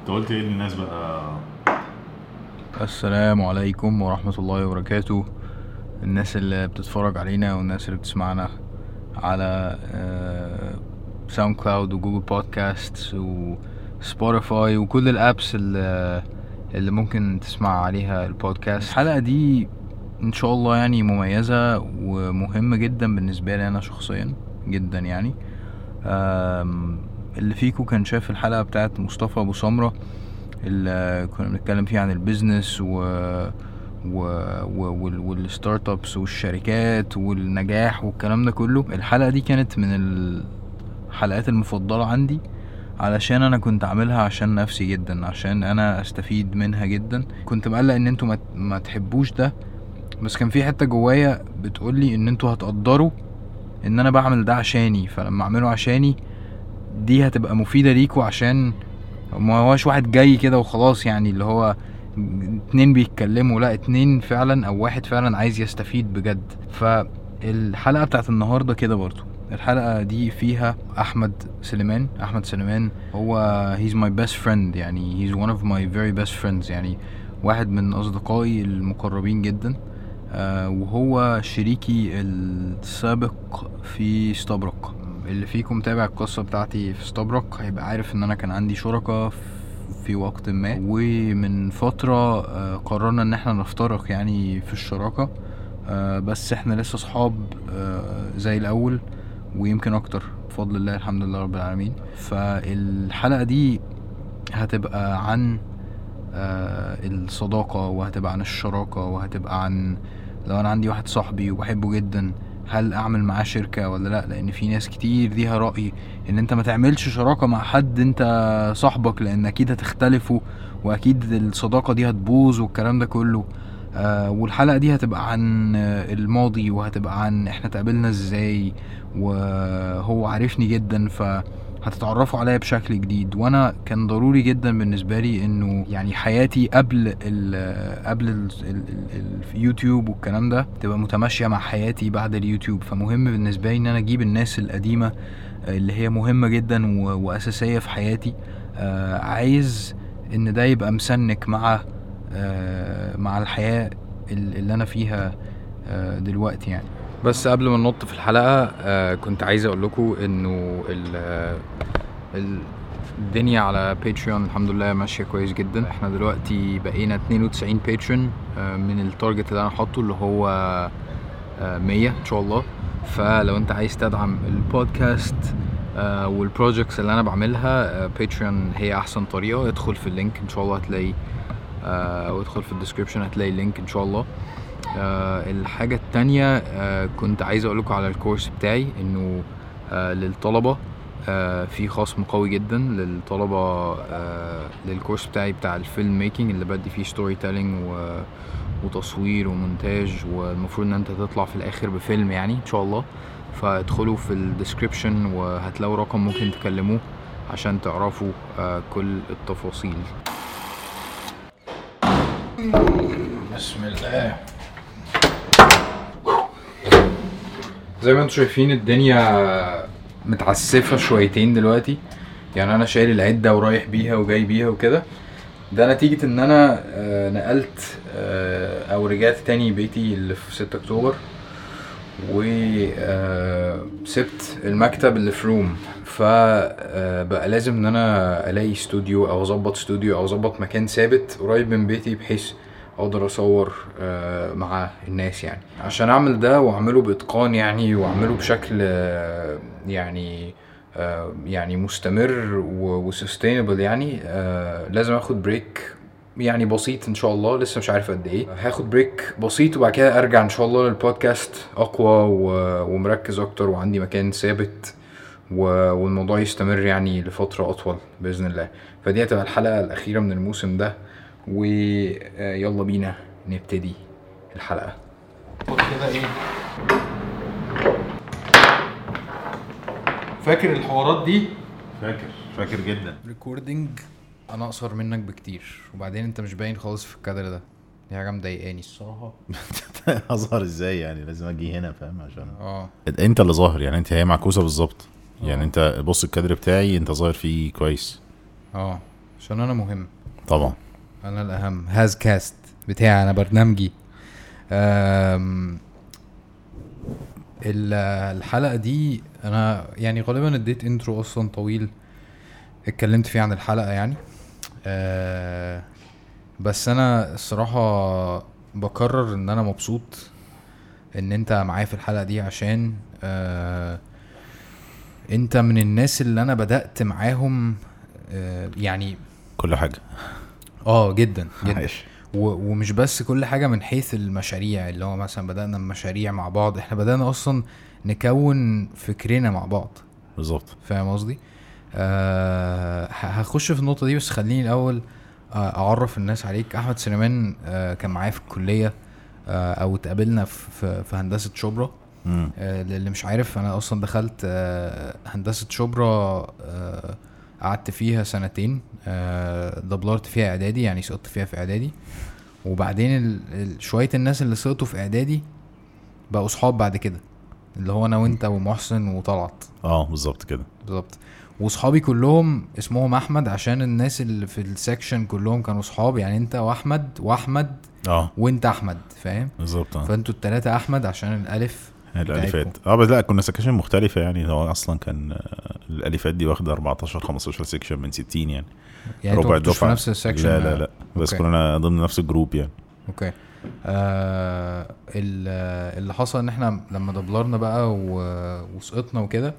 انت قلت إيه للناس بقى السلام عليكم ورحمة الله وبركاته. الناس اللي بتتفرج علينا والناس اللي بتسمعنا على ساوند كلاود وجوجل بودكاست وسبوتيفاي وكل ال apps اللي, اللي ممكن تسمع عليها البودكاست الحلقة دي إن شاء الله يعني مميزة ومهمة جدا بالنسبة لي أنا شخصيا جدا يعني. اللي فيكو كان شاف الحلقة بتاعت مصطفى أبو سمرة اللي كنا بنتكلم فيه عن ال business و و و وال- وال startups والشركات والنجاح والكلام ده كله. الحلقة دي كانت من الحلقات المفضلة عندي علشان أنا كنت عاملها عشان نفسي جدا عشان أنا أستفيد منها جدا. كنت مقلق إن أنتوا ما, تحبوش ده بس كان في حتة جوايا بتقولي إن أنتوا هتقدروا إن أنا بعمل ده عشاني. فلما أعمله عشاني دي هتبقى مفيدة ليكوا عشان ما هوش واحد جاي كده وخلاص يعني اللي هو اتنين بيتكلموا. لا اتنين فعلا أو واحد فعلا عايز يستفيد بجد. فالحلقة بتاعت النهاردة كده برضو. الحلقة دي فيها أحمد سليمان. أحمد سليمان هو he's my best friend يعني he's one of my very best friends يعني واحد من أصدقائي المقربين جدا. آه وهو شريكي السابق في ستابرك اللي فيكم متابع القصة بتاعتي في ستابرك هيبقى عارف إن أنا كان عندي شركة في وقت ما. ومن فترة آه، قررنا إن إحنا نفترق يعني في الشراكة. آه، بس إحنا لسه صحاب آه، زي الأول ويمكن أكتر. بفضل الله الحمد لله رب العالمين. فالحلقة دي هتبقى عن الصداقة وهتبقى عن الشراكة وهتبقى عن لو أنا عندي واحد صاحبي وبحبه جدا هل أعمل معاه شركة ولا لأ؟ لأن في ناس كتير ليها رأي إن أنت ما تعملش شراكة مع حد أنت صاحبك لأن أكيد هتختلفوا وأكيد الصداقة دي هتبوظ والكلام ده كله. آه والحلقة دي هتبقى عن الماضي وهتبقى عن إحنا اتقابلنا إزاي وهو عارفني جدا ف هتتعرفوا عليا بشكل جديد. وأنا كان ضروري جدا بالنسبة لي انه يعني حياتي قبل ال قبل ال ال ال اليوتيوب والكلام ده تبقى متماشية مع حياتي بعد اليوتيوب. فمهم بالنسبة لي إن أنا أجيب الناس القديمة اللي هي مهمة جدا وأساسية في حياتي. آه، عايز إن ده يبقى متسنك مع آه، مع الحياة ال- اللي أنا فيها آه، دلوقتي يعني. بس قبل ما ننط في الحلقة آه، كنت عايز أقول لكم إنه ال- ال- الدنيا على باتريون الحمد لله ماشية كويس جدا. إحنا دلوقتي بقينا 92 باتريون من ال target اللي أنا حاطه اللي هو آه، 100 إن شاء الله. فلو أنت عايز تدعم البودكاست آه، وال projects اللي أنا بعملها باتريون هي أحسن طريقة. ادخل في ال link إن شاء الله هتلاقي آه، وادخل في ال description هتلاقي ال link إن شاء الله. آه، الحاجة التانية آه، كنت عايز أقول لكم على ال course بتاعي إنه آه، للطلبة آه، في خصم قوي جدا للطلبة آه، لل course بتاعي بتاع ال filmmaking اللي بدي فيه storytelling وتصوير ومونتاج والمفروض إن أنت تطلع في الآخر بفيلم يعني إن شاء الله. فادخلوا في الديسكريبشن وهتلاقوا رقم ممكن تكلموه عشان تعرفوا آه، كل التفاصيل. بسم الله. زي ما أنتم شايفين الدنيا متعسفة شويتين دلوقتي. يعني أنا شايل العدة ورايح بيها وجاي بيها وكده. ده نتيجة إن أنا آه، نقلت آه، أو رجعت تاني بيتي اللي في 6 أكتوبر. وسبت المكتب اللي في روم. فبقى لازم إن أنا ألاقي استوديو أو أظبط استوديو أو أظبط مكان ثابت قريب من بيتي بحيث أقدر اصور آه، مع الناس يعني. عشان اعمل ده واعمله باتقان يعني واعمله بشكل آه، يعني آه، يعني مستمر و sustainable يعني لازم اخد break يعني بسيط ان شاء الله. لسه مش عارف قد إيه. هاخد break بسيط وبعد كده ارجع ان شاء الله للبودكاست اقوى ومركز أكتر وعندي مكان ثابت والموضوع يستمر يعني لفترة أطول بإذن الله. فدي هتبقى الحلقة الأخيرة من الموسم ده. ويلا بينا نبتدي الحلقة. كده إيه؟ فاكر الحوارات دي؟ فاكر فاكر جدا. recording أنا أقصر منك بكتير وبعدين أنت مش باين خالص في الكادر ده. دي حاجة مضايقاني الصراحة. اظهر إزاي يعني؟ لازم أجي هنا فاهم؟ عشان آه. أنت اللي ظاهر يعني أنت هي معكوسة بالظبط. يعني أنت بص الكادر بتاعي أنت ظاهر فيه كويس. آه. عشان أنا مهم. طبعا. أنا الأهم. حاز كاست بتاعي أنا برنامجي. الحلقة دي أنا يعني غالبا اديت انترو أصلا طويل اتكلمت فيه عن الحلقة يعني. أه، بس أنا الصراحة بكرر إن أنا مبسوط إن أنت معايا في الحلقة دي عشان أه، أنت من الناس اللي أنا بدأت معاهم أه، يعني كل حاجة. آه جدا جدا. عايش ومش بس كل حاجة من حيث المشاريع اللي هو مثلا بدأنا مشاريع مع بعض. إحنا بدأنا أصلا نكون فكرنا مع بعض. بالظبط. فاهم قصدي؟ أه ه- هخش في النقطة دي بس خليني الأول آه، أعرف الناس عليك. أحمد سليمان أه كان معايا في الكلية أه أو اتقابلنا في, في, هندسة شبرا. آه، للي مش عارف أنا أصلا دخلت آه، هندسة شبرا آه، قعدت فيها سنتين آه، دبلرت فيها إعدادي يعني سقطت فيها في إعدادي. وبعدين ال- ال- شوية الناس اللي سقطوا في إعدادي بقوا صحاب بعد كده. اللي هو أنا وأنت ومحسن وطلعت. آه بالظبط كده. بالظبط. وصحابي كلهم اسمهم أحمد عشان الناس اللي في ال section كلهم كانوا صحاب. يعني أنت وأحمد وأحمد آه. وأنت أحمد فاهم؟ بالظبط آه. فأنتوا التلاتة أحمد عشان الألف الألفات. آه بس لا كنا section مختلفة يعني. هو أصلا كان آه، الألفات دي واخدة 14 15 section من 60 يعني. يعني ربع كنتوش في نفس ال section لا لا لا. بس okay. كنا ضمن نفس ال group يعني. أوكي. آه ال- اللي حصل إن إحنا لما دبلرنا بقى وسقطنا وكده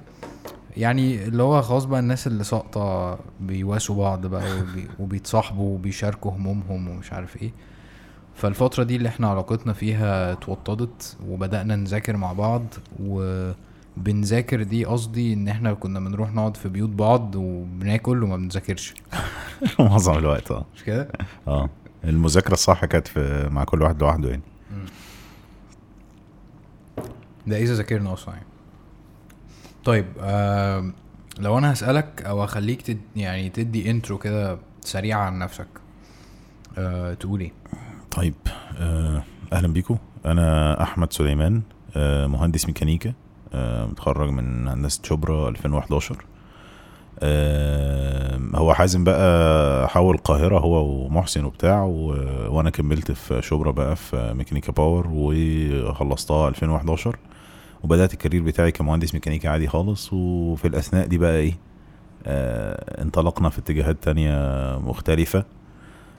يعني اللي هو خلاص بقى الناس اللي ساقطة بيواسوا بعض بقى وبي وبيتصاحبوا وبيشاركوا همومهم ومش عارف إيه. فالفترة دي اللي إحنا علاقتنا فيها اتوطدت وبدأنا نذاكر مع بعض وبنذاكر دي قصدي ان إحنا كنا بنروح نقعد في بيوت بعض وبناكل وما بنذاكرش. معظم الوقت آه. مش كده؟ آه. المذاكرة الصح كانت في مع كل واحد لوحده يعني. ده إذا ذاكرنا أصلا يعني. طيب آه لو أنا هسألك أو أخليك تد يعني تدي انترو كده سريع عن نفسك آه تقول إيه؟ طيب آه أهلا بيكم أنا أحمد سليمان آه مهندس ميكانيكا آه متخرج من هندسة شبرا 2011 آه هو حازم بقى حول لقاهرة هو ومحسن وبتاع. وأنا كملت في شبرا بقى في ميكانيكا power وخلصتها 2011 وبدأت ال career بتاعي كمهندس ميكانيكا عادي خالص وفي الأثناء دي بقى إيه انطلقنا في اتجاهات تانية مختلفة. آه،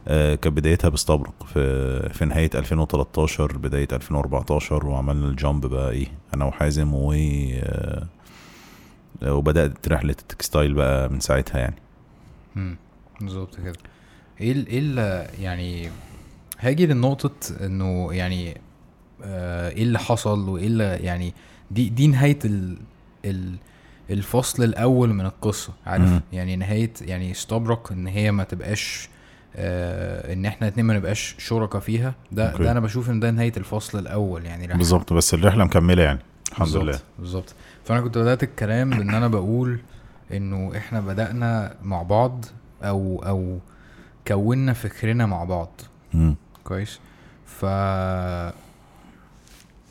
كانت بدايتها باستبرق في في نهاية 2013 بداية 2014 وعملنا ال jump بقى إيه أنا وحازم و آه، وبدأت رحلة ال textile بقى من ساعتها يعني. امم بالظبط كده. إيه إيه يعني هاجي لنقطة إنه يعني آه إيه اللي حصل وإيه اللي يعني دي دي نهاية ال ال الفصل الأول من القصة عارف؟ مم. يعني نهاية يعني استبرق إن هي ما تبقاش آه إن إحنا اتنين ما نبقاش شركاء فيها. ده okay. ده أنا بشوف إن ده نهاية الفصل الأول يعني بالظبط بس الرحلة مكملة يعني الحمد بالظبط، لله. بالظبط. فأنا كنت بدأت الكلام بإن أنا بقول إنه إحنا بدأنا مع بعض أو أو كونا فكرنا مع بعض. مم. كويس؟ ف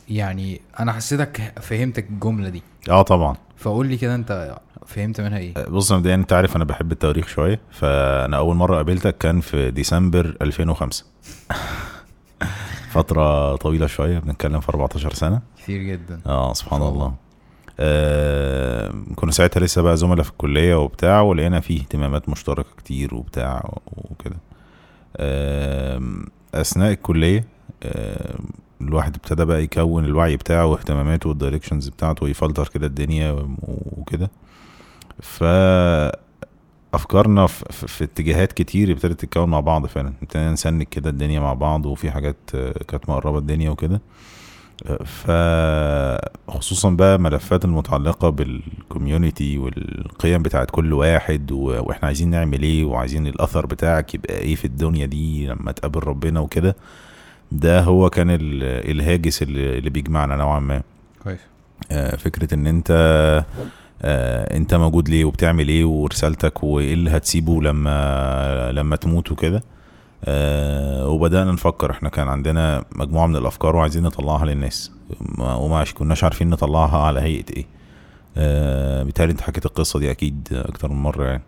يعني أنا حسيتك فهمت الجملة دي. آه طبعا. فقول لي كده أنت فهمت منها إيه؟ آه، بص مبدئيا انت عارف أنا بحب التواريخ شوية فانا اول مرة قابلتك كان في ديسمبر 2005 فترة طويلة شوية بنتكلم في 14 سنة. كتير جدا. آه سبحان الله. الله. آه كنا ساعتها لسه بقى زملاء في الكلية وبتاع ولقينا فيه اهتمامات مشتركة كتير وبتاع وكده. آه أثناء الكلية آه الواحد ابتدى بقى يكون الوعي بتاعه واهتماماته وال directions بتاعته ويفلتر كده الدنيا وكده. ف افكارنا في, اتجاهات كتير ابتدت تتكون مع بعض فعلا. ابتدينا نسنك كده الدنيا مع بعض وفي حاجات كانت مقربة الدنيا وكده. فخصوصا بقى ملفات المتعلقة بالكوميونتي والقيم بتاعت كل واحد. وإحنا عايزين نعمل إيه وعايزين الأثر بتاعك يبقى إيه في الدنيا دي لما تقابل ربنا وكده. ده هو كان ال... الهاجس اللي, اللي بيجمعنا نوعا ما. كويس. آه، فكرة إن أنت انت موجود ليه وبتعمل إيه ورسالتك وايه اللي هتسيبه لما لما تموت وكده. آه، وبدأنا نفكر. إحنا كان عندنا مجموعة من الأفكار وعايزين نطلعها للناس. ما- وما كناش عارفين نطلعها على هيئة إيه. آه، بالتالي انت حكيت القصة دي أكيد أكتر من مرة يعني.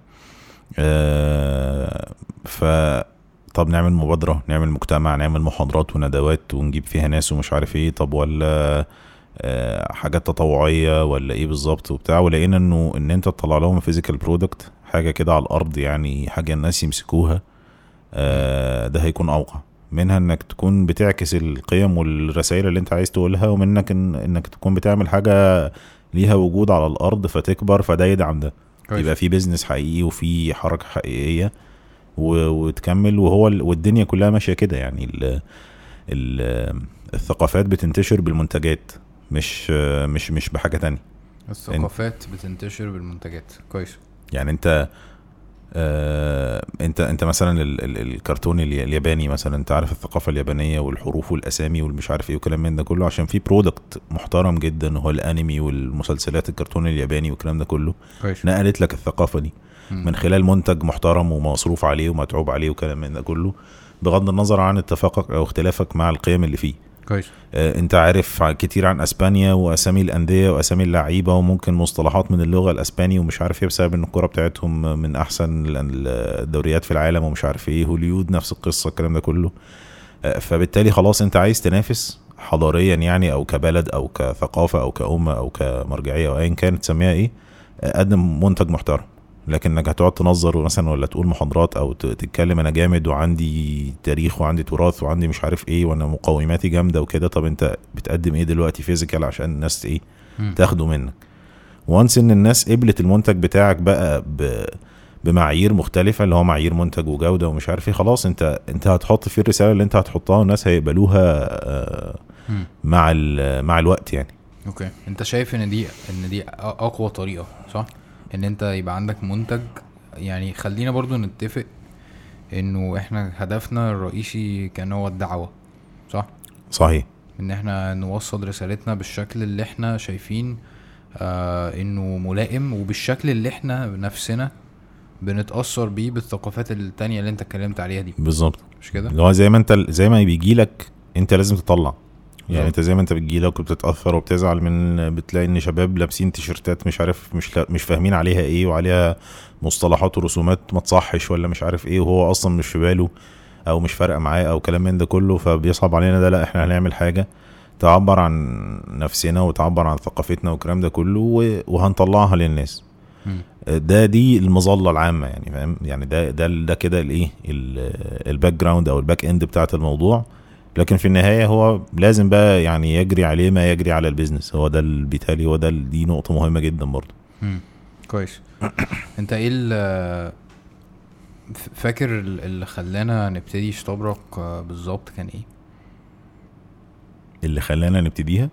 آه، ف طب نعمل مبادرة نعمل مجتمع نعمل محاضرات وندوات ونجيب فيها ناس ومش عارف إيه. طب ولا آه، حاجات تطوعية ولا إيه بالظبط وبتاع ولقينا إنه إن أنت تطلع لهم physical product حاجة كده على الأرض يعني حاجة الناس يمسكوها آه، ده هيكون أوقع. منها إنك تكون بتعكس القيم والرسائل اللي أنت عايز تقولها ومنك إن إنك تكون بتعمل حاجة ليها وجود على الأرض فتكبر فده يدعم ده. يبقى في business حقيقي وفي حركة حقيقية و- وتكمل وهو ال- والدنيا كلها ماشية كده يعني ال ال الثقافات بتنتشر بالمنتجات. مش مش مش بحاجة تانية. الثقافات بتنتشر بالمنتجات. كويس. يعني انت آه انت انت مثلا ال ال الكرتون الي- الياباني مثلا انت عارف الثقافة اليابانية والحروف والأسامي والمش عارف إيه وكلام من ده كله عشان في برودكت محترم جدا هو الأنمي والمسلسلات الكرتون الياباني والكلام ده كله كويس. نقلت لك الثقافة دي مم. من خلال منتج محترم ومصروف عليه ومتعوب عليه وكلام من ده كله بغض النظر عن اتفاقك أو اختلافك مع القيم اللي فيه. كويس. آه، انت عارف كتير عن اسبانيا واسامي الاندية واسامي اللعيبة وممكن مصطلحات من اللغة الاسباني ومش عارف إيه بسبب ان الكوره بتاعتهم من احسن ال- ال- الدوريات في العالم ومش عارف إيه. هوليود نفس القصة الكلام ده كله. آه، فبالتالي خلاص انت عايز تنافس حضاريا يعني أو كبلد أو كثقافة أو كأمة أو كمرجعية أو ايا كان تسميها إيه آه، قدم منتج محترم. لكن انك هتقعد تنظر مثلا ولا تقول محاضرات أو تتكلم أنا جامد وعندي تاريخ وعندي تراث وعندي مش عارف إيه وأنا مقوماتي جامدة وكده طب أنت بتقدم إيه دلوقتي physical عشان الناس إيه. تاخده منك وانس إن الناس قبلت المنتج بتاعك بقى ب بمعايير مختلفة اللي هو معايير منتج وجودة ومش عارف إيه خلاص أنت أنت هتحط فيه الرسالة اللي أنت هتحطها والناس هيقبلوها آه،. مع ال- مع الوقت يعني أوكي أنت شايف إن دي إن دي أقوى طريقة صح إن أنت يبقى عندك منتج. يعني خلينا برضو نتفق إنه إحنا هدفنا الرئيسي كان هو الدعوة صح؟ صحيح. إن إحنا نوصل رسالتنا بالشكل اللي إحنا شايفين آه إنه ملائم وبالشكل اللي إحنا نفسنا بنتأثر بيه بالثقافات التانية اللي أنت اتكلمت عليها دي. بالظبط. مش كده؟ اللي هو زي ما أنت زي ما بيجي لك أنت لازم تطلع. يعني بالظبط. انت زي ما انت بتجي لك وبتتأثر وبتزعل من بتلاقي ان شباب لابسين تيشرتات مش عارف مش لا مش فاهمين عليها إيه وعليها مصطلحات ورسومات ما تصحش ولا مش عارف إيه وهو أصلا مش في باله أو مش فارقة معاه أو كلام من ده كله فبيصعب علينا ده لا إحنا هنعمل حاجة تعبر عن نفسنا وتعبر عن ثقافتنا والكلام ده كله وهنطلعها للناس. ده دي المظلة العامة يعني فاهم يعني ده ده ده كده الايه ال- ال background أو ال back end بتاعت الموضوع لكن في النهاية هو لازم بقى يعني يجري عليه ما يجري على البيزنس هو ده بالتالي هو ده دي نقطة مهمة جدا برضه. كويس انت إيه فاكر ال- اللي خلانا نبتدي اشتبرك آه، بالظبط كان إيه؟ اللي خلانا نبتديها.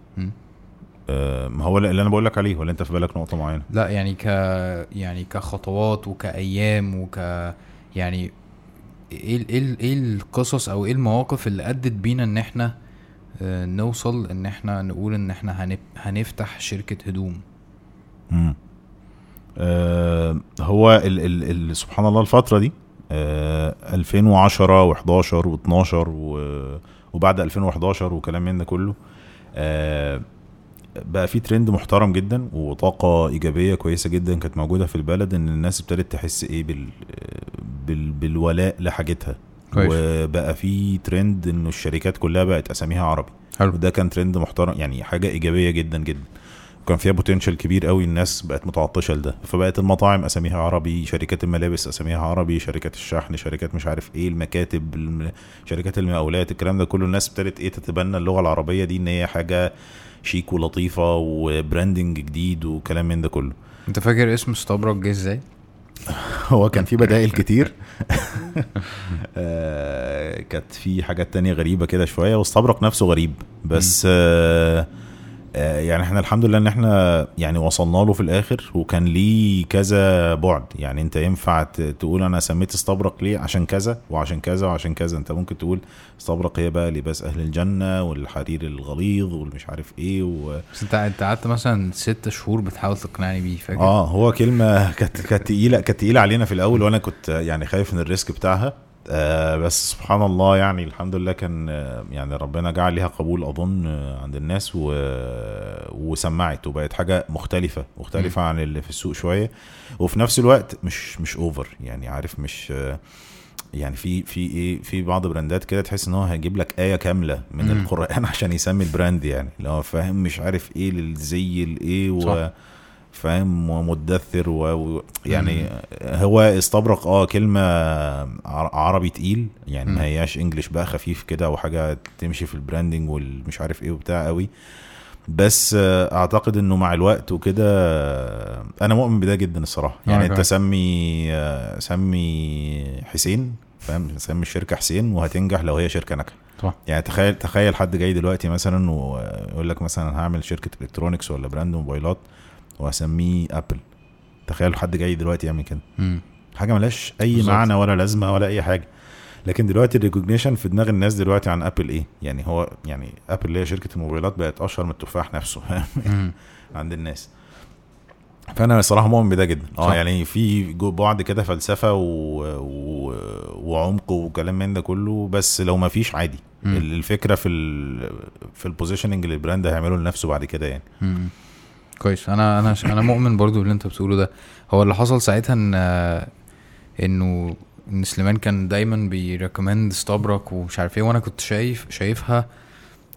آه، ما هو اللي أنا بقول لك عليه ولا انت في بالك نقطة معينة لا يعني ك يعني كخطوات وكأيام وك يعني إيه إيه إيه القصص أو إيه المواقف اللي أدت بينا إن إحنا آه، نوصل إن إحنا نقول إن إحنا. هنفتح شركة هدوم مم. آه هو ال ال ال سبحان الله الفترة دي آه 2010 و11 و12 و وبعد 2011 وكلام من ده كله آه بقى في ترند محترم جدا وطاقة إيجابية كويسة جدا كانت موجودة في البلد إن الناس ابتدت تحس إيه بال بال بالولاء لحاجتها. كويس. وبقى في ترند إنه الشركات كلها بقت أساميها عربي. حلو. وده كان ترند محترم يعني حاجة إيجابية جدا جدا. وكان فيها potential كبير قوي الناس بقت متعطشة لده. فبقت المطاعم أساميها عربي شركات الملابس أساميها عربي شركات الشحن شركات مش عارف إيه المكاتب الم... شركات المقاولات الكلام ده كله الناس ابتدت إيه تتبنى اللغة العربية دي إن هي حاجة شيك ولطيفه و branding جديد وكلام من ده كله. انت فاكر اسم استبرك جه إزاي؟ هو كان في بدائل كتير. آه، كانت في حاجات تانية غريبة كده شوية واستبرق نفسه غريب. بس آه، يعني إحنا الحمد لله ان إحنا يعني وصلنا له في الآخر وكان ليه كذا بعد. يعني انت ينفع تقول أنا سميت استبرق ليه؟ عشان كذا وعشان كذا وعشان كذا. انت ممكن تقول استبرق هي بقى لباس أهل الجنة والحرير الغليظ والمش عارف إيه و... بس انت انت قعدت مثلا ست شهور بتحاول تقنعني بيه فاكر؟ آه هو كلمة كانت كانت تقيلة كانت تقيلة علينا في الأول وأنا كنت يعني خايف من الريسك بتاعها. آه بس سبحان الله يعني الحمد لله كان آه، يعني ربنا جعل ليها قبول أظن آه، عند الناس و... وسمعت وبقت حاجة مختلفة مختلفة عن اللي في السوق شوية وفي نفس الوقت مش مش over يعني عارف مش يعني في في إيه في بعض براندات كده تحس إن هو هيجيب لك آية كاملة من مم. القرآن عشان يسمي ال brand يعني اللي هو فاهم مش عارف إيه للزي الايه صح. فاهم؟ ومدثر و... و... يعني هو استبرق آه كلمة عر- عربي تقيل يعني. ما هياش English بقى خفيف كده وحاجة تمشي في ال branding والمش عارف إيه وبتاع قوي. بس آه، أعتقد إنه مع الوقت وكده آه، أنا مؤمن بده جدا الصراحة. أنا يعني أنت. سمي آه، سمي حسين فاهم؟ سمي الشركة حسين وهتنجح لو هي شركة ناجحة. صح. يعني تخيل تخيل حد جاي دلوقتي مثلا ويقول لك مثلا هعمل شركة electronics ولا brand موبايلات وهسميه Apple تخيل حد جاي دلوقتي يعمل كده مم. حاجة ملهاش أي بالظبط. معنى ولا لازمة ولا أي حاجة لكن دلوقتي ال recognition في دماغ الناس دلوقتي عن Apple إيه يعني هو يعني Apple اللي هي شركة الموبايلات بقت أشهر من التفاح نفسه. عند الناس فأنا الصراحه مؤمن بده جدا آه. يعني في بعد كده فلسفة و... و... وعمق وكلام من ده كله بس لو ما فيش عادي مم. الفكرة في ال... في ال positioning اللي ال brand هيعمله لنفسه بعد كده يعني مم. كويس. أنا أنا أنا مؤمن برضو باللي أنت بتقوله ده. هو اللي حصل ساعتها إن إنه إن سليمان كان دايما بي recommend استبرق ومش عارف إيه وأنا كنت شايف شايفها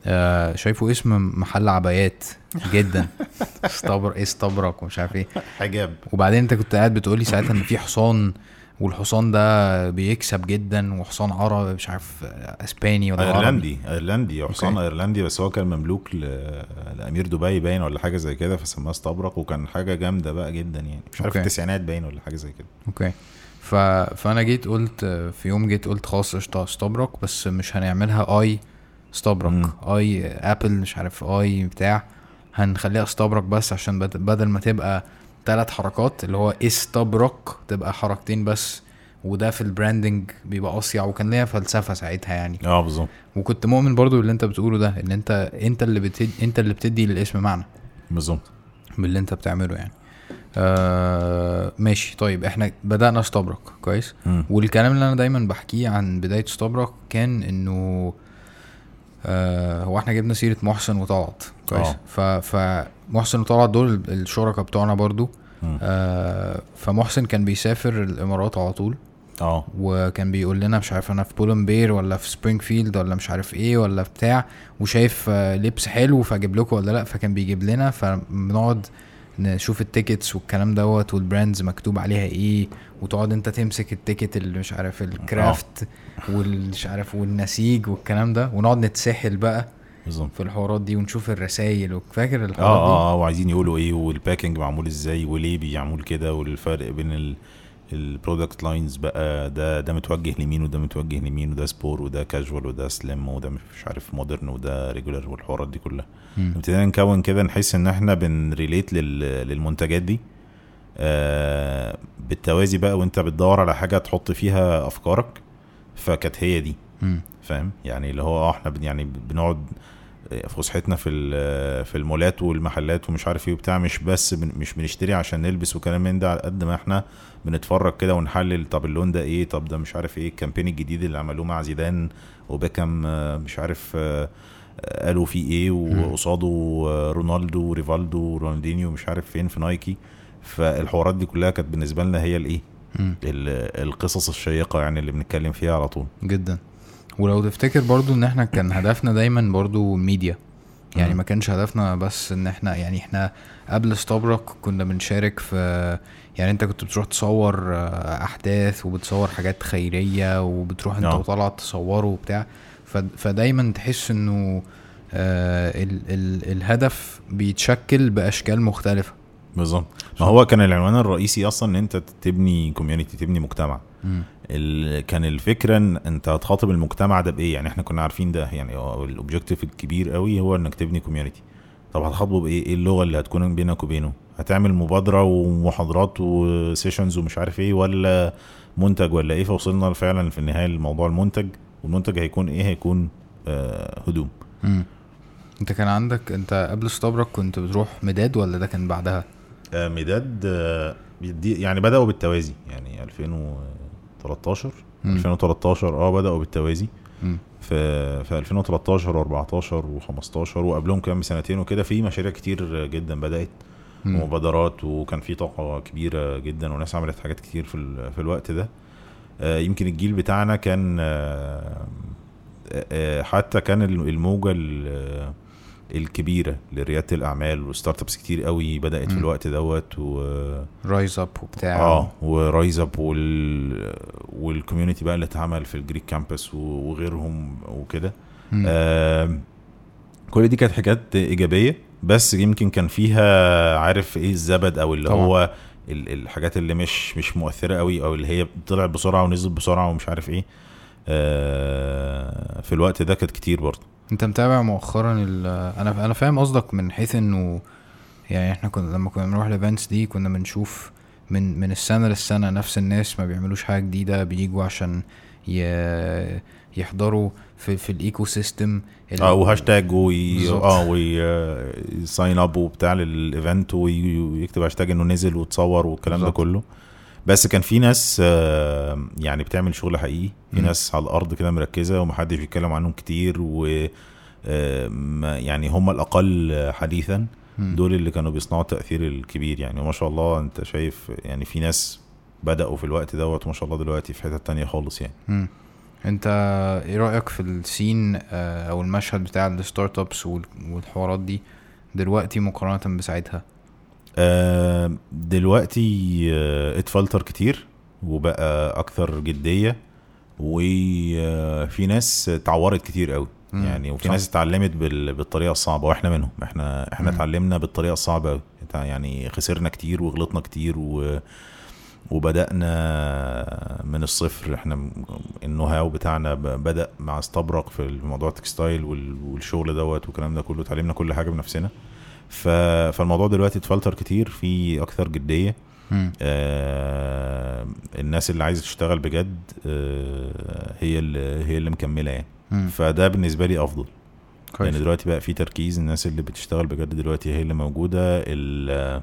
آه، شايفه اسم محل عبايات جدا. استبر إيه استبرق ومش عارف إيه. حجاب. وبعدين أنت كنت قاعد بتقولي ساعتها إن في حصان والحصان ده بيكسب جدا وحصان عربي مش عارف إسباني ولا عربي أيرلندي أيرلندي حصان okay. أيرلندي بس هو كان مملوك. لأمير دبي باين ولا حاجة زي كده فسماه استبرق وكان حاجة جامدة بقى جدا يعني مش عارف okay. التسعينات باين ولا حاجة زي كده okay ف... فأنا جيت قلت في يوم جيت قلت خلاص قشطة استبرق بس مش هنعملها آي استبرق مم. آي Apple مش عارف آي بتاع هنخليها استبرك بس عشان بد- بدل ما تبقى ثلاث حركات اللي هو استبرق تبقى حركتين بس وده في البراندنج بيبقى أصيع وكان ليها فلسفة ساعتها يعني. آه بالظبط. وكنت مؤمن برضو باللي أنت بتقوله ده إن أنت أنت اللي بتدي أنت اللي بتدي للاسم معنى. بالظبط. باللي أنت بتعمله يعني. آه ماشي. طيب إحنا بدأنا استبرك كويس؟ مم. والكلام اللي أنا دايما بحكيه عن بداية استبرك كان إنه آه هو إحنا جبنا سيرة محسن وطلعت كويس؟ آه. ف فمحسن وطلعت دول الشركاء بتوعنا برضو. آه فمحسن كان بيسافر الإمارات على طول. آه. وكان بيقول لنا مش عارف أنا في Pull & Bear ولا في Springfield ولا مش عارف إيه ولا بتاع وشايف آه، لبس حلو فاجيب لكم ولا لا فكان بيجيب لنا. فبنقعد نشوف ال tickets والكلام دوت وال brands مكتوب عليها إيه وتقعد انت تمسك ال ticket اللي مش عارف ال craft والمش عارف والنسيج والكلام ده ونقعد نتسحل بقى. بالظبط. في الحوارات دي ونشوف الرسايل وفاكر الحوارات دي؟ آه آه وعايزين يقولوا إيه وال packing معمول إزاي وليه بيعمل كده والفرق بين ال ال product lines بقى ده ده متوجه لمين وده متوجه لمين وده sport وده كاجوال وده slim وده مش عارف modern وده regular والحوارات دي كلها. ابتدينا نكون كده نحس إن إحنا بن relate لل... للمنتجات دي. آه بالتوازي بقى وإنت بتدور على حاجة تحط فيها أفكارك فكانت هي دي. فاهم؟ يعني اللي هو آه إحنا بن- يعني بنقعد فسحتنا في في المولات والمحلات ومش عارف إيه وبتاع مش بس بن مش بنشتري عشان نلبس وكلام من ده على قد ما إحنا بنتفرج كده ونحلل طب اللون ده إيه طب ده مش عارف إيه الكامبين الجديد اللي عملوه مع زيدان وبيكام آه، مش عارف قالوا فيه إيه وقصاده رونالدو وريفالدو ورونالدينيو مش عارف فين في نايكي. فالحوارات دي كلها كانت بالنسبة لنا هي الايه؟ القصص الشيقة يعني اللي بنتكلم فيها على طول. جدا. ولو تفتكر برضو إن إحنا كان هدفنا دايما برضو ميديا يعني. ما كانش هدفنا بس إن إحنا يعني إحنا قبل استبرق كنا بنشارك في يعني أنت كنت بتروح تصور آه، أحداث وبتصور حاجات خيرية وبتروح أنت آه. وطلع تصوره وبتاع فدايما تحس إنه آه ال ال الهدف بيتشكل بأشكال مختلفة بالظبط ما هو كان العنوان الرئيسي أصلا إن أنت تبني community تبني مجتمع. كان الفكرة إن أنت هتخاطب المجتمع ده بإيه؟ يعني إحنا كنا عارفين ده يعني هو ال objective الكبير قوي هو إنك تبني community طب هتخاطبه بإيه؟ إيه اللغة اللي هتكون بينك وبينه؟ هتعمل مبادرة ومحاضرات و sessions ومش عارف إيه ولا منتج ولا إيه؟ فوصلنا فعلا في النهاية لموضوع المنتج والمنتج هيكون إيه؟ هيكون آه هدوم. مم. أنت كان عندك أنت قبل استبرك كنت بتروح ميداد ولا ده كان بعدها؟ آه ميداد آه يعني بدأوا بالتوازي يعني 2013 مم. 2013 آه بدأوا بالتوازي مم. في في 2013 و14 و15 وقبلهم كمان بسنتين وكده في مشاريع كتير جدا بدأت مم. ومبادرات وكان في طاقة كبيرة جدا وناس عملت حاجات كتير في ال- في الوقت ده آه، يمكن الجيل بتاعنا كان آه، آه، حتى كان الموجة ال- الكبيرة لريادة الأعمال وستارت أبس كتير قوي بدأت في. الوقت دوت و Rise Up وبتاع آه و Rise Up وال وال community بقى اللي اتعمل في ال Greek Campus وغيرهم وكده. آم، كل دي كانت حاجات إيجابية بس يمكن كان فيها عارف إيه الزبد أو اللي طبعا. هو ال- الحاجات اللي مش مش مؤثرة قوي أو اللي هي طلعت بسرعة ونزلت بسرعة ومش عارف إيه آه، في الوقت ده كانت كتير برضه انت متابع مؤخرا ال- أنا أنا فاهم قصدك من حيث انه يعني إحنا كنا لما كنا بنروح ال events دي كنا بنشوف من من السنة للسنة نفس الناس ما بيعملوش حاجة جديدة بيجوا عشان ي... يحضروا في في ال ecosystem آه وهاشتاج وي. آه وي sign up وبتاع لل event وي- ويكتب هاشتاج إنه نزل وتصور والكلام ده. كله بس كان في ناس آه، يعني بتعمل شغل حقيقي في. ناس على الأرض كده مركزة ومحدش بيتكلم عنهم كتير و آه، ما- يعني هم الأقل حديثا. دول اللي كانوا بيصنعوا التأثير الكبير يعني وما شاء الله أنت شايف يعني في ناس بدأوا في الوقت دوت وما شاء الله دلوقتي في حتة تانية خالص يعني مم. أنت إيه رأيك في ال scene آه، أو المشهد بتاع ال startups وال- والحوارات دي دلوقتي مقارنة بساعتها دلوقتي آه، اتفلتر كتير وبقى أكثر جدية وفي ناس اتعورت كتير قوي يعني وفي صح. ناس اتعلمت بال- بالطريقة الصعبة وإحنا منهم إحنا إحنا. اتعلمنا بالطريقة الصعبة قوي يعني خسرنا كتير وغلطنا كتير و وبدأنا من الصفر إحنا ال know-how بتاعنا بدأ مع استبرق في موضوع ال textile وال- والشغل دوت والكلام ده كله اتعلمنا كل حاجة بنفسنا. فالموضوع دلوقتي اتفلتر كتير في أكثر جدية. آه الناس اللي عايزة تشتغل بجد آه هي اللي هي اللي مكملة يعني. فده بالنسبة لي أفضل. لأن كويس دلوقتي بقى في تركيز الناس اللي بتشتغل بجد دلوقتي هي اللي موجودة. ال-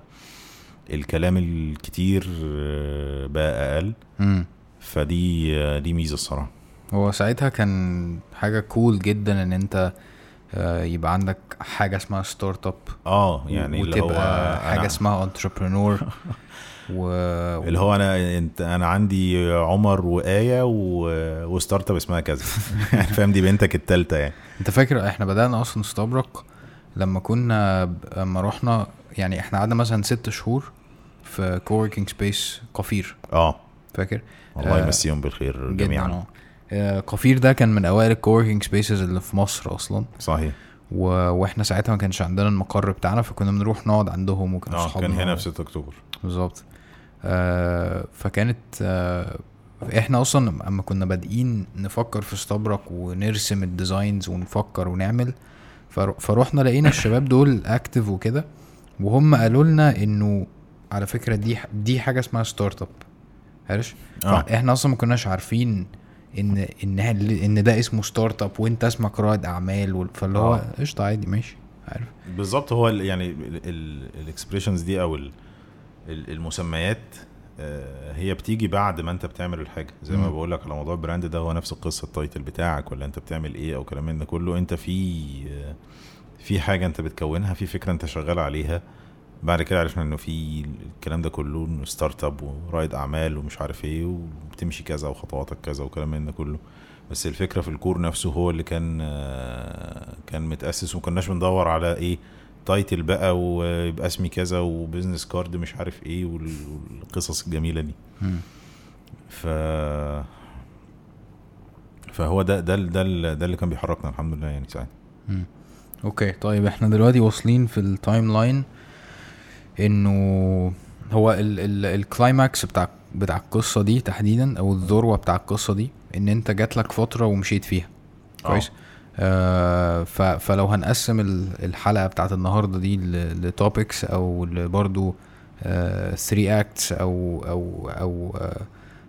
الكلام الكتير آه، بقى أقل. مم. فدي آه، دي ميزة الصراحة. هو ساعتها كان حاجة cool جدا إن أنت يبقى عندك حاجة اسمها startup آه يعني اللي هو وتبقى حاجة أنا اسمها entrepreneur و اللي هو أنا انت أنا عندي عمر وآية و- و startup اسمها كذا. يعني فاهم دي بنتك التالتة يعني. أنت فاكر إحنا بدأنا أصلا استبرق لما كنا لما رحنا يعني إحنا قعدنا مثلا ست شهور في co-working space قفير. آه. فاكر؟ الله آه، يمسيهم بالخير جميعا. آه، قفير ده كان من أوائل ال co-working spaces اللي في مصر أصلا. صحيح. و... وإحنا ساعتها ما كانش عندنا المقر بتاعنا فكنا بنروح نقعد عندهم وكانوا آه كان هنا في 6 أكتوبر. بالظبط. آه فكانت آه إحنا أصلا أما كنا بادئين نفكر في استبرق ونرسم ال designs ونفكر ونعمل فر- فروحنا لقينا الشباب دول active وكده وهم قالوا لنا إنه على فكرة دي دي حاجة اسمها startup عارف؟ آه. إحنا أصلا ما كناش عارفين إن إن إن ده اسمه startup وإنت اسمك رائد أعمال فاللي هو آه. قشطة عادي ماشي عارف بالظبط هو يعني ال expressions دي أو ال- ال- المسميات آه، هي بتيجي بعد ما إنت بتعمل الحاجة زي ما. بقول لك على موضوع ال brand ده هو نفس القصة ال title بتاعك ولا إنت بتعمل إيه أو كلام من ده كله إنت في آه، في حاجة إنت بتكونها في فكرة إنت شغال عليها بعد كده عرفنا إنه في الكلام ده كله إنه startup ورائد أعمال ومش عارف إيه وبتمشي كذا وخطواتك كذا وكلام من ده كله بس الفكرة في ال core نفسه هو اللي كان آه، كان متأسس وما كناش بندور على إيه title بقى ويبقى اسمي كذا و business card مش عارف إيه وال- والقصص الجميلة دي. ف فهو ده ده ده ده اللي كان بيحركنا الحمد لله يعني ساعتها. okay طيب إحنا دلوقتي واصلين في ال timeline إنه هو ال ال ال climax بتاع بتاع القصة دي تحديدا أو الذروة بتاع القصة دي إن أنت جات لك فترة ومشيت فيها. كويس؟ آه فلو هنقسم ال- الحلقة بتاعت النهارده دي ل topics أو برضو 3 acts أو أو أو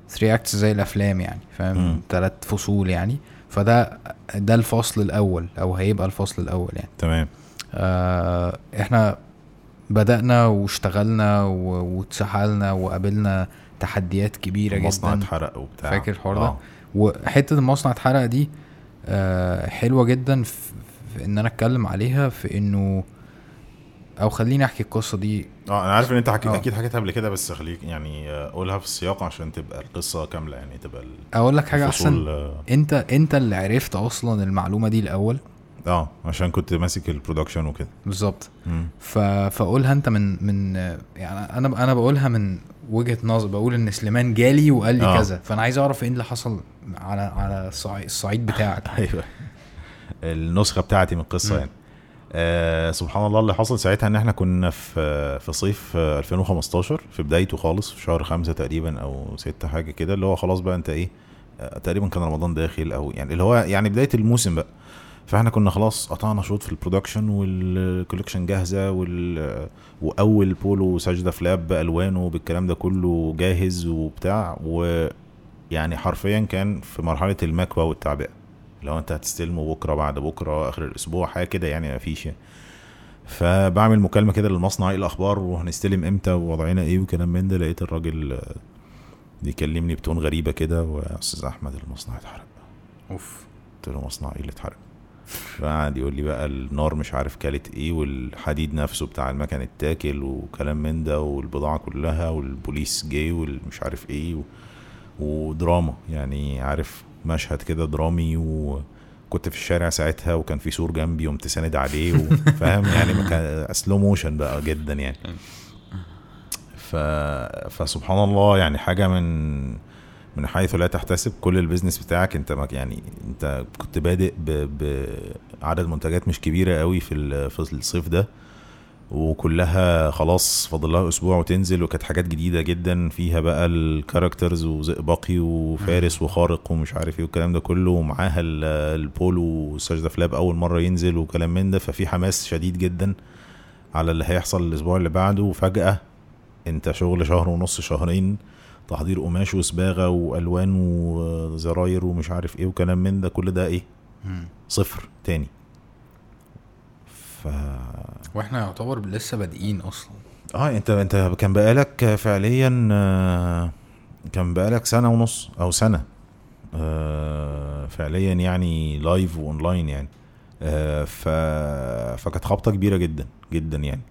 3 acts زي الأفلام يعني. فاهم؟ ثلاث فصول يعني. فده ده الفصل الأول أو هيبقى الفصل الأول يعني. تمام. آه إحنا بدأنا واشتغلنا واتسحلنا وقابلنا تحديات كبيرة جدا اتحرق وبتاع فاكر الحوار ده؟ آه. وحتة المصنع اتحرق دي آه حلوة جدا في, إن أنا أتكلم عليها في إنه أو خليني أحكي القصة دي آه أنا عارف إن أنت حكي... آه. أكيد حكيتها قبل كده بس خليك يعني قولها في السياق عشان تبقى القصة كاملة يعني تبقى أقول لك حاجة أحسن انت أنت اللي عرفت أصلا المعلومة دي الأول آه، عشان كنت ماسك البرودكشن وكده بالظبط. فاقولها انت من من يعني أنا أنا بقولها من وجهة نظر بقول ان سليمان جالي وقال لي آه. كذا فأنا عايز أعرف إيه اللي حصل على على الصعيد, بتاعك أيوه النسخة بتاعتي من القصة. يعني آه سبحان الله اللي حصل ساعتها إن إحنا كنا في في صيف آه، 2015 في بدايته خالص في شهر خمسة تقريبا أو ستة حاجة كده اللي هو خلاص بقى أنت إيه آه تقريبا كان رمضان داخل أو يعني اللي هو يعني بداية الموسم بقى فاحنا كنا خلاص قطعنا شوط في ال production وال collection جاهزة وال وأول بولو سجدة فلاب بالوانه بالكلام ده كله جاهز وبتاع ويعني حرفيا كان في مرحلة المكوى والتعبئة. لو أنت هتستلمه بكرة بعد بكرة آخر الأسبوع حاجة كده يعني مفيش يعني. فبعمل مكالمة كده للمصنع إيه الأخبار؟ وهنستلم إمتى؟ ووضعنا إيه؟ وكلام من ده. لقيت الراجل بيكلمني ب tone غريبة كده ويا أستاذ أحمد المصنع اتحرق. أوف. قلت له مصنع إيه اللي اتحرق؟ فقعد يقول لي بقى النار مش عارف كانت إيه والحديد نفسه بتاع المكن اتاكل وكلام من ده والبضاعة كلها والبوليس جه والمش عارف إيه و... ودراما. يعني عارف مشهد كده درامي وكنت في الشارع ساعتها وكان في سور جنبي وقمت ساند عليه وفاهم يعني كان slow motion بقى جدا يعني. ف... فسبحان الله يعني حاجة من من حيث لا تحتسب كل ال business بتاعك انت يعني انت كنت بادئ. بعدد منتجات مش كبيرة قوي في. في الصيف ده وكلها خلاص فاضل لها أسبوع وتنزل وكانت حاجات جديدة جدا فيها بقى ال characters وزئبقي وفارس وخارق ومش عارف إيه والكلام ده كله ومعاها ال- البولو والسجده flap أول مرة ينزل وكلام من ده ففي حماس شديد جدا على اللي هيحصل الأسبوع اللي بعده وفجأة انت شغل شهر ونص شهرين تحضير قماش وصباغه وألوان وزراير ومش عارف إيه وكلام من ده كل ده إيه. صفر تاني. ف وإحنا يعتبر لسه بادئين أصلا. آه أنت أنت كان بقالك فعليا كان بقالك سنة ونص أو سنة آه، فعليا يعني live و online يعني. آه، ف فكانت خبطة كبيرة جدا جدا يعني.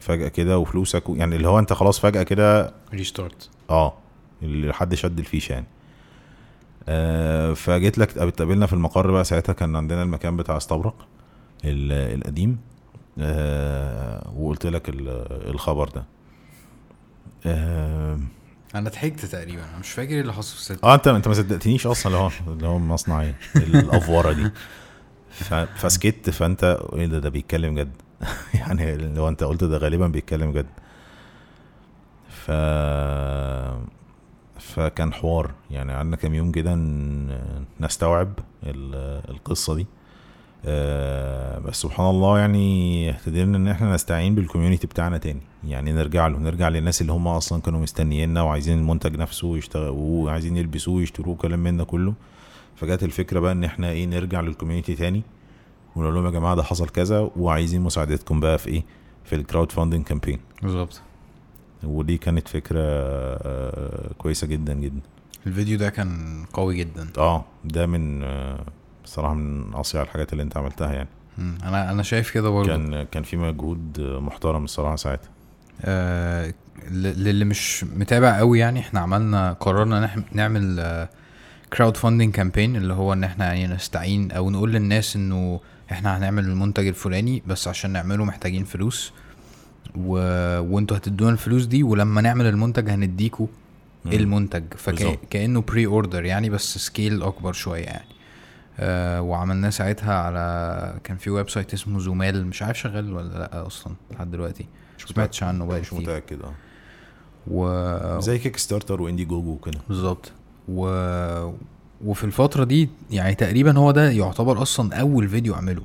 فجأة كده وفلوسك يعني اللي هو انت خلاص فجأة كده ريستارت آه اللي حد شد الفيشه يعني. آه فجيت لك اتقابلنا في المقر بقى ساعتها كان عندنا المكان بتاع استبرق ال- القديم. آه وقلت لك ال- الخبر ده. آه, أنا ضحكت تقريبا. أنا مش فاكر إيه اللي حصل في آه انت أنت ما صدقتنيش أصلا اللي هو اللي هو مصنع إيه الأفورة دي. فسكت فأنت إيه ده؟ ده بيتكلم جد. يعني لو انت قلت ده غالبا بيتكلم جد. ف فكان حوار. يعني قعدنا كام يوم كده نستوعب ال- القصة دي. آه، بس سبحان الله يعني قدرنا إن إحنا نستعين بالكوميونتي بتاعنا تاني. يعني نرجع له نرجع للناس اللي هم أصلا كانوا مستنيينا وعايزين المنتج نفسه يشتغلوا وعايزين يلبسوه ويشتروه كلام من ده كله. فجت الفكرة بقى إن إحنا إيه نرجع لل community تاني. ونقول لهم يا جماعة ده حصل كذا وعايزين مساعدتكم بقى في إيه؟ في ال crowdfunding campaign بالظبط. ودي كانت فكرة آه، كويسة جدا جدا. الفيديو ده كان قوي جدا. آه ده من آه، بصراحه من أصيع الحاجات اللي أنت عملتها يعني. أنا أنا شايف كده برضه. كان كان في مجهود محترم الصراحة ساعتها. آه للي مش متابع قوي يعني إحنا عملنا قررنا نعمل crowdfunding campaign اللي هو إن إحنا يعني نستعين أو نقول للناس إنه إحنا هنعمل المنتج الفلاني بس عشان نعمله محتاجين فلوس. و... وانتوا هتدونا الفلوس دي ولما نعمل المنتج هنديكوا. المنتج. فكانه pre-order يعني بس scale أكبر شوية يعني. آه وعملناه ساعتها على كان في website اسمه Zoomaal مش عارف شغال ولا لأ أصلا لحد دلوقتي. مش سمعتش عنه بقى مش متأكد آه. و زي Kickstarter و Indiegogo وكده. بالظبط. و... وفي الفترة دي يعني تقريبا هو ده يعتبر أصلا أول فيديو أعمله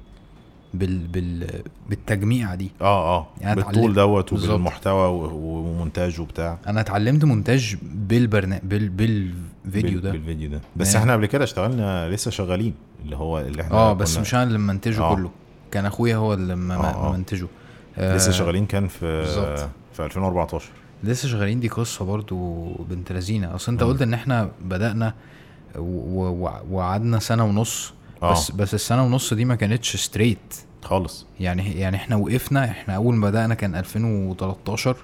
بال... بال... بالتجميع دي آه آه يعني بالطول دوت. وبالمحتوى ومونتاج وبتاع أنا اتعلمت مونتاج بالبرنامج بال... بالفيديو بال- ده بالفيديو ده بس يعني- إحنا قبل كده اشتغلنا لسه شغالين اللي هو اللي إحنا آه بس مش أنا اللي منتجه آه. كله كان أخويا هو اللي م- آه، آه. منتجه لسه شغالين كان في بالظبط. في 2014 لسه شغالين دي قصة برضو بنت لذيذة أصل أنت. قلت إن إحنا بدأنا وقعدنا سنة ونص. آه. بس بس السنة ونص دي ما كانتش straight خالص. يعني يعني إحنا وقفنا إحنا أول ما بدأنا كان 2013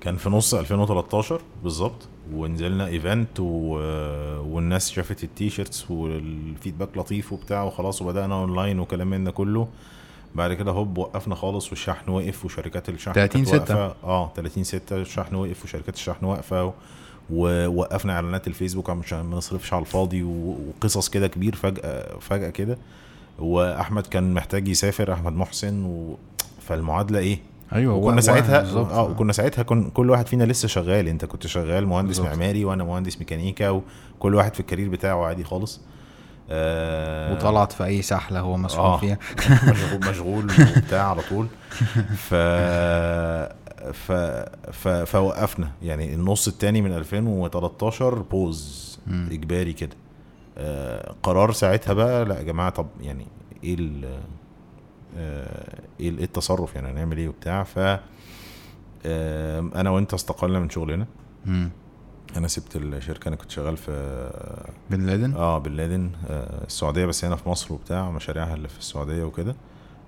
كان في نص 2013 بالظبط. ونزلنا event و... والناس شافت ال T-shirts وال feedback لطيف وبتاع وخلاص وبدأنا اونلاين وكلام من ده كله. بعد كده هوب وقفنا خالص والشحن وقف وشركات الشحن 30 كانت ستة. واقفة. آه 30 6 الشحن وقف وشركات الشحن واقفة ووقفنا إعلانات الفيسبوك عشان ما نصرفش على الفاضي وقصص كده كبير فجأة فجأة كده وأحمد كان محتاج يسافر أحمد محسن و... فالمعادلة إيه أيوه وكنا ساعتها. آه وكنا ساعتها كن كل واحد فينا لسه شغال أنت كنت شغال مهندس بالظبط. معماري وأنا مهندس ميكانيكا وكل واحد في الكارير بتاعه عادي خالص آه وطلعت في أي سحلة هو مسؤول آه. فيها مشغول مشغول وبتاع على طول ف ف ف فوقفنا. يعني النص التاني من 2013 بوز. مم. إجباري كده. آه قرار ساعتها بقى لا يا جماعة طب يعني إيه ال آه، إيه إيه التصرف؟ يعني هنعمل إيه وبتاع؟ ف آه، أنا وأنت استقلنا من شغلنا. مم. أنا سبت الشركة أنا كنت شغال في بن لادن؟ آه بن لادن. آه السعودية بس هنا في مصر وبتاع مشاريعها اللي في السعودية وكده.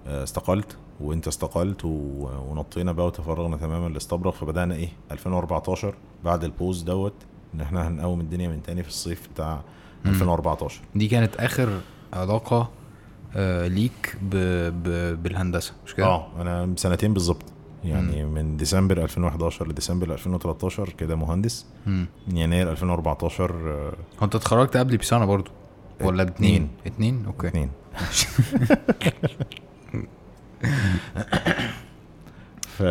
آه استقلت. وانت استقلت. ونطينا بقى وتفرغنا تماما لاستبرق فبدأنا إيه 2014 بعد البوز دوت إن إحنا هنقوم الدنيا من تاني في الصيف بتاع مم. 2014 دي كانت آخر علاقة آه ليك ب... ب... بالهندسة مش كده؟ آه أنا سنتين بالظبط يعني من ديسمبر 2011 لديسمبر 2013 كده مهندس مم. من يناير 2014 آه، هو أنت اتخرجت قبل بسنة برضو ولا باتنين؟ اتنين. اتنين okay اتنين ف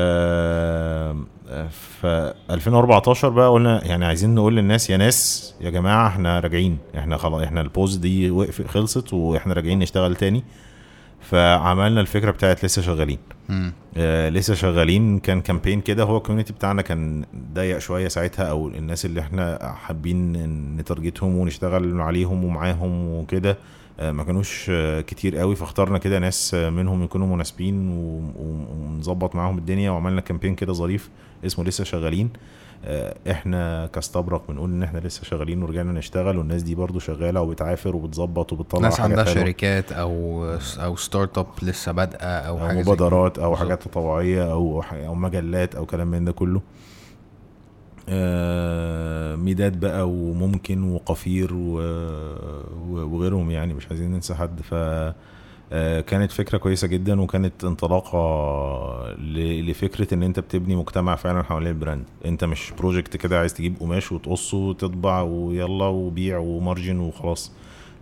ف 2014 بقى قلنا يعني عايزين نقول للناس يا ناس يا جماعة إحنا راجعين إحنا خلاص إحنا ال pause دي وقف خلصت وإحنا راجعين نشتغل تاني. فعملنا الفكرة بتاعت لسه شغالين. آه لسه شغالين كان campaign كده هو ال community بتاعنا كان ضيق شوية ساعتها أو الناس اللي إحنا حابين ن target هم ونشتغل عليهم ومعاهم وكده. ما كانوش آه كتير قوي فاخترنا كده ناس آه منهم يكونوا مناسبين ونظبط معاهم الدنيا وعملنا campaign كده ظريف اسمه لسه شغالين آه، إحنا كاستبرق بنقول إن إحنا لسه شغالين ورجعنا نشتغل والناس دي برضو شغالة وبتعافر وبتظبط وبتطلع ناس عندها. شركات أو أو startup لسه بادئة أو أو حاجة مبادرات أو. حاجات تطوعيه أو أو مجلات أو كلام من ده كله آه، ميداد بقى وممكن وقفير وغيرهم يعني مش عايزين ننسى حد. ف آه، كانت فكرة كويسة جدا وكانت انطلاقة ل- لفكرة إن أنت بتبني مجتمع فعلا حوالين ال brand. أنت مش project كده عايز تجيب قماش وتقصه وتطبع ويلا وبيع و margin وخلاص.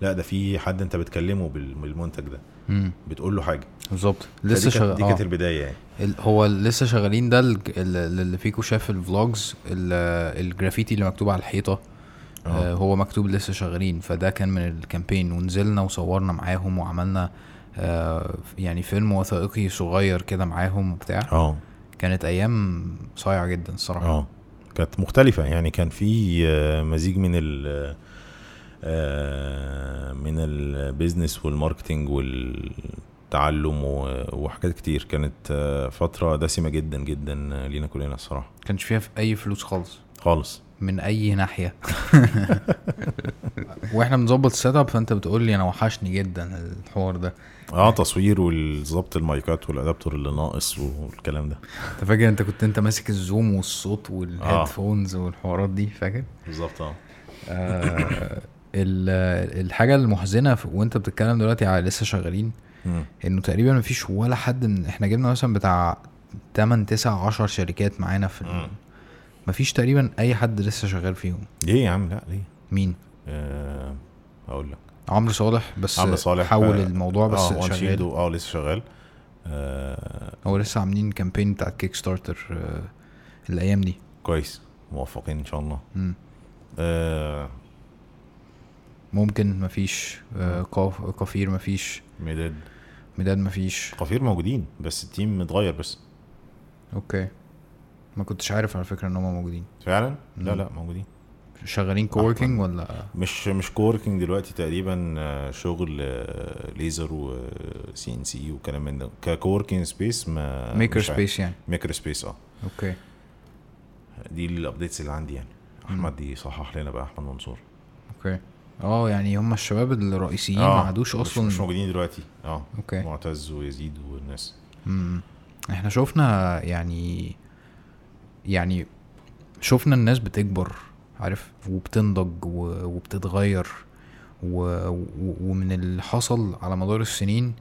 لا ده في حد انت بتكلمه بال- بالمنتج ده. مم. بتقول له حاجة. بالظبط. لسه كانت- دي كانت شغال البداية يعني. هو لسه شغالين ده اللي فيكو شاف ال vlogs ال- الجرافيتي اللي مكتوب على الحيطة. آه. آه هو مكتوب لسه شغالين فده كان من ال campaign. ونزلنا وصورنا معاهم وعملنا آه يعني فيلم وثائقي صغير كده معاهم وبتاع. آه. كانت أيام صايعة جدا الصراحة. آه. كانت مختلفة يعني. كان في آه، مزيج من ال آه، من ال business وال marketing والتعلم وحاجات كتير. كانت آه، فترة دسمة جدا جدا لينا كلنا الصراحة. كانش فيها في أي فلوس خالص؟ خالص. من أي ناحية؟ وإحنا بنظبط ال setup فأنت بتقول لي أنا وحشني جدا الحوار ده. آه تصوير والظبط المايكات وال adaptor اللي ناقص والكلام ده. أنت فاكر أنت كنت أنت ماسك ال Zoom والصوت وال headphones والحوارات دي فاكر؟ بالظبط آه. آه الحاجة المحزنة وانت بتتكلم دلوقتي على لسه شغالين. انه تقريبا مفيش ولا حد من إحنا جبنا مثلا بتاع 8 9 10 شركات معانا في. مفيش تقريبا أي حد لسه شغال فيهم. ليه يا عم؟ لا ليه؟ مين؟ آه، أقول لك. عمرو صالح بس عمرو صالح حول آه، الموضوع بس آه وان شغال. آه لسه شغال. آه هو لسه عاملين campaign بتاع Kickstarter آه الأيام دي. كويس. موفقين إن شاء الله. مم. آه ممكن مفيش آه قاف- قفير مفيش. ميداد ميداد مفيش. قفير موجودين بس ال team متغير بس. okay. ما كنتش عارف على فكرة إن هم موجودين. فعلا؟ لا مم. لا موجودين. شغالين coworking ولا؟ مش مش coworking دلوقتي تقريبا آه، شغل آه، ليزر و CNC وكلام من ده. ك coworking space ما maker. space يعني. maker space آه. okay. دي ال updates اللي عندي يعني. أحمد يصحح لنا بقى أحمد منصور. okay. آه يعني هم الشباب الرئيسيين ما عادوش أصلا مش موجودين دلوقتي. آه okay. معتز ويزيد والناس. مم. إحنا شفنا يعني يعني شفنا الناس بتكبر عارف؟ وبتنضج وبتتغير و... و... ومن اللي حصل على مدار السنين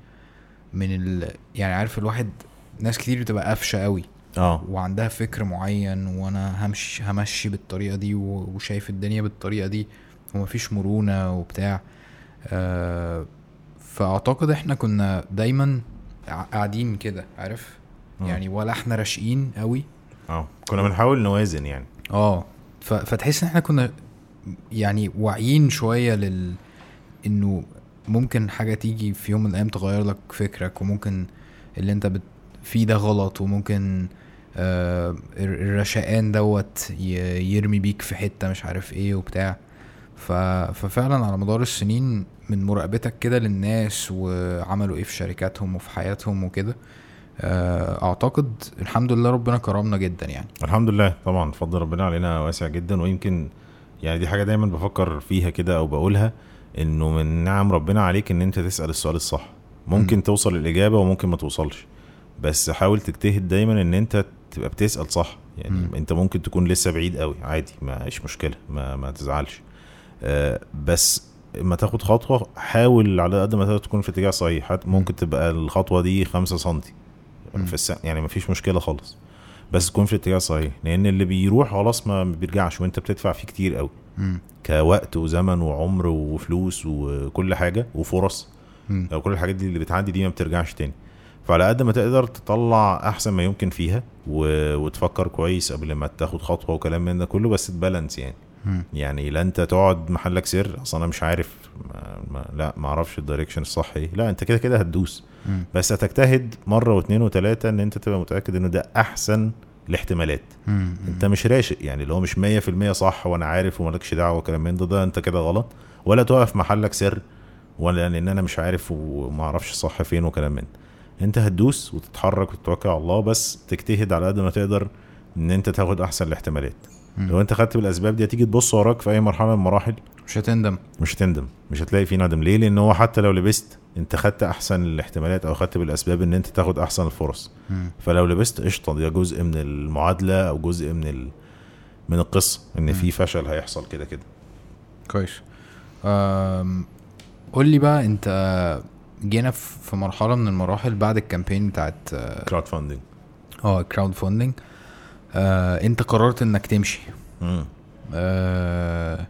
من ال... يعني عارف الواحد ناس كتير بتبقى قافشة قوي. آه. وعندها فكر معين وأنا همشي همشي بالطريقة دي و- وشايف الدنيا بالطريقة دي. ومفيش مرونة وبتاع. آه فأعتقد إحنا كنا دايما قاعدين كده عارف؟ مم. يعني ولا إحنا راشقين قوي. آه كنا بنحاول نوازن يعني. آه فتحس إن إحنا كنا يعني واعيين شوية لل إنه ممكن حاجة تيجي في يوم من الأيام تغير لك فكرك وممكن اللي أنت بت... فيه ده غلط وممكن آه الر- الرشقان دوت يرمي بيك في حتة مش عارف إيه وبتاع. ف... ففعلا على مدار السنين من مراقبتك كده للناس وعملوا إيه في شركاتهم وفي حياتهم وكده آه، أعتقد الحمد لله ربنا كرمنا جدا يعني الحمد لله طبعا فضل ربنا علينا واسع جدا ويمكن يعني دي حاجة دايما بفكر فيها كده أو بقولها إنه من نعم ربنا عليك إن أنت تسأل السؤال الصح ممكن مم. توصل الاجابه وممكن ما توصلش بس حاول تجتهد دايما إن أنت تبقى بتسأل صح يعني مم. أنت ممكن تكون لسه بعيد قوي عادي ما إيش مشكلة ما ما تزعلش بس ما تاخد خطوة حاول على قد ما تقدر تكون في اتجاه صحيح. ممكن تبقى الخطوة دي خمسة سنتي. مم. في الس... يعني ما فيش مشكلة خالص. بس تكون في الاتجاه الصحيح لأن اللي بيروح خلاص ما بيرجعش وأنت بتدفع فيه كتير قوي. كوقت وزمن وعمر وفلوس وكل حاجة وفرص. لو كل الحاجات دي اللي بتعدي دي ما بترجعش تاني. فعلى قد ما تقدر تطلع أحسن ما يمكن فيها و... وتفكر كويس قبل ما تاخد خطوة وكلام من ده كله. بس تبالانس يعني. يعني لا انت تقعد محلك سر اصل أنا مش عارف ما... ما... لا ما أعرفش الدايركشن الصح إيه لا انت كده كده هتدوس مم. بس هتجتهد مرة واثنين وثلاثه ان انت تبقى متأكد انه ده احسن الاحتمالات مم. انت مش راشق يعني اللي هو مش 100% صح وأنا عارف ومالكش دعوة وكلام من ده ده انت كده غلط ولا تقف محلك سر ولا لأن أنا مش عارف وما أعرفش الصح فين وكلام من ده. انت هتدوس وتتحرك وتتوكل على الله بس تجتهد على قد ما تقدر ان انت تاخد احسن الاحتمالات مم. لو انت خدت بالاسباب دي هتيجي تبص وراك في اي مرحلة من المراحل. مش هتندم. مش هتندم. مش هتلاقي فيه ندم. ليه؟ لأن هو حتى لو لبست انت خدت أحسن الاحتمالات أو خدت بالأسباب إن انت تاخد أحسن الفرص. مم. فلو لبست قشطة ده جزء من المعادلة أو جزء من ال... من القصة إن في فشل هيحصل كده كده. كويس. أم، قول لي بقى انت جينا في في مرحلة من المراحل بعد ال campaign بتاعت crowdfunding آه crowdfunding انت قررت انك تمشي آه،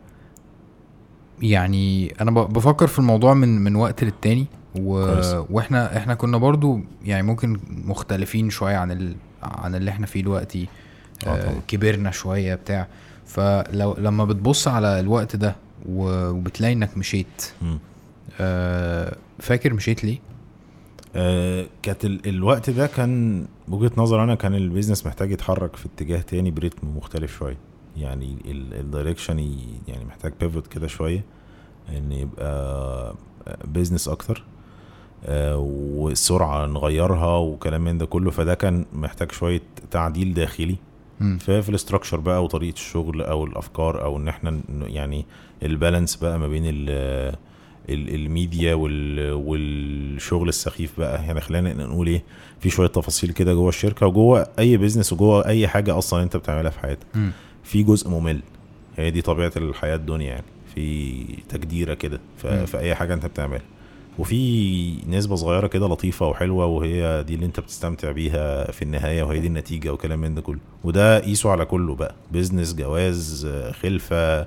يعني أنا بفكر في الموضوع من من وقت للتاني و... كويس. وإحنا إحنا كنا برضو يعني ممكن مختلفين شوية عن ال... عن اللي إحنا فيه دلوقتي آه آه. كبرنا شوية بتاع فلو لما بتبص على الوقت ده. وبتلاقي انك مشيت آه فاكر مشيت ليه؟ آه كانت ال... الوقت ده كان وجهة نظر أنا كان ال business محتاج يتحرك في اتجاه تاني ب rhythm مختلف شوية يعني ال direction يعني محتاج بيفوت كده شوية إن يبقى business أكتر آه، والسرعه نغيرها وكلام من ده كله فده كان محتاج شوية تعديل داخلي. في في ال structure بقى وطريقة الشغل أو الأفكار أو إن إحنا يعني ال balance بقى ما بين الميديا وال والشغل السخيف بقى. يعني خلينا نقول إيه في شوية تفاصيل كده جوه الشركة وجوه أي business وجوه أي حاجة أصلا أنت بتعملها في حياتك. في جزء ممل. هي دي طبيعة الحياة الدنيا يعني. في تجديرة كده. في أي حاجة أنت بتعملها. وفي نسبة صغيرة كده لطيفة وحلوة وهي دي اللي أنت بتستمتع بيها في النهاية وهي دي النتيجة وكلام من ده كله. وده قيسه على كله بقى. business جواز خلفة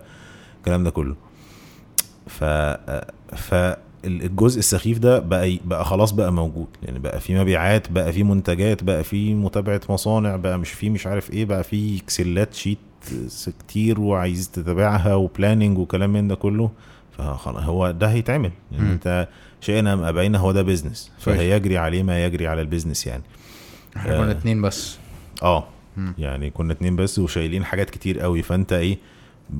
الكلام ده كله. ف فالجزء السخيف ده بقى بقى خلاص بقى موجود. يعني بقى في مبيعات بقى في منتجات بقى في متابعة مصانع بقى مش في مش عارف إيه بقى في Excelات sheet كتير وعايز تتابعها و planning وكلام من ده كله. فخلاص هو ده هيتعمل. يعني. أنت شئنا أم أبينا هو ده business. فهيجري عليه ما يجري على ال business يعني. إحنا كنا آه. اتنين بس. آه. يعني كنا اتنين بس وشايلين حاجات كتير قوي. فأنت إيه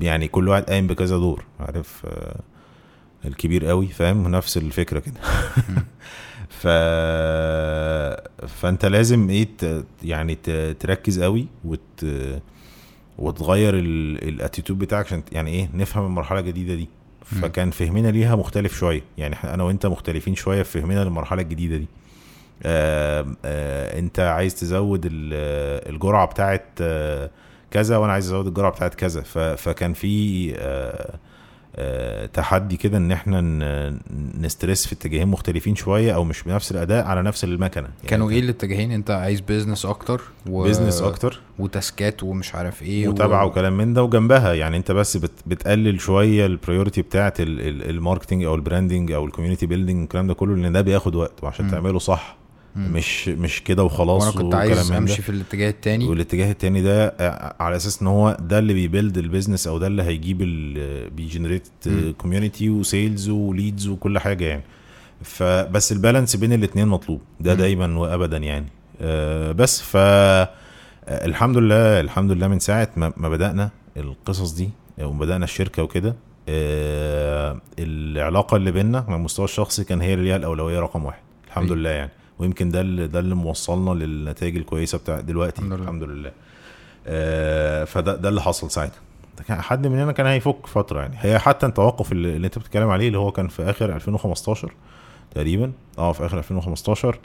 يعني كل واحد قايم بكذا دور عارف؟ آه. الكبير قوي فاهم؟ نفس الفكرة كده. ف فأنت لازم إيه ت... يعني ت... تركز قوي وت... وتغير ال attitude بتاعك عشان يعني إيه نفهم المرحلة الجديدة دي. فكان فهمنا ليها مختلف شوية. يعني أنا وأنت مختلفين شوية في فهمنا للمرحلة الجديدة دي. آه آه أنت عايز تزود ال- الجرعة بتاعت آه كذا وأنا عايز أزود الجرعة بتاعت كذا. ف- فكان في آه آه تحدي كده إن إحنا نstress في اتجاهين مختلفين شوية أو مش بنفس الأداء على نفس المكنة يعني كانوا إيه الاتجاهين أنت عايز business أكتر و... business أكتر و taskات ومش عارف إيه متابعه و... وكلام من ده وجنبها يعني أنت بس بت بتقلل شوية ال priority ال- ال marketing أو ال branding أو ال community building الكلام ده كله لأن ده بياخد وقت وعشان مم. تعمله صح. مش مش كده وخلاص وأنا كنت عايز أمشي. في الاتجاه التاني والاتجاه التاني ده آه، على أساس إن هو ده اللي بي build ال business أو ده اللي هيجيب بي generate. community و sales و leads وكل حاجة يعني فبس ال balance بين الاتنين مطلوب ده. دايما وابدا يعني آه، بس ف آه، الحمد لله الحمد لله من ساعة ما ما بدأنا القصص دي وبدانا الشركة وكده العلاقة اللي بينا على المستوى الشخصي كان هي اللي ليها الأولوية رقم واحد الحمد أيوة. لله يعني ويمكن ده اللي ده اللي موصلنا للنتائج الكويسة بتاع دلوقتي. الحمد لله. الحمد لله. آه، فده ده اللي حصل ساعتها. حد مننا كان هيفك فترة يعني. هي حتى التوقف اللي, اللي انت بتتكلم عليه اللي هو كان في آخر 2015 تقريبا. آه في آخر 2015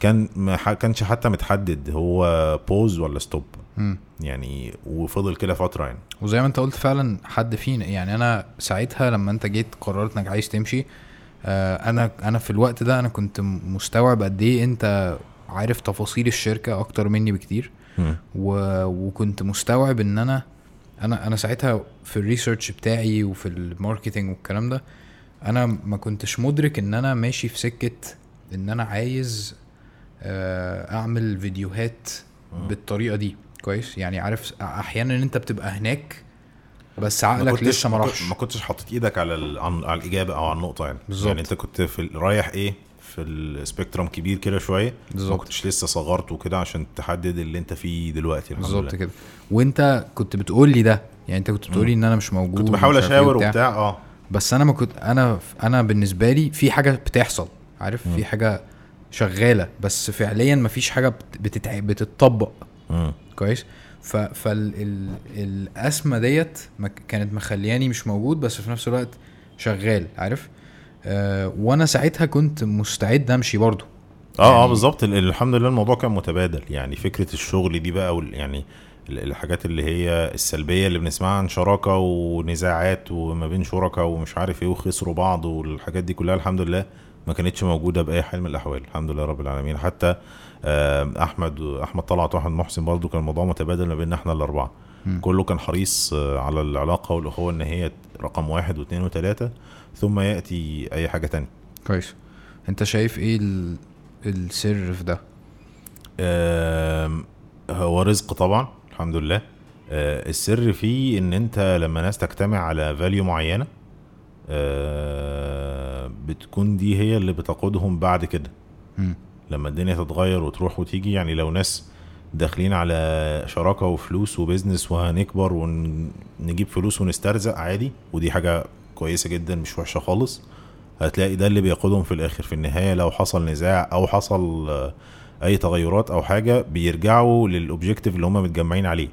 كان ما كانش حتى متحدد هو pause ولا stop. يعني وفضل كده فترة يعني. وزي ما انت قلت فعلا حد فينا يعني. أنا ساعتها لما انت جيت قررت إنك عايز تمشي أنا أنا في الوقت ده أنا كنت مستوعب قد إيه أنت عارف تفاصيل الشركة أكتر مني بكتير. و... وكنت مستوعب إن أنا أنا أنا ساعتها في ال research بتاعي وفي ال marketing والكلام ده أنا ما كنتش مدرك إن أنا ماشي في سكة إن أنا عايز آه، أعمل فيديوهات. بالطريقة دي كويس يعني عارف أحيانا أنت بتبقى هناك بس ما عقلك لسه ما راحش. ما كنتش حاطط إيدك على ال- على الإجابة أو على النقطة يعني. بالظبط. يعني أنت كنت في ال- رايح إيه؟ في السبيكترم كبير كده شوية. ما بالظبط. كنتش لسه صغرته كده عشان تحدد اللي أنت فيه دلوقتي بالظبط. كده. وأنت كنت بتقول لي ده. يعني أنت كنت بتقول لي إن أنا مش موجود كنت بحاول إيه أشاور وبتاع. آه. بس أنا ما كنت أنا أنا بالنسبة لي في حاجة بتحصل عارف؟ مم. في حاجة شغالة بس فعليا ما فيش حاجة بت- بتتع... بتتطبق. مم. كويس؟ ف فالازمه ديت كانت مخلياني مش موجود بس في نفس الوقت شغال عارف؟ آه وأنا ساعتها كنت مستعد أمشي برضو آه آه يعني- بالظبط. ال- الحمد لله الموضوع كان متبادل. يعني فكرة الشغل دي بقى وال- يعني ال- الحاجات اللي هي السلبية اللي بنسمعها عن شراكة ونزاعات وما بين شركاء ومش عارف إيه وخسروا بعض والحاجات دي كلها الحمد لله ما كانتش موجودة بأي حال من الأحوال. الحمد لله رب العالمين. حتى احمد أحمد طلعت واحمد محسن برضو كان الموضوع متبادل ما بيننا إحنا الأربعة. مم. كله كان حريص آه، على العلاقة والأخوة إن هي رقم واحد واثنين وثلاثة ثم يأتي أي حاجة تانية. كويس. أنت شايف إيه ال... السر في ده؟ هو رزق طبعا الحمد لله. آه، السر فيه إن أنت لما ناس تجتمع على value معينة آه، بتكون دي هي اللي بتقودهم بعد كده. لما الدنيا تتغير وتروح وتيجي يعني لو ناس داخلين على شراكة وفلوس و business وهنكبر ونجيب فلوس ونسترزق عادي ودي حاجة كويسة جدا مش وحشة خالص. هتلاقي ده اللي بيقودهم في الآخر. في النهاية لو حصل نزاع أو حصل آه، أي تغيرات أو حاجة بيرجعوا للاوبجيكتيف اللي هم متجمعين عليه.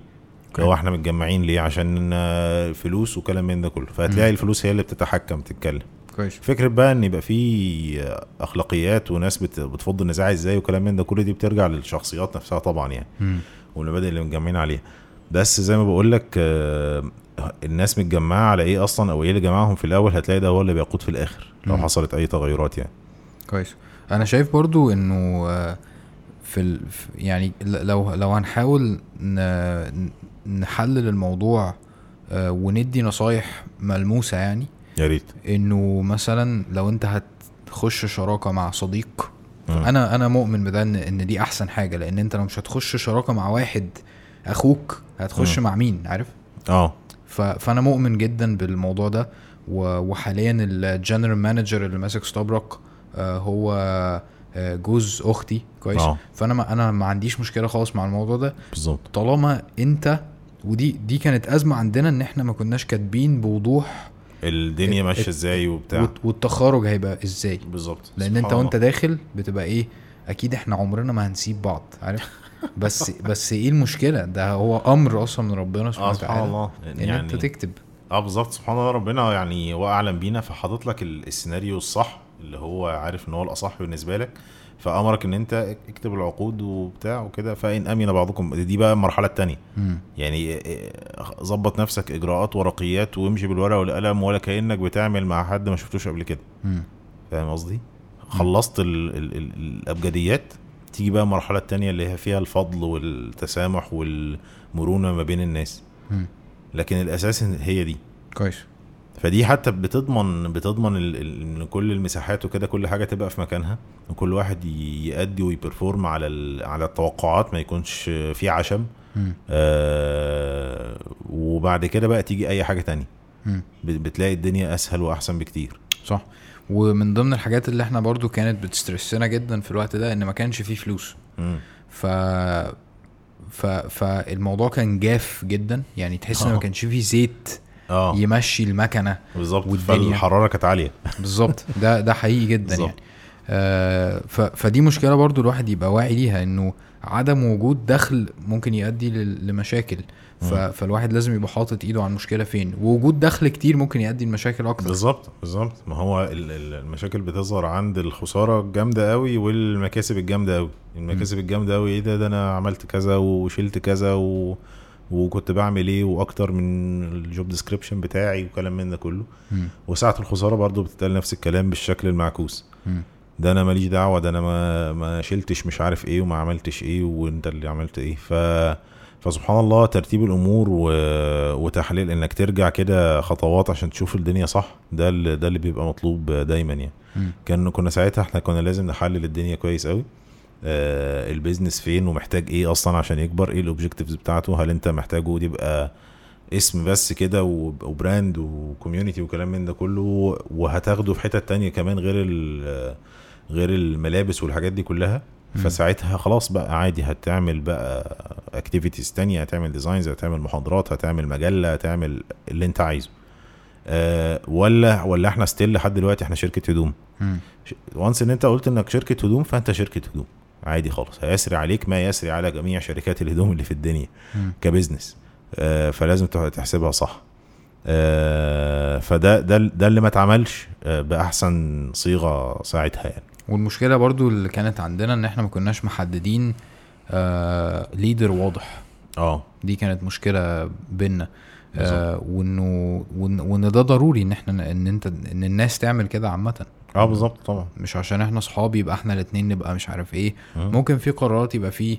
هو إحنا متجمعين ليه؟ عشان آه، فلوس وكلام من ده كله. فهتلاقي. الفلوس هي اللي بتتحكم تتكلم. كويس فكرة بقى إن يبقى في أخلاقيات وناس بت- بتفض النزاع إزاي وكلام من ده كل دي بترجع للشخصيات نفسها طبعا يعني. والمبادئ اللي متجمعين عليها بس زي ما بقول لك آه، الناس متجمعة على إيه أصلا أو إيه اللي جمعهم في الأول هتلاقي ده هو اللي بيقود في الآخر لو. حصلت أي تغيرات يعني كويس أنا شايف برضو إنه آه، في ال... يعني لو لو هنحاول. نحلل الموضوع آه، وندي نصايح ملموسة يعني يا ريت إنه مثلا لو أنت هتخش شراكة مع صديق مم. أنا أنا مؤمن بده إن إن دي أحسن حاجة لأن أنت لو مش هتخش شراكة مع واحد أخوك هتخش مم. مع مين عارف آه. فأنا مؤمن جدا بالموضوع ده. وحاليا ال general manager اللي ماسك استبرق آه، هو آه، جوز أختي كويس آه فأنا ما أنا ما عنديش مشكلة خالص مع الموضوع ده بالظبط طالما أنت ودي دي كانت أزمة عندنا إن إحنا ما كناش كاتبين بوضوح الدنيا ماشية إزاي وبتاع. والت- والتخارج هيبقى إزاي؟ بالظبط. لأن أنت سبحان وأنت. داخل بتبقى إيه أكيد إحنا عمرنا ما هنسيب بعض عارف؟ بس بس إيه المشكلة؟ ده هو أمر أصلا من ربنا سبحانه سبحان وتعالى الله. إن أنت تكتب. آه بالظبط. سبحان الله ربنا يعني هو أعلم بينا فحاطط لك ال- السيناريو الصح اللي هو عارف إن هو الأصح بالنسبة لك. فأمرك إن أنت اكتب العقود وبتاع وكده فإن أمن بعضكم. دي بقى المرحلة الثانية. يعني آه، ظبط نفسك إجراءات ورقيات وامشي بالورقة والقلم ولا كأنك بتعمل مع حد ما شفتوش قبل كده. فاهم قصدي؟ خلصت ال ال ال الأبجديات تيجي بقى المرحلة الثانية اللي هي فيها الفضل والتسامح والمرونة ما بين الناس. لكن الأساس هي دي. كويس. فدي حتى بتضمن بتضمن إن كل المساحات وكده كل حاجة تبقى في مكانها وكل واحد يأدي ويبرفورم على على التوقعات ما يكونش في عشم. آه وبعد كده بقى تيجي أي حاجة تانية. بتلاقي الدنيا أسهل وأحسن بكتير. صح. ومن ضمن الحاجات اللي إحنا برضو كانت بتسترسنا جدا في الوقت ده إن ما كانش فيه فلوس. ف ف فالموضوع كان جاف جدا يعني تحس إن ما آه. كانش فيه زيت. آه. يمشي المكنة بالظبط. فالحرارة كانت عالية. بالظبط. ده ده حقيقي جدا بالظبط. يعني. آه ف فدي مشكلة برضو الواحد يبقى واعي ليها إنه عدم وجود دخل ممكن يؤدي لمشاكل. فالواحد لازم يبقى حاطط إيده على المشكلة فين. ووجود دخل كتير ممكن يؤدي لمشاكل أكتر. بالظبط بالظبط. ما هو ال- ال- المشاكل بتظهر عند الخسارة الجامدة قوي والمكاسب الجامدة قوي. المكاسب الجامدة قوي إيه ده؟ ده أنا عملت كذا وشلت كذا و... وكنت بعمل إيه وأكتر من الجوب ديسكريبشن بتاعي وكلام من ده كله. وساعة الخسارة برضو بتتقال نفس الكلام بالشكل المعكوس مم. ده أنا ماليش دعوة ده أنا ما ما شلتش مش عارف إيه وما عملتش إيه وأنت اللي عملت إيه ف فسبحان الله ترتيب الأمور و... وتحليل إنك ترجع كده خطوات عشان تشوف الدنيا صح ده اللي ده اللي بيبقى مطلوب دايما يعني. كان كنا ساعتها إحنا كنا لازم نحلل الدنيا كويس قوي ال business فين ومحتاج إيه أصلا عشان يكبر إيه الاوبجكتيفز بتاعته هل أنت محتاجه يبقى اسم بس كده وب- و brand و community وكلام من ده كله وهتاخده في حتت تانية كمان غير غير الملابس والحاجات دي كلها. فساعتها خلاص بقى عادي هتعمل بقى activities تانية هتعمل designs هتعمل محاضرات هتعمل مجلة هتعمل اللي أنت عايزه أه ولا ولا إحنا still لحد دلوقتي إحنا شركة هدوم. وانس إن أنت قلت إنك شركة هدوم فأنت شركة هدوم عادي خالص. هيسري عليك ما يسري على جميع شركات الهدوم اللي في الدنيا. ك business. آه، فلازم تح- تحسبها صح. آه، فده ده ده اللي ما اتعملش آه، بأحسن صيغة ساعتها يعني. والمشكلة برضو اللي كانت عندنا إن إحنا ما كناش محددين leader واضح. آه. دي كانت مشكلة بينا. آه وانه وان ده ضروري إن إحنا إن انت إن الناس تعمل كده عامة آه بالظبط طبعا مش عشان إحنا صحاب يبقى إحنا الاتنين نبقى مش عارف إيه مم. ممكن في قرارات يبقى فيه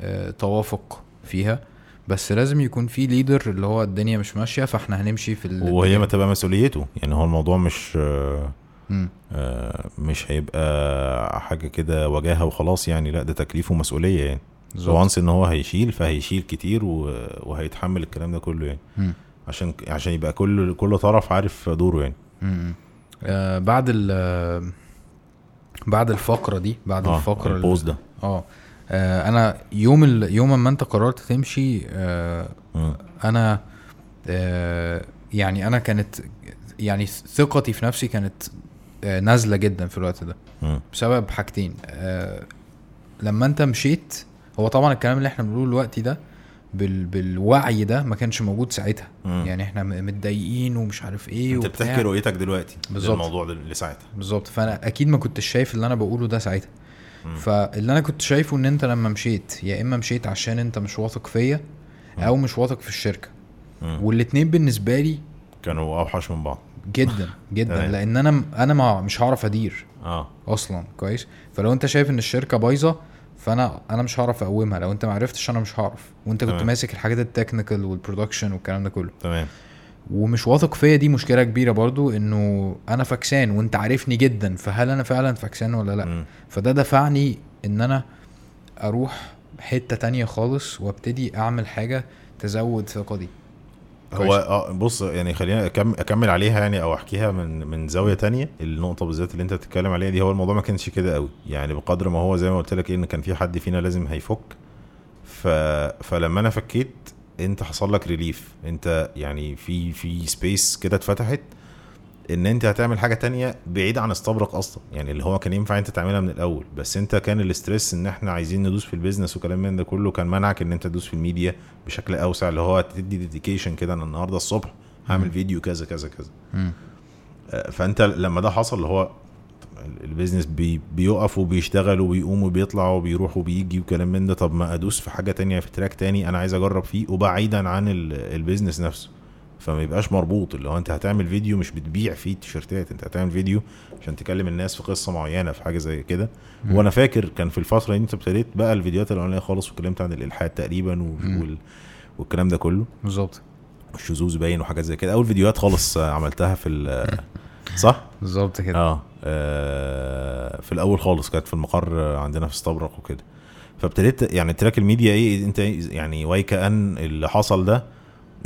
آه توافق فيها بس لازم يكون في leader اللي هو الدنيا مش ماشية فإحنا هنمشي في ال- وهي ما تبقى مسؤوليته يعني هو الموضوع مش آه،. آه، مش هيبقى حاجة كده وجاهة وخلاص يعني لأ ده تكليف ومسؤولية يعني. وانس ان هو هيشيل فهيشيل كتير وهيتحمل الكلام ده كله يعني مم. عشان عشان يبقى كل كل طرف عارف دوره يعني. آه بعد ال آه، بعد الفقرة دي بعد آه الفقرة ال- البوز ده آه آه، أنا يوم ال... يوم ما أنت قررت تمشي آه. أنا آه يعني أنا كانت يعني ثقتي في نفسي كانت آه نازلة جدا في الوقت ده مم. بسبب حاجتين آه لما أنت مشيت هو طبعا الكلام اللي إحنا بنقوله دلوقتي ده بال... بالوعي ده ما كانش موجود ساعتها مم. يعني إحنا متضايقين ومش عارف إيه انت وبتاع. بتحكي رؤيتك دلوقتي بالظبط. الموضوع اللي ساعتها بالظبط فأنا أكيد ما كنتش شايف اللي أنا بقوله ده ساعتها مم. فاللي أنا كنت شايفه إن أنت لما مشيت يا إما مشيت عشان أنت مش واثق فيا أو مش واثق في الشركة مم. والاتنين بالنسبة لي كانوا أوحش من بعض جدا جدا. لأن أنا أنا ما مش هعرف أدير آه أصلا كويس فلو أنت شايف إن الشركة بايظة فانا أنا مش هعرف اقومها. لو انت ما عرفتش أنا مش هعرف. وانت كنت تمام. ماسك الحاجات ال technical وال production والكلام ده كله. تمام. ومش واثق فيا دي مشكلة كبيرة برضو انه أنا فكسان وانت عارفني جدا فهل أنا فعلا فكسان ولا لا؟ مم. فده دفعني ان أنا أروح حتة تانية خالص وابتدي اعمل حاجة تزود ثقتي. هو. آه بص يعني خلينا أكمل عليها يعني أو أحكيها من من زاوية تانية. النقطة بالذات اللي أنت بتتكلم عليها دي هو الموضوع ما كانش كده قوي يعني بقدر ما هو زي ما قلت لك إيه إن كان في حد فينا لازم هيفك. ف فلما أنا فكيت أنت حصل لك relief أنت يعني في في space كده اتفتحت. إن أنت هتعمل حاجة تانية بعيد عن استبرق أصلا. يعني اللي هو كان ينفع أنت تعملها من الأول بس أنت كان ال stress إن إحنا عايزين ندوس في ال business وكلام من ده كله كان منعك إن أنت تدوس في الميديا بشكل أوسع اللي هو تدي dedication كده أنا النهارده الصبح هعمل فيديو كذا كذا كذا. آه، فأنت لما ده حصل اللي هو ال business بي بيقف وبيشتغل وبيقوم وبيطلع وبيروح وبيجي وكلام من ده طب ما أدوس في حاجة تانية في track تاني أنا عايز أجرب فيه وبعيدا عن ال- business نفسه. فما يبقاش مربوط اللي هو انت هتعمل فيديو مش بتبيع فيه تيشرتات انت هتعمل فيديو عشان تكلم الناس في قصة معينة في حاجة زي كده. وأنا فاكر كان في الفترة دي انت ابتديت بقى الفيديوهات الاولانيه خالص واتكلمت عن الإلحاد تقريبا. وال والكلام ده كله بالظبط والشذوذ باين وحاجات زي كده أول فيديوهات خالص عملتها في ال- صح؟ بالظبط كده آه آه، في الأول خالص كانت في المقر عندنا في استبرق وكده فابتديت يعني track ال media إيه إنت يعني واي كأن اللي حصل ده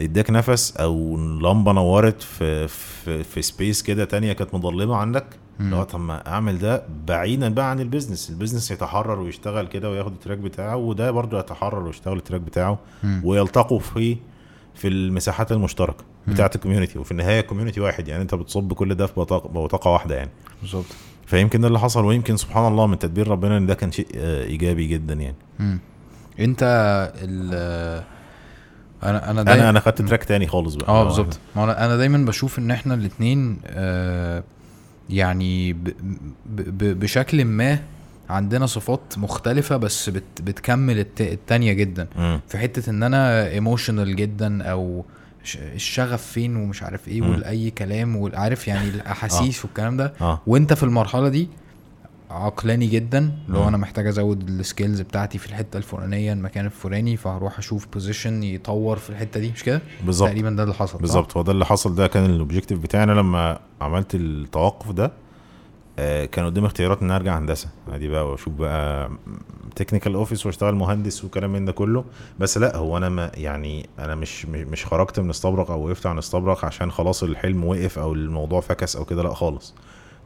اداك نفس أو لمبة نورت في في, في space كده تانية كانت مظلمة عندك. اللي هو طب ما اعمل ده بعيدا بقى عن ال business ال business يتحرر ويشتغل كده وياخد ال track بتاعه وده برضو يتحرر ويشتغل ال track بتاعه مم. ويلتقوا في في المساحات المشتركة بتاعة ال community وفي النهاية ال community واحد يعني انت بتصب كل ده في بطاقه بطاقة واحدة يعني. بالظبط. فيمكن ده اللي حصل ويمكن سبحان الله من تدبير ربنا إن ده كان شيء آه، إيجابي جدا يعني. مم. انت ال أنا أنا دايما أنا أنا خدت track تاني خالص بقى. آه بالظبط. ما أنا أنا دايما بشوف إن إحنا الاثنين آه يعني ب ب بشكل ما عندنا صفات مختلفة بس بت بتكمل الت التانية جدا. مم. في حتة إن أنا emotional جدا أو الشغف فين ومش عارف إيه. والأي كلام والعارف يعني الأحاسيس والكلام ده. آه. وأنت في المرحلة دي عقلاني جدا لو مم. أنا محتاج أزود ال skills بتاعتي في الحتة الفلانية المكان الفلاني فهروح أشوف position يطور في الحتة دي مش كده؟ بالظبط. تقريبا ده اللي حصل؟ بالظبط هو ده اللي حصل ده كان ال objective بتاعنا. لما عملت التوقف ده آه، كان قدامي اختيارات إن أنا أرجع هندسة. عادي بقى وأشوف بقى technical office وأشتغل مهندس وكلام من ده كله. بس لأ هو أنا ما يعني أنا مش مش مش خرجت من استبرق أو وقفت عن استبرق عشان خلاص الحلم وقف أو الموضوع فكس أو كده لأ خالص.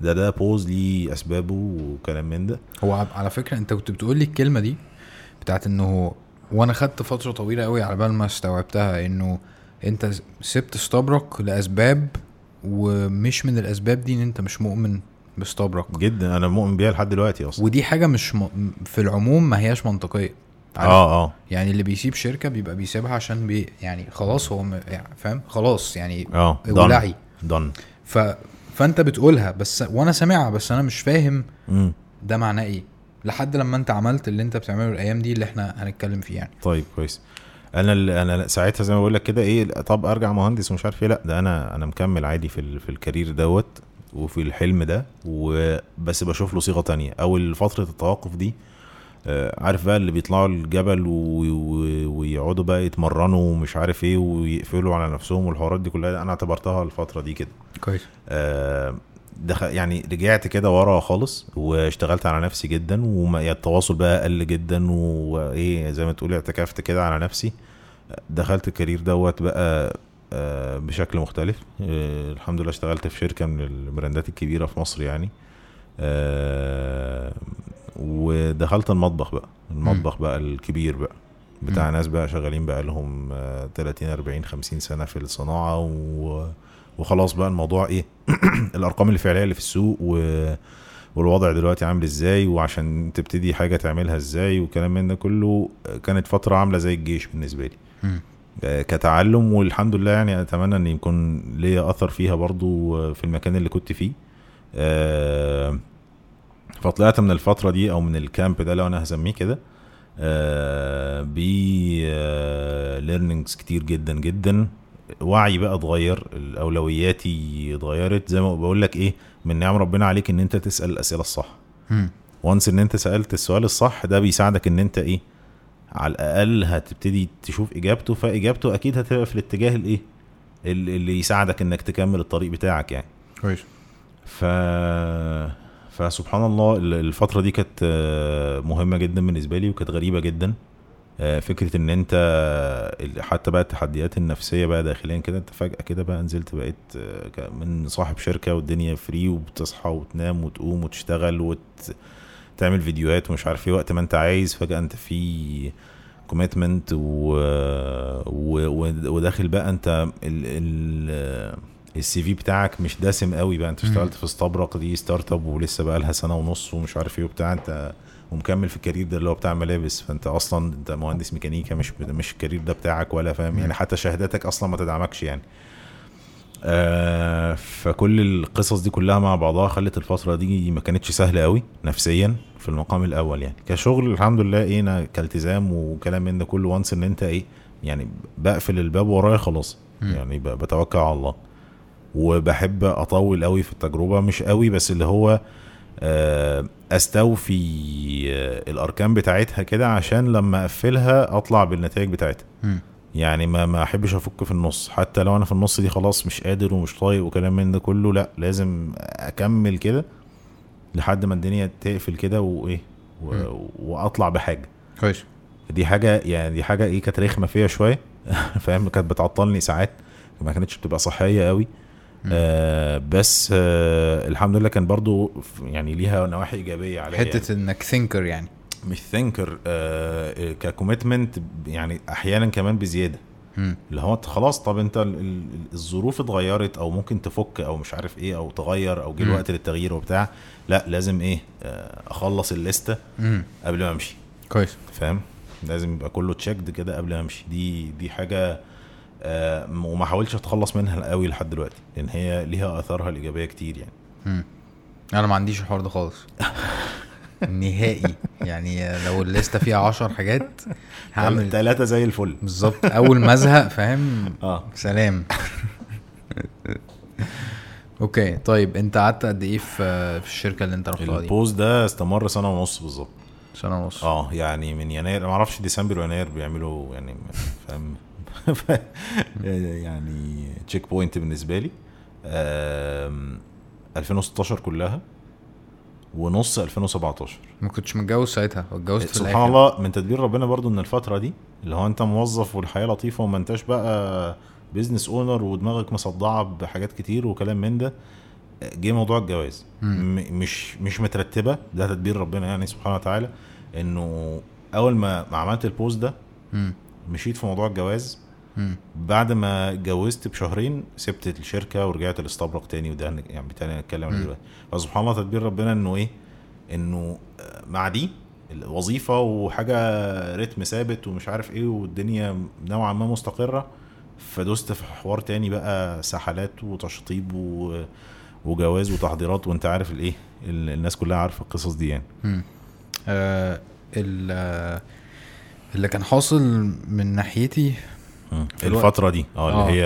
ده ده بوز ليه أسبابه وكلام من ده. هو على فكرة أنت كنت بتقول لي الكلمة دي بتاعت إنه وأنا خدت فترة طويلة قوي على بال ما استوعبتها إنه أنت سبت استبرق لأسباب ومش من الأسباب دي إن أنت مش مؤمن باستبرق. جدا أنا مؤمن بيها لحد دلوقتي أصلا. ودي حاجة مش م... في العموم ما هياش منطقية. عارف؟ آه آه. يعني اللي بيسيب شركة بيبقى بيسيبها عشان بي يعني خلاص هو م... يعني فاهم؟ خلاص يعني آه ولعي دون ف... فانت بتقولها بس وأنا سامعها بس أنا مش فاهم ده معناه إيه. لحد لما انت عملت اللي انت بتعمله الأيام دي اللي إحنا هنتكلم فيه يعني. طيب كويس. أنا أنا ساعتها زي ما بقول لك كده إيه طب ارجع مهندس ومش عارف إيه. لا ده أنا أنا مكمل عادي في في الكارير دوت وفي الحلم ده وبس بشوف له صيغة تانية. أول فترة التوقف دي عارف بقى اللي بيطلعوا الجبل ويقعدوا بقى يتمرنوا ومش عارف إيه ويقفلوا على نفسهم والحوارات دي كلها أنا اعتبرتها الفترة دي كده. كويس. آه، دخل يعني رجعت كده ورا خالص واشتغلت على نفسي جدا والتواصل بقى قل جدا وإيه زي ما تقولي اعتكفت كده على نفسي. دخلت الكارير دوت بقى آه، بشكل مختلف. آه، الحمد لله اشتغلت في شركة من البراندات الكبيرة في مصر يعني. آه، ودخلت المطبخ بقى المطبخ بقى الكبير بقى بتاع. ناس بقى شغالين بقى لهم آه، 30 40 50 سنة في الصناعة و وخلاص بقى الموضوع إيه الأرقام الفعلية اللي في السوق و... والوضع دلوقتي عامل إزاي وعشان تبتدي حاجة تعملها إزاي وكلام من ده كله كانت فترة عاملة زي الجيش بالنسبة لي مم. آه، كتعلم والحمد لله يعني أتمنى إن يكون ليا أثر فيها برضو في المكان اللي كنت فيه آه، فطلعت من الفترة دي أو من ال camp ده لو أنا هسميه كده ب learnings كتير جدا جدا. وعي بقى اتغير اولوياتي اتغيرت. زي ما بقول لك إيه من نعم ربنا عليك إن أنت تسأل الأسئلة الصح. وانس إن أنت سألت السؤال الصح ده بيساعدك إن أنت إيه على الأقل هتبتدي تشوف إجابته. فإجابته أكيد هتبقى في الاتجاه الإيه ال- اللي يساعدك إنك تكمل الطريق بتاعك يعني. كويس. ف فسبحان الله ال- الفترة دي كانت آه، مهمة جدا بالنسبة لي وكانت غريبة جدا آه، فكرة إن أنت حتى بقى التحديات النفسية بقى داخليا كده أنت فجأة كده بقى نزلت بقيت آه، من صاحب شركة والدنيا فري وبتصحى وتنام وتقوم وتشتغل وتعمل فيديوهات ومش عارف إيه وقت ما أنت عايز فجأة أنت في commitment. و... و- وداخل بقى أنت ال... ال... ال CV بتاعك مش دسم قوي بقى. انت. اشتغلت في استبرق دي startup ولسه بقى لها سنة ونص ومش عارف إيه وبتاع. انت ومكمل في ال career ده اللي هو بتاع ملابس. فانت أصلا انت مهندس ميكانيكا مش مش ال career ده بتاعك ولا فاهم. يعني حتى شهاداتك أصلا ما تدعمكش يعني. آه فكل القصص دي كلها مع بعضها خلت الفترة دي ما كانتش سهلة قوي نفسيا في المقام الأول يعني. كشغل الحمد لله إيه أنا كالتزام وكلام من ده كله. وانس إن أنت إيه يعني بقفل الباب ورايا خلاص. يعني بتوكل على الله. وبحب أطول قوي في التجربة مش قوي بس اللي هو آه، أستوفي آه، الأركان بتاعتها كده عشان لما أقفلها أطلع بالنتائج بتاعتها. مم. يعني ما ما أحبش أفك في النص. حتى لو أنا في النص دي خلاص مش قادر ومش طايق وكلام من ده كله لأ لازم أكمل كده لحد ما الدنيا تقفل كده وإيه. و- وأطلع بحاجة. كويس. دي حاجة يعني دي حاجة إيه كانت رخمة فيا شوية. فاهم؟ كانت بتعطلني ساعات. ما كانتش بتبقى صحية قوي. آه بس آه الحمد لله كان برضو يعني ليها نواحي إيجابية عليا يعني. حتة إنك thinker يعني مش thinker آه ك commitment يعني أحيانا كمان بزيادة مم. اللي هو أنت خلاص طب أنت ال- ال- الظروف اتغيرت أو ممكن تفك أو مش عارف إيه أو تغير أو جه. الوقت للتغيير وبتاع لا لازم إيه آه أخلص الليستة. قبل ما أمشي كويس فاهم لازم يبقى كله تشيكد كده قبل ما أمشي دي دي حاجة آه وما حاولتش اتخلص منها قوي لحد دلوقتي لأن هي ليها آثارها الإيجابية كتير يعني. مم. أنا ما عنديش الحوار ده خالص. نهائي. يعني لو الليستة فيها عشر حاجات هعمل ثلاثة زي الفل. بالظبط. أول ما أزهق فاهم؟ آه. سلام. okay طيب أنت قعدت قد إيه في في الشركة اللي أنت رحتها دي؟ ال pause ده استمر سنة ونص بالظبط. سنة ونص. آه يعني من يناير ما أعرفش ديسمبر ويناير بيعملوا يعني فاهم؟ يعني checkpoint بالنسبة لي آم، 2016 كلها ونص 2017 ما كنتش متجوز ساعتها اتجوزت في سبحان الله من تدبير ربنا برضو إن الفترة دي اللي هو أنت موظف والحياة لطيفة وما أنتش بقى business owner ودماغك مصدعة بحاجات كتير وكلام من ده جه موضوع الجواز. م- مش مش مترتبة ده تدبير ربنا يعني سبحانه وتعالى إنه أول ما عملت ال pause ده. مشيت في موضوع الجواز. بعد ما اتجوزت بشهرين سبت الشركة ورجعت لاستبرق تاني وده يعني بالتالي هنتكلم عليه. دلوقتي. فسبحان الله تدبير ربنا إنه إيه؟ إنه آه، مع دي الوظيفة وحاجة رتم ثابت ومش عارف إيه والدنيا نوعا ما مستقرة. فدوست في حوار تاني بقى سحلات وتشطيب و وجواز وتحضيرات وأنت عارف الإيه؟ ال- الناس كلها عارفة القصص دي يعني. آه آه، اللي كان حاصل من ناحيتي الفترة دي. آه آه. اللي هي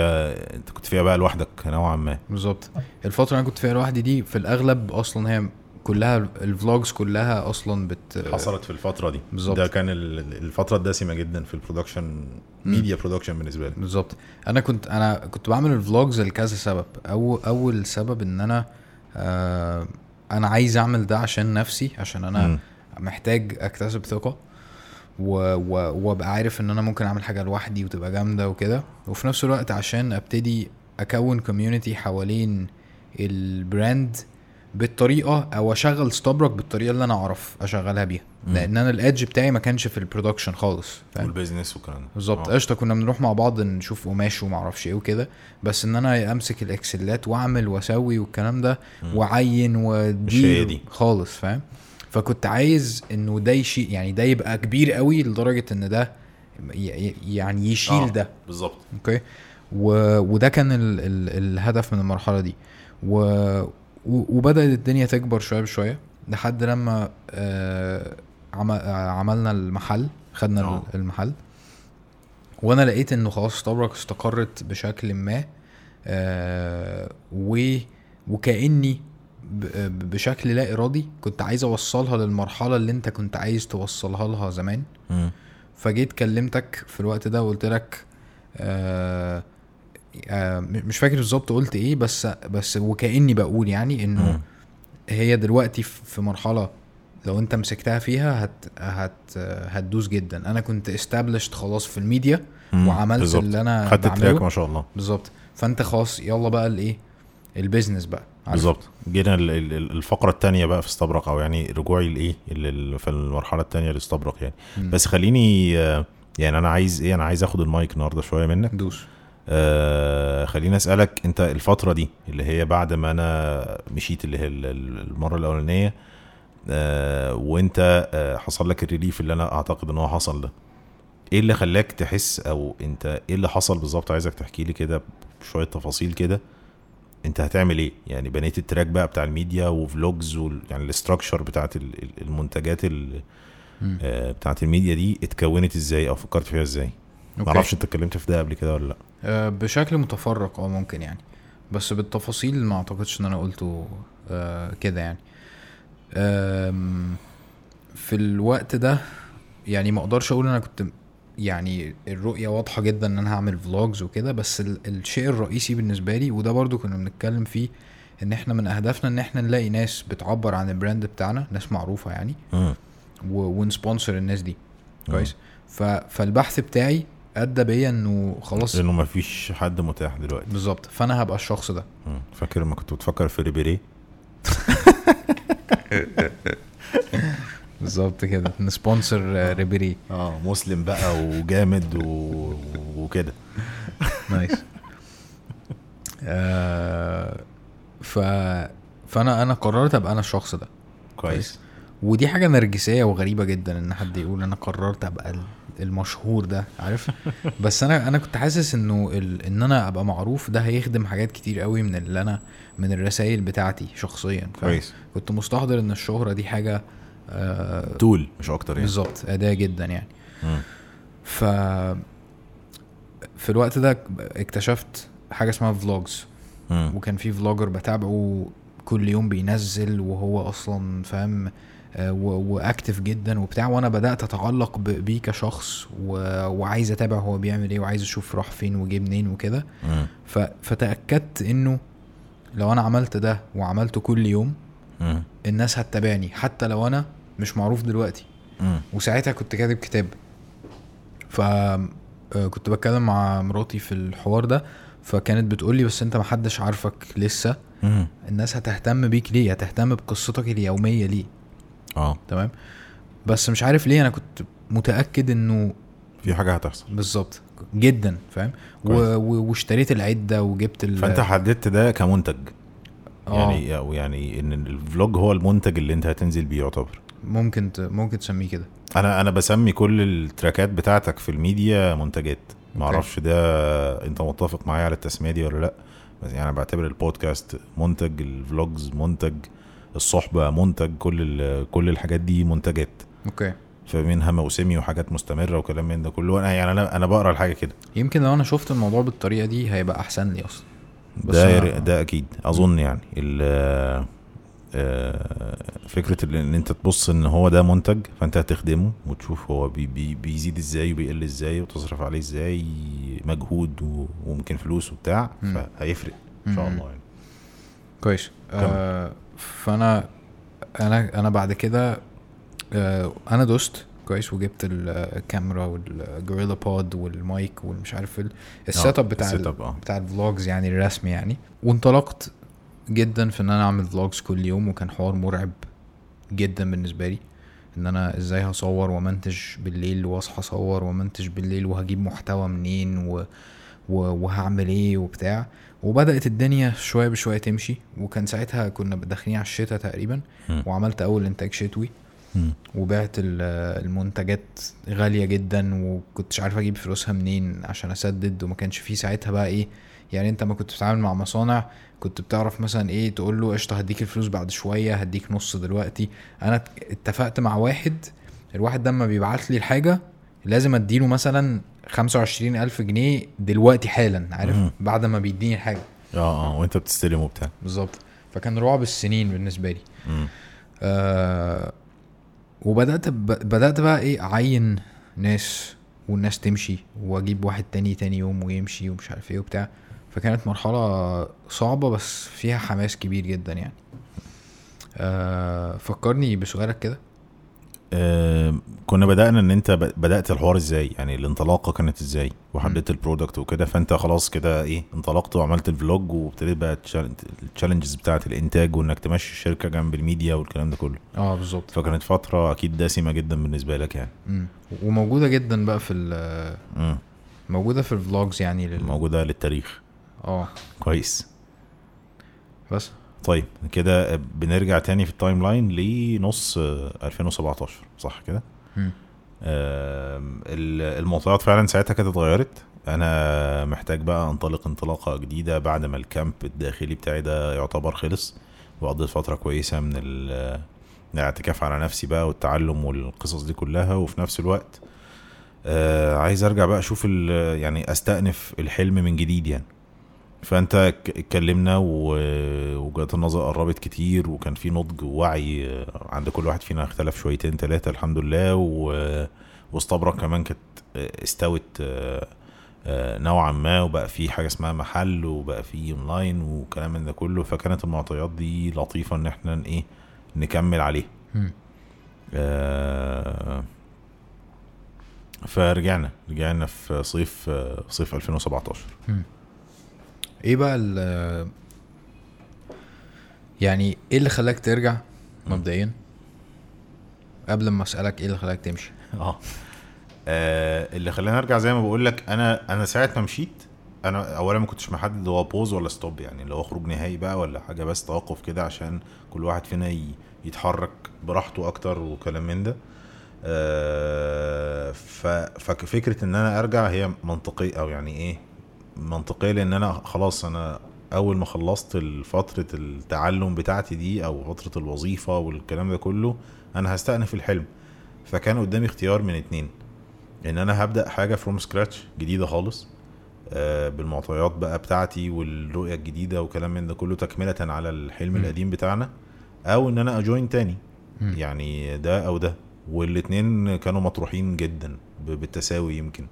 انت كنت فيها بقى لوحدك نوعا ما. بالظبط. الفترة اللي أنا كنت فيها لوحدي دي في الأغلب أصلا هي كلها ال vlogs كلها أصلا بت حصلت في الفترة دي. بالظبط. ده كان ال- ال- الفترة الدسمة جدا في ال production media production بالنسبة لي. بالظبط. أنا كنت أنا كنت بعمل ال vlogs لكذا سبب. أو أول سبب إن أنا آه أنا عايز أعمل ده عشان نفسي عشان أنا مم. محتاج أكتسب ثقة. وأبقى عارف إن أنا ممكن أعمل حاجة لوحدي وتبقى جامدة وكده وفي نفس الوقت عشان أبتدي أكون community حوالين ال brand بالطريقة أو أشغل استبرق بالطريقة اللي أنا أعرف أشغلها بيها. لأن أنا ال edge بتاعي ما كانش في ال production خالص وال business والكلام ده بالظبط آه. قشطة كنا بنروح مع بعض نشوف قماش وما أعرفش إيه وكده بس إن أنا أمسك الإكسلات وأعمل وأسوي والكلام ده. وأعين ودي. خالص فاهم فكنت عايز إنه ده يشيل يعني ده يبقى كبير قوي لدرجة إن ده يعني يشيل آه، ده. بالظبط. أوكي؟ و... وده كان ال... ال... الهدف من المرحلة دي. و... و... وبدأت الدنيا تكبر شوية بشوية لحد لما آه... عم... عملنا المحل خدنا. ال- المحل. وأنا لقيت إنه خلاص طبرك استقرت بشكل ما آه... و... وكأني بشكل لا إرادي كنت عايز أوصلها للمرحلة اللي أنت كنت عايز توصلها لها زمان. فجيت كلمتك في الوقت ده وقلت لك آه آه مش فاكر بالظبط قلت إيه بس بس وكأني بقول يعني إنه. هي دلوقتي في مرحلة لو أنت مسكتها فيها هت هت هتدوس جدا أنا كنت established خلاص في الميديا مم. وعملت بالظبط. اللي أنا خدت ما شاء الله بالظبط فأنت خلاص يلا بقى الايه ال business بقى؟ بالظبط. جينا ال- ال- ال- الفقرة الثانية بقى في استبرق أو يعني رجوعي لإيه؟ في المرحلة الثانية لاستبرق يعني. مم. بس خليني آه، يعني أنا عايز إيه؟ أنا عايز آخد المايك النهارده شوية منك. دوس. آه خليني أسألك أنت الفترة دي اللي هي بعد ما أنا مشيت اللي هي ال- ال- المرة الأولانية آه وأنت آه حصل لك ال relief اللي أنا أعتقد إن هو حصل ده إيه اللي خلاك تحس أو أنت إيه اللي حصل بالظبط؟ عايزك تحكي لي كده بشوية تفاصيل كده. انت هتعمل إيه؟ يعني بنيت ال track بقى بتاع ال media و vlogs وال... يعني ال structure بتاعت ال- ال- المنتجات ال... آه، بتاعت الميديا دي اتكونت إزاي أو فكرت فيها إزاي. أعرفش انت اتكلمت في ده قبل كده ولا لا. آه، بشكل متفرق آه ممكن يعني. بس بالتفاصيل ما اعتقدش ان أنا قلته آه، كده يعني. في الوقت ده يعني ما أقدرش أقول أنا كنت يعني الرؤية واضحة جدا إن أنا هعمل vlogs وكده بس ال- الشيء الرئيسي بالنسبة لي وده برضو كنا بنتكلم فيه إن إحنا من أهدافنا إن إحنا نلاقي ناس بتعبر عن ال brand بتاعنا ناس معروفة يعني. و- ون sponsor الناس دي. كويس؟ ف... فالبحث بتاعي أدى بيا إنه خلاص لأنه ما فيش حد متاح دلوقتي. بالظبط. فأنا هبقى الشخص ده. مم. فاكر لما كنت بتفكر في ريبيري بالظبط كده. ن sponsor آه، ريبيري. آه مسلم بقى وجامد و... وكده. nice. آه ف فأنا أنا قررت أبقى أنا الشخص ده. كويس. ودي حاجة نرجسية وغريبة جدا إن حد يقول أنا قررت أبقى ال- المشهور ده عارف؟ بس أنا أنا كنت حاسس إنه ال... إن أنا أبقى معروف ده هيخدم حاجات كتير قوي من اللي أنا من الرسائل بتاعتي شخصيا؟ كويس. كنت مستحضر إن الشهرة دي حاجة تول مش أكتر يعني. بالظبط أداة جدا يعني. ف في الوقت ده اكتشفت حاجة اسمها فلوجز. وكان في فلوجر بتابعه كل يوم بينزل وهو أصلا فاهم آه، واكتف جدا وبتاع. وأنا بدأت أتعلق بيه كشخص وعايز أتابع هو بيعمل إيه وعايز أشوف راح فين وجه منين وكده. فتأكدت إنه لو أنا عملت ده وعملته كل يوم. الناس هتتابعني. حتى لو أنا مش معروف دلوقتي. مم. وساعتها كنت كاتب كتاب. ف آه، كنت بتكلم مع مراتي في الحوار ده فكانت بتقول لي بس انت محدش عارفك لسه. مم. الناس هتهتم بيك ليه؟ هتهتم بقصتك اليومية ليه؟ آه. تمام؟ بس مش عارف ليه أنا كنت متأكد إنه في حاجة هتحصل. بالظبط. جدا فاهم. واشتريت العدة وجبت ال... فأنت حددت ده كمنتج. آه. يعني أو يعني إن ال vlog هو المنتج اللي أنت هتنزل بيه يعتبر. ممكن ت... ممكن تسميه كده. أنا أنا بسمي كل ال tracks بتاعتك في الميديا منتجات. أعرفش ده أنت متفق معايا على التسمية دي ولا لأ؟ بس يعني أنا بعتبر البودكاست منتج ال vlogs منتج الصحبة منتج كل ال- كل الحاجات دي منتجات. أوكي. فمنها موسمي وحاجات مستمرة وكلام من ده كله. أنا يعني أنا أنا بقرأ الحاجة كده. يمكن لو أنا شفت الموضوع بالطريقة دي هيبقى أحسن لي أصلا. بس ده أنا- ده أكيد. أظن يعني ال فكرة ال- إن أنت تبص إن هو ده منتج فأنت هتخدمه وتشوف هو بي بي بيزيد إزاي وبيقل إزاي وتصرف عليه إزاي مجهود وممكن فلوس وبتاع. فهيفرق إن شاء. الله يعني. كويس. آه فأنا أنا أنا بعد كده آه أنا دوست كويس وجبت الكاميرا والجوريلا بود والمايك والمش عارف ال- setup بتاع ال- آه. بتاع ال vlogs يعني الرسمي يعني. وانطلقت جدا في إن أنا أعمل vlogs كل يوم وكان حوار مرعب جدا بالنسبة لي إن أنا إزاي هصور ومنتج بالليل وأصحى أصور ومنتج بالليل وهجيب محتوى منين و... و... وهعمل إيه وبتاع وبدأت الدنيا شوية بشوية تمشي وكان ساعتها كنا داخلين على الشتاء تقريبا. وعملت أول إنتاج شتوي. وبعت ال- المنتجات غالية جدا وكنتش عارف أجيب فلوسها منين عشان أسدد وما كانش فيه ساعتها بقى إيه يعني أنت ما كنت بتتعامل مع مصانع كنت بتعرف مثلا إيه تقول له قشطة هديك الفلوس بعد شوية هديك نص دلوقتي. أنا ات- اتفقت مع واحد الواحد ده اما بيبعت لي الحاجة لازم أديله مثلا 25 ألف جنيه دلوقتي حالا عارف؟ مم. بعد ما بيديني الحاجة. آه آه وأنت بتستلم وبتاع. بالظبط. فكان رعب السنين بالنسبة لي. مم. آه وبدأت ب... بدأت بقى إيه أعين ناس والناس تمشي وأجيب واحد تاني تاني يوم ويمشي ومش عارف إيه وبتاع. فكانت مرحلة صعبة بس فيها حماس كبير جدا يعني. آه فكرني بسؤالك كده. آه كنا بدأنا إن أنت بدأت الحوار إزاي؟ يعني الانطلاقة كانت إزاي؟ وحددت ال product وكده فأنت خلاص كده إيه انطلقت وعملت ال vlog وابتديت بقى ال challenges بتاعت الإنتاج وإنك تمشي الشركة جنب الميديا والكلام ده كله. آه بالظبط. فكانت فترة أكيد دسمة جدا بالنسبة لك يعني. مم. وموجودة جدا بقى في. موجودة في ال vlogs يعني لل... موجودة للتاريخ. آه. كويس. بس. طيب كده بنرجع تاني في ال timeline لنص آه، 2017 صح كده؟ المعطيات فعلا ساعتها كانت اتغيرت. أنا محتاج بقى أنطلق انطلاقة جديدة بعد ما ال camp الداخلي بتاعي ده يعتبر خلص وقضيت فترة كويسة من ال- الاعتكاف على نفسي بقى والتعلم والقصص دي كلها. وفي نفس الوقت آه عايز أرجع بقى أشوف يعني أستأنف الحلم من جديد يعني. فأنت اتكلمنا و- وجهات النظر قربت كتير وكان في نضج ووعي عند كل واحد فينا اختلف شويتين ثلاثة الحمد لله. و- واستبرق كمان كانت استوت نوعا ما وبقى في حاجة اسمها محل وبقى في اونلاين وكلام من ده كله. فكانت المعطيات دي لطيفة إن إحنا إيه نكمل عليها. آه، فرجعنا رجعنا في صيف صيف 2017 إيه بقى ال يعني إيه اللي خلاك ترجع مبدئيا؟ قبل ما اسألك إيه اللي خلاك تمشي. آه. آه، اللي خلاني ارجع زي ما بقول لك أنا أنا ساعة ما مشيت أنا اولا ما كنتش محدد هو pause ولا stop يعني اللي هو خروج نهائي بقى ولا حاجة بس توقف كده عشان كل واحد فينا يتحرك براحته أكتر وكلام من ده. آه، ففكره إن أنا أرجع هي منطقية أو يعني إيه؟ منطقية لأن أنا خلاص أنا أول ما خلصت فترة التعلم بتاعتي دي أو فترة الوظيفة والكلام ده كله أنا هستأنف الحلم. فكان قدامي اختيار من اتنين. إن أنا هبدأ حاجة from scratch جديدة خالص آه، بالمعطيات بقى بتاعتي والرؤية الجديدة وكلام من ده كله تكملة على الحلم مم. القديم بتاعنا أو إن أنا أ join تاني. مم. يعني ده أو ده. والاتنين كانوا مطروحين جدا بالتساوي يمكن.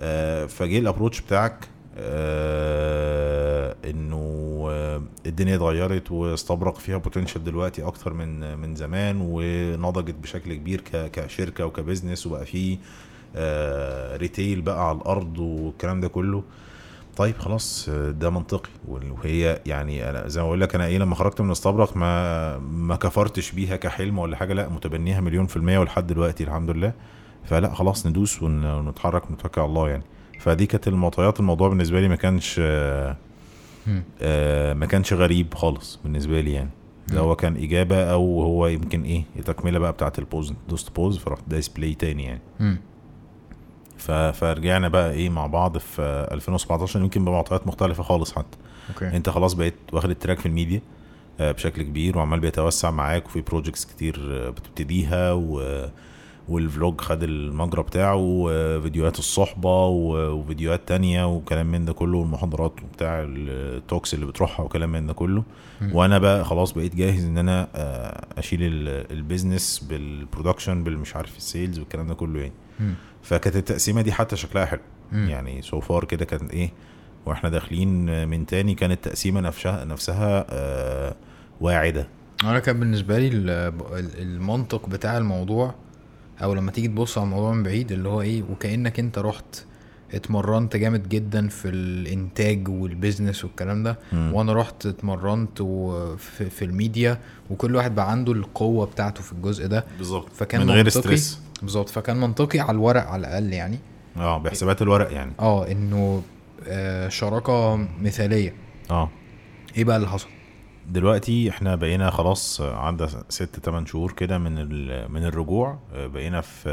آه، فجه ال approach بتاعك آه، إنه آه، الدنيا اتغيرت واستبرق فيها potential دلوقتي أكتر من من زمان ونضجت بشكل كبير كشركة وك business وبقى فيه آه، retail بقى على الأرض والكلام ده كله. طيب خلاص ده منطقي وهي يعني أنا زي ما بقول لك أنا إيه لما خرجت من استبرق ما ما كفرتش بيها كحلم ولا حاجة لا متبنيها مليون في المية ولحد دلوقتي الحمد لله. فلا خلاص ندوس ون- ونتحرك ونتوكل على الله يعني. فدي كانت المعطيات. الموضوع بالنسبة لي ما كانش آه، ما كانش غريب خالص بالنسبة لي يعني. ده. هو كان إجابة أو هو يمكن إيه تكمله بقى بتاعت ال pause دوست pause فرحت دايس play تاني يعني. ف- فرجعنا بقى إيه مع بعض في آه، 2017 يمكن بمعطيات مختلفة خالص حتى. أوكي. أنت خلاص بقيت واخد ال track في الميديا آه، بشكل كبير وعمال بيتوسع معاك وفي projects كتير آه، بتبتديها و وال vlog خد المجرى بتاعه وفيديوهات الصحبة وفيديوهات تانية وكلام من ده كله والمحاضرات بتاع ال talks اللي بتروحها وكلام من ده كله. وأنا بقى خلاص بقيت جاهز إن أنا آه، أشيل ال- business بال production بالمش عارف ال sales والكلام ده كله يعني. فكانت التقسيمة دي حتى شكلها حلو. يعني so far كده كان إيه وإحنا داخلين من تاني كانت التقسيمه نفسها نفسها آه واعدة أنا كان بالنسبة لي ال- ال- المنطق بتاع الموضوع أو لما تيجي تبص على الموضوع من بعيد اللي هو إيه وكأنك أنت رحت اتمرنت جامد جدا في الإنتاج وال business والكلام ده مم. وأنا رحت اتمرنت و- في, الميديا وكل واحد بقى عنده القوة بتاعته في الجزء ده. بالظبط. فكان من غير منطقي ستريس بالظبط. فكان منطقي على الورق على الأقل يعني. آه بحسابات الورق يعني. آه إنه آه شراكة مثالية. آه. إيه بقى اللي حصل؟ دلوقتي إحنا بقينا خلاص عدى ست تمن شهور كده من من الرجوع. بقينا في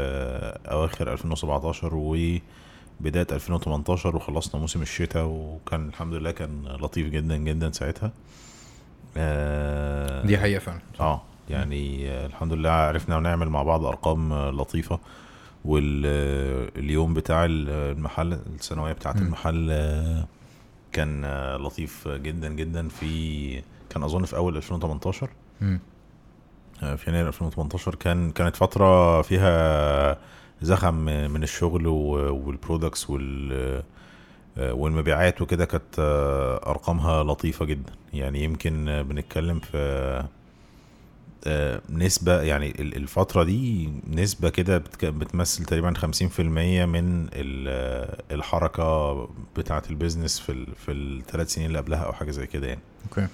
أواخر 2017 وبداية 2018 وخلصنا موسم الشتاء وكان الحمد لله كان لطيف جدا جدا ساعتها. آه، دي حقيقة فعلا. آه يعني الحمد لله عرفنا نعمل مع بعض أرقام لطيفة. واليوم بتاع ال- المحل السنويه بتاعة مم. المحل آه، كان لطيف جدا جدا. في كان أظن في أول 2018 مم. آه، في يناير 2018 كان كانت فترة فيها زخم من الشغل والبرودكتس وال آه، والمبيعات وكده كانت آه، أرقامها لطيفة جدا. يعني يمكن بنتكلم في نسبة يعني ال- الفترة دي نسبة كده بتمثل تقريبا 50% من ال- آه، الحركة بتاعة ال business في في الثلاث سنين اللي قبلها أو حاجة زي كده يعني. أوكي.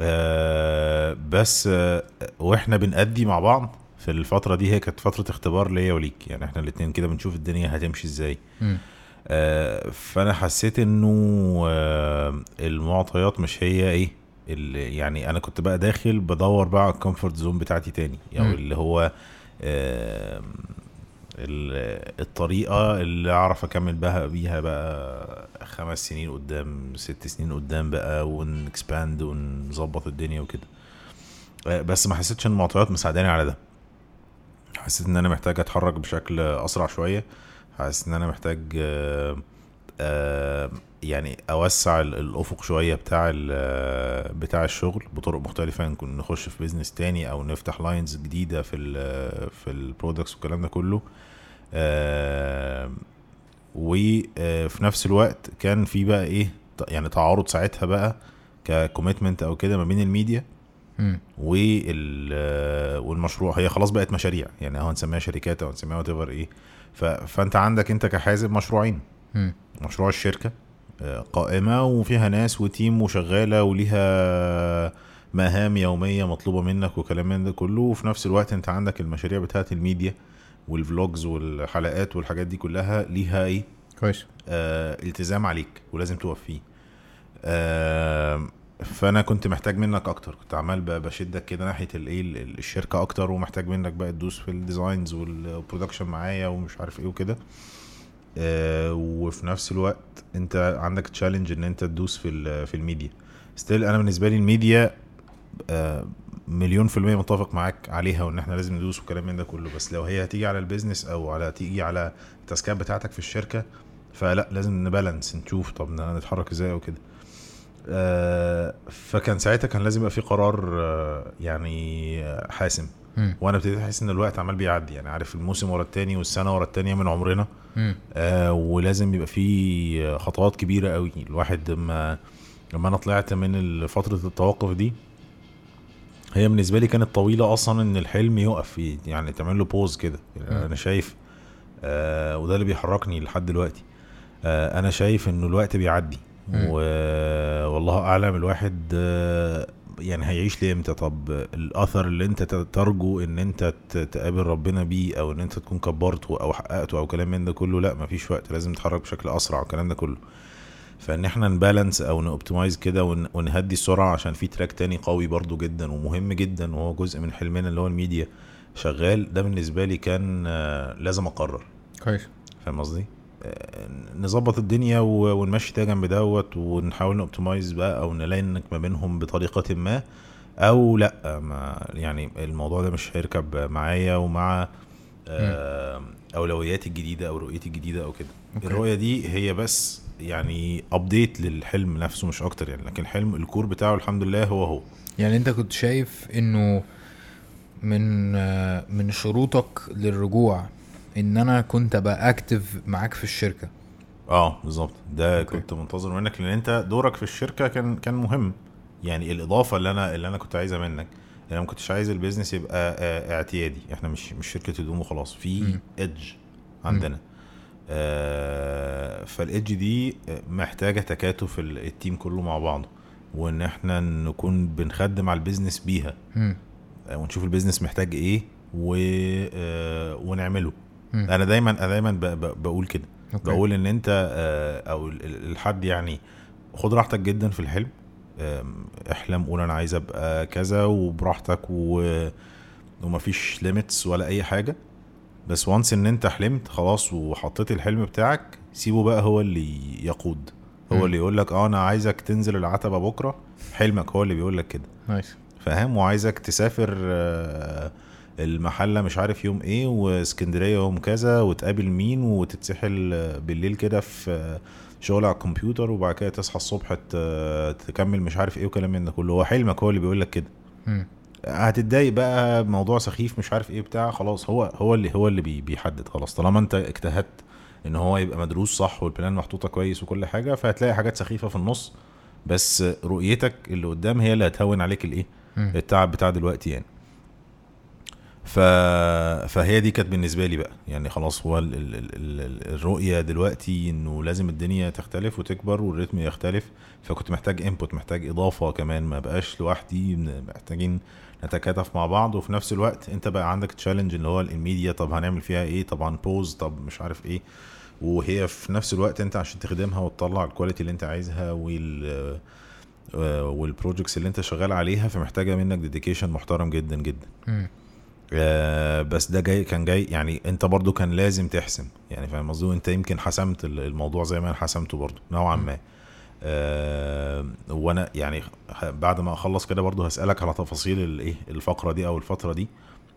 آه، بس آه، وإحنا بنأدي مع بعض في الفترة دي هي كانت فترة اختبار ليا وليك يعني إحنا الاتنين كده بنشوف الدنيا هتمشي إزاي. آه، فأنا حسيت إنه آه، المعطيات مش هي إيه اللي يعني أنا كنت بقى داخل بدور بقى على ال comfort zone بتاعتي تاني أو مم. اللي هو آه، الطريقة اللي أعرف أكمل بها بيها بقى خمس سنين قدام ست سنين قدام بقى ون expand ونظبط الدنيا وكده. آه، بس ما حسيتش إن المعطيات مساعداني على ده. حسيت إن أنا محتاج أتحرك بشكل أسرع شوية. حاسس إن أنا محتاج آه، آه، يعني أوسع ال- الأفق شوية بتاع بتاع الشغل بطرق مختلفة. نكون نخش في business تاني أو نفتح lines جديدة في ال في ال products والكلام ده كله. وفي نفس الوقت كان في بقى إيه يعني تعارض ساعتها بقى ك commitment أو كده ما بين الميديا. وال والمشروع هي خلاص بقت مشاريع يعني أو هنسميها شركات أو هنسميها وات إيه. فأنت عندك أنت كحازم مشروعين مم. مشروع الشركة آه، قائمة وفيها ناس و team وشغالة وليها مهام يومية مطلوبة منك وكلام من ده كله وفي نفس الوقت أنت عندك المشاريع بتاعت الميديا وال vlogs والحلقات والحاجات دي كلها ليها إيه؟ كويس. آه التزام عليك ولازم تقف فيه آه فأنا كنت محتاج منك أكتر. كنت عمال بشدك كده ناحية الايه ال- ال- الشركة أكتر ومحتاج منك بقى تدوس في ال designs وال production معايا ومش عارف إيه وكده. آه وفي نفس الوقت أنت عندك challenge إن أنت تدوس في في الميديا. still أنا بالنسبة لي الميديا آه مليون في المية متفق معاك عليها وإن إحنا لازم ندوس وكلام من ده كله. بس لو هي هتيجي على ال business أو على تيجي على ال tasks ات بتاعتك في الشركة فلا لازم ن balance نشوف طب نتحرك إزاي أو كده. آه فكان ساعتها كان لازم يبقى في قرار آه يعني آه، حاسم. وأنا ابتديت أحس إن الوقت عمال بيعدي يعني عارف الموسم ورا التاني والسنة ورا التانية من عمرنا. آه ولازم يبقى في خطوات كبيرة قوي الواحد لما لما أنا طلعت من فترة التوقف دي هي بالنسبة لي كانت طويلة أصلا إن الحلم يقف يعني تعمل له بوز كده. يعني. أنا شايف آه وده اللي بيحركني لحد دلوقتي. آه أنا شايف إنه الوقت بيعدي. والله أعلم الواحد آه يعني هيعيش لإمتى؟ طب الأثر اللي أنت ترجو إن أنت تقابل ربنا بيه أو إن أنت تكون كبرته أو حققته أو كلام من ده كله لأ مفيش وقت لازم تتحرك بشكل أسرع والكلام ده كله. فإن إحنا ن balance أو ن optimize كده ون- ونهدي السرعه عشان في track تاني قوي برضو جدا ومهم جدا وهو جزء من حلمنا اللي هو الميديا شغال ده بالنسبة لي كان آه، لازم أقرر كويس فاهم قصدي؟ آه، نظبط الدنيا ونمشي ده جنب دوت ونحاول ن optimize بقى أو نلاقي ما بينهم بطريقة ما أو لأ ما يعني الموضوع ده مش هيركب معايا ومع آه، أولوياتي الجديدة أو رؤيتي الجديدة أو كده. الرؤية دي هي بس يعني update للحلم نفسه مش أكتر يعني لكن الحلم ال core بتاعه الحمد لله هو هو. يعني أنت كنت شايف إنه من آه، من شروطك للرجوع إن أنا كنت أبقى active معاك في الشركة؟ آه بالظبط. ده okay. كنت منتظر منك لأن أنت دورك في الشركة كان كان مهم. يعني الإضافة اللي أنا اللي أنا كنت عايزها منك أنا ما كنتش عايز ال business يبقى آه، اعتيادي. إحنا مش مش شركة هدوم وخلاص. في. edge عندنا. آه فال edge دي محتاجة تكاتف ال- ال team كله مع بعضه وإن إحنا نكون بنخدم على ال business بيها. آه، ونشوف ال business محتاج إيه و... آه، ونعمله مم. أنا دايما أنا دايما ب... ب... بقول كده okay. بقول إن أنت آه، أو ال- ال- الحد يعني خد راحتك جدا في الحلم احلم قول أنا عايز أبقى كذا وبراحتك و... ومفيش limits ولا أي حاجة بس وانس ان انت حلمت خلاص وحطيت الحلم بتاعك سيبه بقى هو اللي يقود. هو مم. اللي يقول لك آه أنا عايزك تنزل العتبة بكرة حلمك هو اللي بيقول لك كده. nice. فاهم؟ وعايزك تسافر آه، المحلة مش عارف يوم إيه واسكندرية يوم كذا وتقابل مين وتتسحل آه، بالليل كده في آه، شغل على الكمبيوتر وبعد كده تصحى الصبح ت- تكمل مش عارف إيه وكلام من ده كله. هو حلمك هو اللي بيقول لك كده. هتتضايق بقى موضوع سخيف مش عارف إيه بتاع خلاص هو هو اللي هو اللي بي- بيحدد خلاص طالما أنت اجتهدت إن هو يبقى مدروس صح وال plan محطوطة كويس وكل حاجة فهتلاقي حاجات سخيفة في النص بس رؤيتك اللي قدام هي اللي هتهون عليك الإيه. التعب بتاع دلوقتي يعني ف... فهي دي كانت بالنسبة لي بقى يعني خلاص هو. ال... ال... ال- الرؤية دلوقتي إنه لازم الدنيا تختلف وتكبر وال rhythm يختلف فكنت محتاج input محتاج إضافة كمان ما بقاش لوحدي محتاجين نتكاتف مع بعض وفي نفس الوقت انت بقى عندك challenge اللي هو الميديا طب هنعمل فيها إيه؟ طبعا pause طب مش عارف إيه. وهي في نفس الوقت انت عشان تخدمها وتطلع ال quality اللي انت عايزها وال وال projects اللي انت شغال عليها فمحتاجة منك dedication محترم جدا جدا. آه بس ده جاي كان جاي يعني انت برضو كان لازم تحسم. يعني فاهم قصدي؟ وانت يمكن حسمت ال- الموضوع زي ما أنا حسمته برضو نوعا ما. آه وأنا يعني بعد ما اخلص كده برضو هسألك على تفاصيل الايه الفقرة دي أو الفترة دي.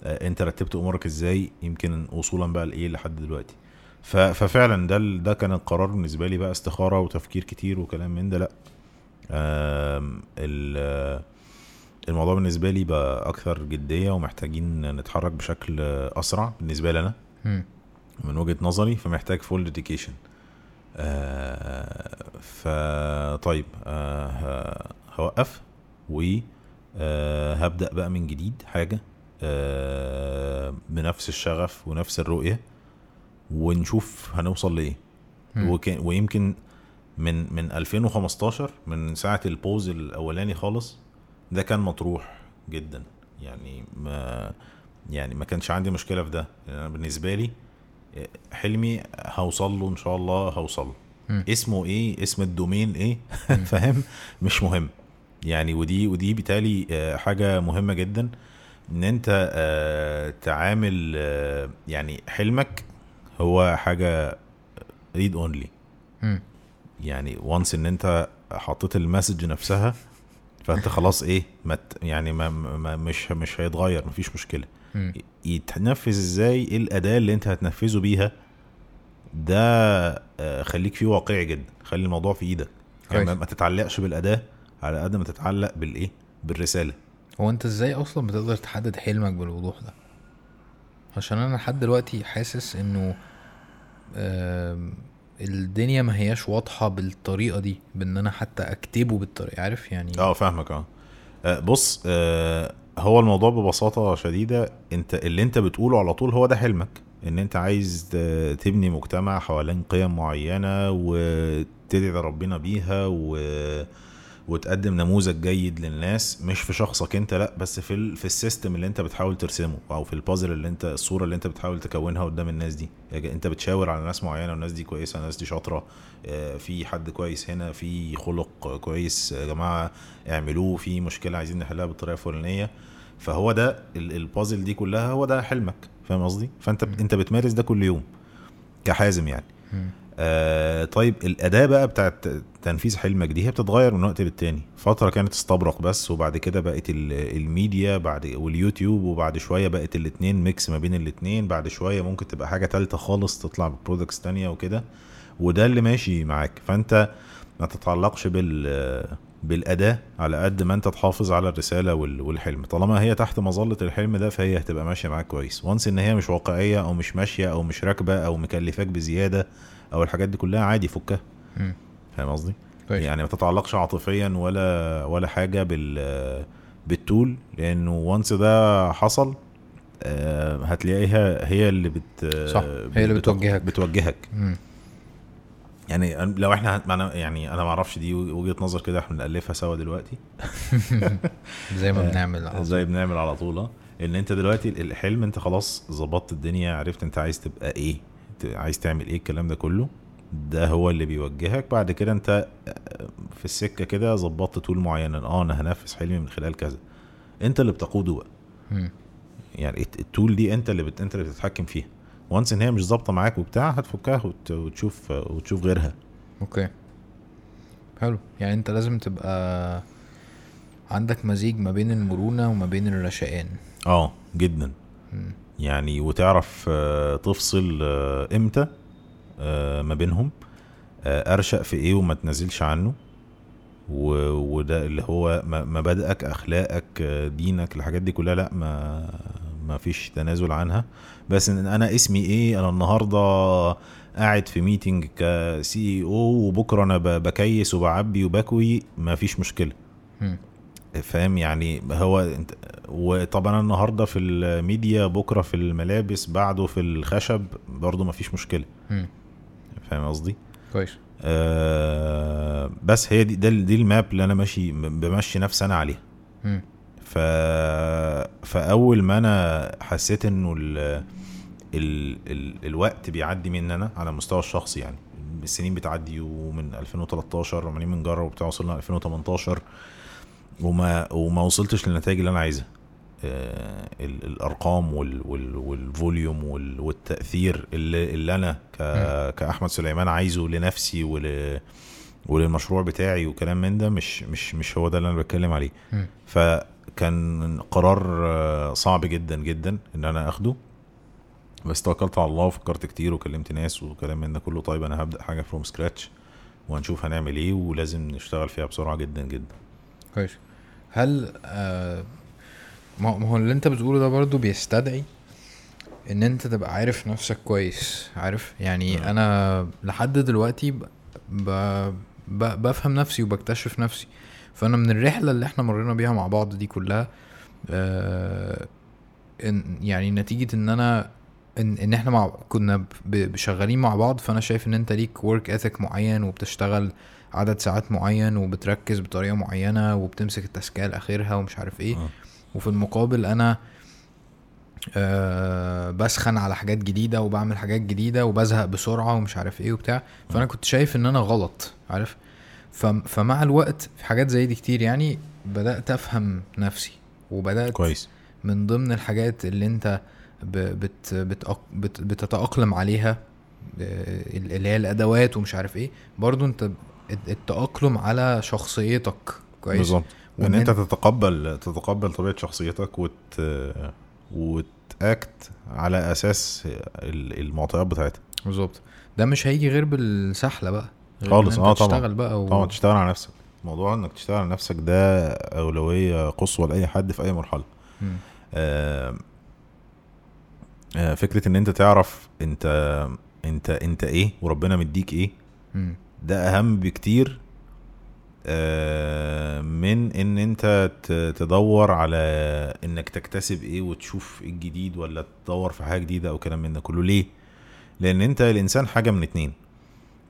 آه انت رتبت امورك إزاي؟ يمكن وصولا بقى لإيه لحد دلوقتي. ففعلا ده ده كان القرار بالنسبة لي بقى استخارة وتفكير كتير وكلام من ده. لا ال- الموضوع بالنسبة لي بقى أكثر جدية ومحتاجين نتحرك بشكل أسرع بالنسبة مم. من وجهة نظري فمحتاج full dedication آه فطيب آه هوقف و آه بقى من جديد حاجة آه بنفس الشغف ونفس الرؤية ونشوف هنوصل لإيه. ويمكن من من 2015 من ساعة البوز الأولاني خالص ده كان مطروح جدا. يعني ما يعني ما كانش عندي مشكلة في ده. يعني أنا بالنسبة لي حلمي هوصل له إن شاء الله هوصل. مم. اسمه إيه؟ اسم ال domain إيه؟ فاهم؟ مش مهم. يعني ودي ودي بالتالي آه، حاجة مهمة جدا. إن أنت آه، تعامل آه، يعني حلمك هو حاجة read only. يعني once إن أنت حطيت ال message نفسها فأنت خلاص إيه؟ يعني ما ما مش مش هيتغير مفيش مشكلة. يتنفذ إزاي؟ إيه الأداة اللي أنت هتنفذه بيها؟ ده آه، خليك فيه واقعي جدا. خلي الموضوع في إيدك. يعني. ما- تتعلقش بالأداة على قد ما تتعلق بالإيه؟ بالرسالة. هو أنت إزاي أصلا بتقدر تحدد حلمك بالوضوح ده؟ عشان أنا لحد دلوقتي حاسس إنه الدنيا ما هياش واضحة بالطريقة دي بإن أنا حتى أكتبه بالطريقة. عارف يعني؟ آه فاهمك آه. آه، بص آه، هو الموضوع ببساطة شديدة. انت اللي انت بتقوله على طول هو ده حلمك ان انت عايز تبني مجتمع حوالين قيم معينة وتدعي ربنا بيها و... وتقدم نموذج جيد للناس مش في شخصك انت لا بس في ال... في السيستم اللي انت بتحاول ترسمه أو في البازل اللي انت الصورة اللي انت بتحاول تكونها قدام الناس دي. يعني انت بتشاور على ناس معينة والناس دي كويسة الناس دي شاطرة آه، في حد كويس هنا في خلق كويس يا جماعة اعملوه في مشكلة عايزين نحلها بالطريقة الفلانية. فهو ده ال- البازل دي كلها هو ده حلمك فاهم قصدي؟ فأنت مم. أنت بتمارس ده كل يوم كحازم يعني. آه طيب الأداة بقى بتاعت تنفيذ حلمك دي هي بتتغير من وقت للتاني. فترة كانت استبرق بس وبعد كده بقت ال- الميديا بعد واليوتيوب وبعد شوية بقت الاتنين mix ما بين الاتنين. بعد شوية ممكن تبقى حاجة تالتة خالص تطلع ب products تانية وكده وده اللي ماشي معاك. فأنت ما تتعلقش بال بالأداة على قد ما أنت تحافظ على الرسالة وال- والحلم طالما هي تحت مظلة الحلم ده فهي هتبقى ماشية معاك كويس وانس إن هي مش واقعية أو مش ماشية أو مش راكبة أو مكلفاك بزيادة أو الحاجات دي كلها عادي فكها. فاهم قصدي يعني ما تتعلقش عاطفيا ولا ولا حاجة بال بالتول لأنه وانس ده حصل آه، هتلاقيها هي اللي بت صح، هي اللي بت- بتوجهك. بتوجهك مم. يعني لو إحنا أنا- يعني أنا ما أعرفش دي وجهة نظر كده إحنا بنالفها سوا دلوقتي. زي ما بنعمل على زي بنعمل على طول إن أنت دلوقتي الحلم أنت خلاص ظبطت الدنيا عرفت أنت عايز تبقى إيه عايز تعمل إيه الكلام ده كله ده هو اللي بيوجهك. بعد كده أنت آه، في السكة كده ظبطت طول معينه آه أنا هنفذ حلمي من خلال كذا. أنت اللي بتقوده بقى. يعني الت- ال tool دي أنت اللي بت... أنت اللي بتتحكم فيها. وانس ان هي مش ظابطة معاك وبتاع هتفكها وت... وتشوف وتشوف غيرها. okay. حلو. يعني أنت لازم تبقى عندك مزيج ما بين المرونة وما بين الرشقان. آه جدا. مم. يعني وتعرف آه، تفصل آه، إمتى آه، ما بينهم أرشق في إيه وما تنزلش عنه. وده اللي هو م- مبادئك أخلاقك دينك الحاجات دي كلها لأ ما ما فيش تنازل عنها. بس إن أنا اسمي إيه؟ أنا النهارده قاعد في meeting كسي أو وبكرة أنا بكيس وبعبي وبكوي ما فيش مشكلة. فاهم؟ يعني هو أنت وطبعا النهارده في الميديا بكرة في الملابس بعده في الخشب برضه ما فيش مشكلة. فاهم قصدي؟ كويس. آه بس هي دي ده دي ال map اللي أنا ماشي بمشي نفسي أنا عليها. ف فأول ما أنا حسيت إنه ال... ال... ال... الوقت بيعدي مني أنا على المستوى الشخصي يعني السنين بتعدي ومن 2013 وعمالين بنجرب وبتاع وصلنا 2018 وما وما وصلتش للنتائج اللي أنا عايزها. آه، ال- الأرقام وال- وال- والفوليوم وال- والتأثير اللي, اللي أنا ك- كأحمد سليمان عايزه لنفسي ول وللمشروع بتاعي وكلام من ده مش مش مش هو ده اللي أنا بتكلم عليه. مم. فكان قرار آه، صعب جدا جدا إن أنا أخده بس توكلت على الله وفكرت كتير وكلمت ناس وكلام من ده كله طيب أنا هبدأ حاجة from scratch وهنشوف هنعمل إيه ولازم نشتغل فيها بسرعة جدا جدا كويس هل آه ما هو اللي أنت بتقوله ده برضو بيستدعي إن أنت تبقى عارف نفسك كويس عارف يعني مم. أنا لحد دلوقتي. ب... ب... بفهم نفسي وبكتشف نفسي فانا من الرحله اللي إحنا مرينا بيها مع بعض دي كلها آه إن يعني نتيجة إن أنا إن, إن إحنا مع كنا شغالين مع بعض فأنا شايف إن أنت ليك ورك اثيك معين وبتشتغل عدد ساعات معين وبتركز بطريقة معينة وبتمسك التاسكية لآخرها ومش عارف إيه. آه. وفي المقابل أنا أه بسخن على حاجات جديدة وبعمل حاجات جديدة وبزهق بسرعة ومش عارف إيه وبتاع. فأنا كنت شايف إن أنا غلط عارف؟ فمع الوقت في حاجات زي دي كتير يعني بدأت أفهم نفسي وبدأت كويس. من ضمن الحاجات اللي أنت بت بت بت بتتأقلم عليها آه، اللي هي الأدوات ومش عارف إيه برضو أنت الت- التأقلم على شخصيتك. كويس؟ بالظبط. ان وإن أنت تتقبل تتقبل طبيعة شخصيتك وت وتاكت على أساس ال- المعطيات بتاعتها. بالظبط. ده مش هيجي غير بالسحلة بقى. خالص، آه طبعا. تشتغل بقى و... طبعا تشتغل على نفسك موضوع إنك تشتغل على نفسك ده أولوية قصوى لأي حد في أي مرحلة. آه، آه، فكرة إن أنت تعرف أنت أنت أنت إيه وربنا مديك إيه مم. ده أهم بكتير آه، من إن أنت تدور على إنك تكتسب إيه وتشوف إيه الجديد ولا تدور في حاجة جديدة أو كلام من ده كله ليه لأن أنت الإنسان حاجة من اتنين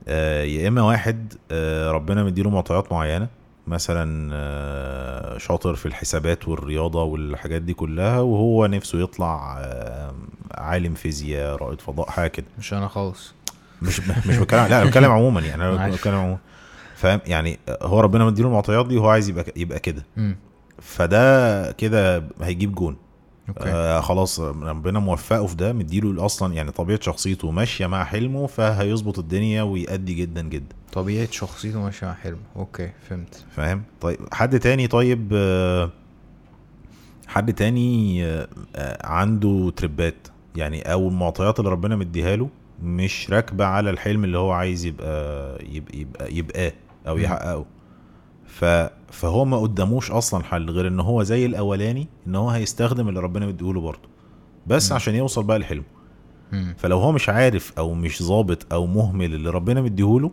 يا إما واحد آه، ربنا مديله معطيات معينة مثلا آه، شاطر في الحسابات والرياضة والحاجات دي كلها وهو نفسه يطلع آه، عالم فيزياء رائد فضاء حاجة كده. مش أنا خالص. مش مش بتكلم لا بتكلم عموما يعني أنا. بتكلم عموما. فاهم؟ يعني هو ربنا مديله المعطيات دي وهو عايز يبقى يبقى كده. فده كده هيجيب جون. آه خلاص ربنا موفقه في ده مديله أصلا يعني طبيعة شخصيته ماشية مع حلمه فهيظبط الدنيا ويأدي جدا جدا. طبيعة شخصيته ماشية مع حلم أوكي فهمت. فاهم؟ طيب حد تاني؟ طيب آه، حد تاني آه، آه، عنده تربات يعني أو المعطيات اللي ربنا مديها له مش راكبة على الحلم اللي هو عايز يبقى يبقى يبقى يبقاه أو. يحققه. ف فهو ما قداموش أصلا حل غير إن هو زي الأولاني إن هو هيستخدم اللي ربنا مديهوله برضه بس مم. عشان يوصل بقى لحلمه. فلو هو مش عارف أو مش ظابط أو مهمل اللي ربنا مديهوله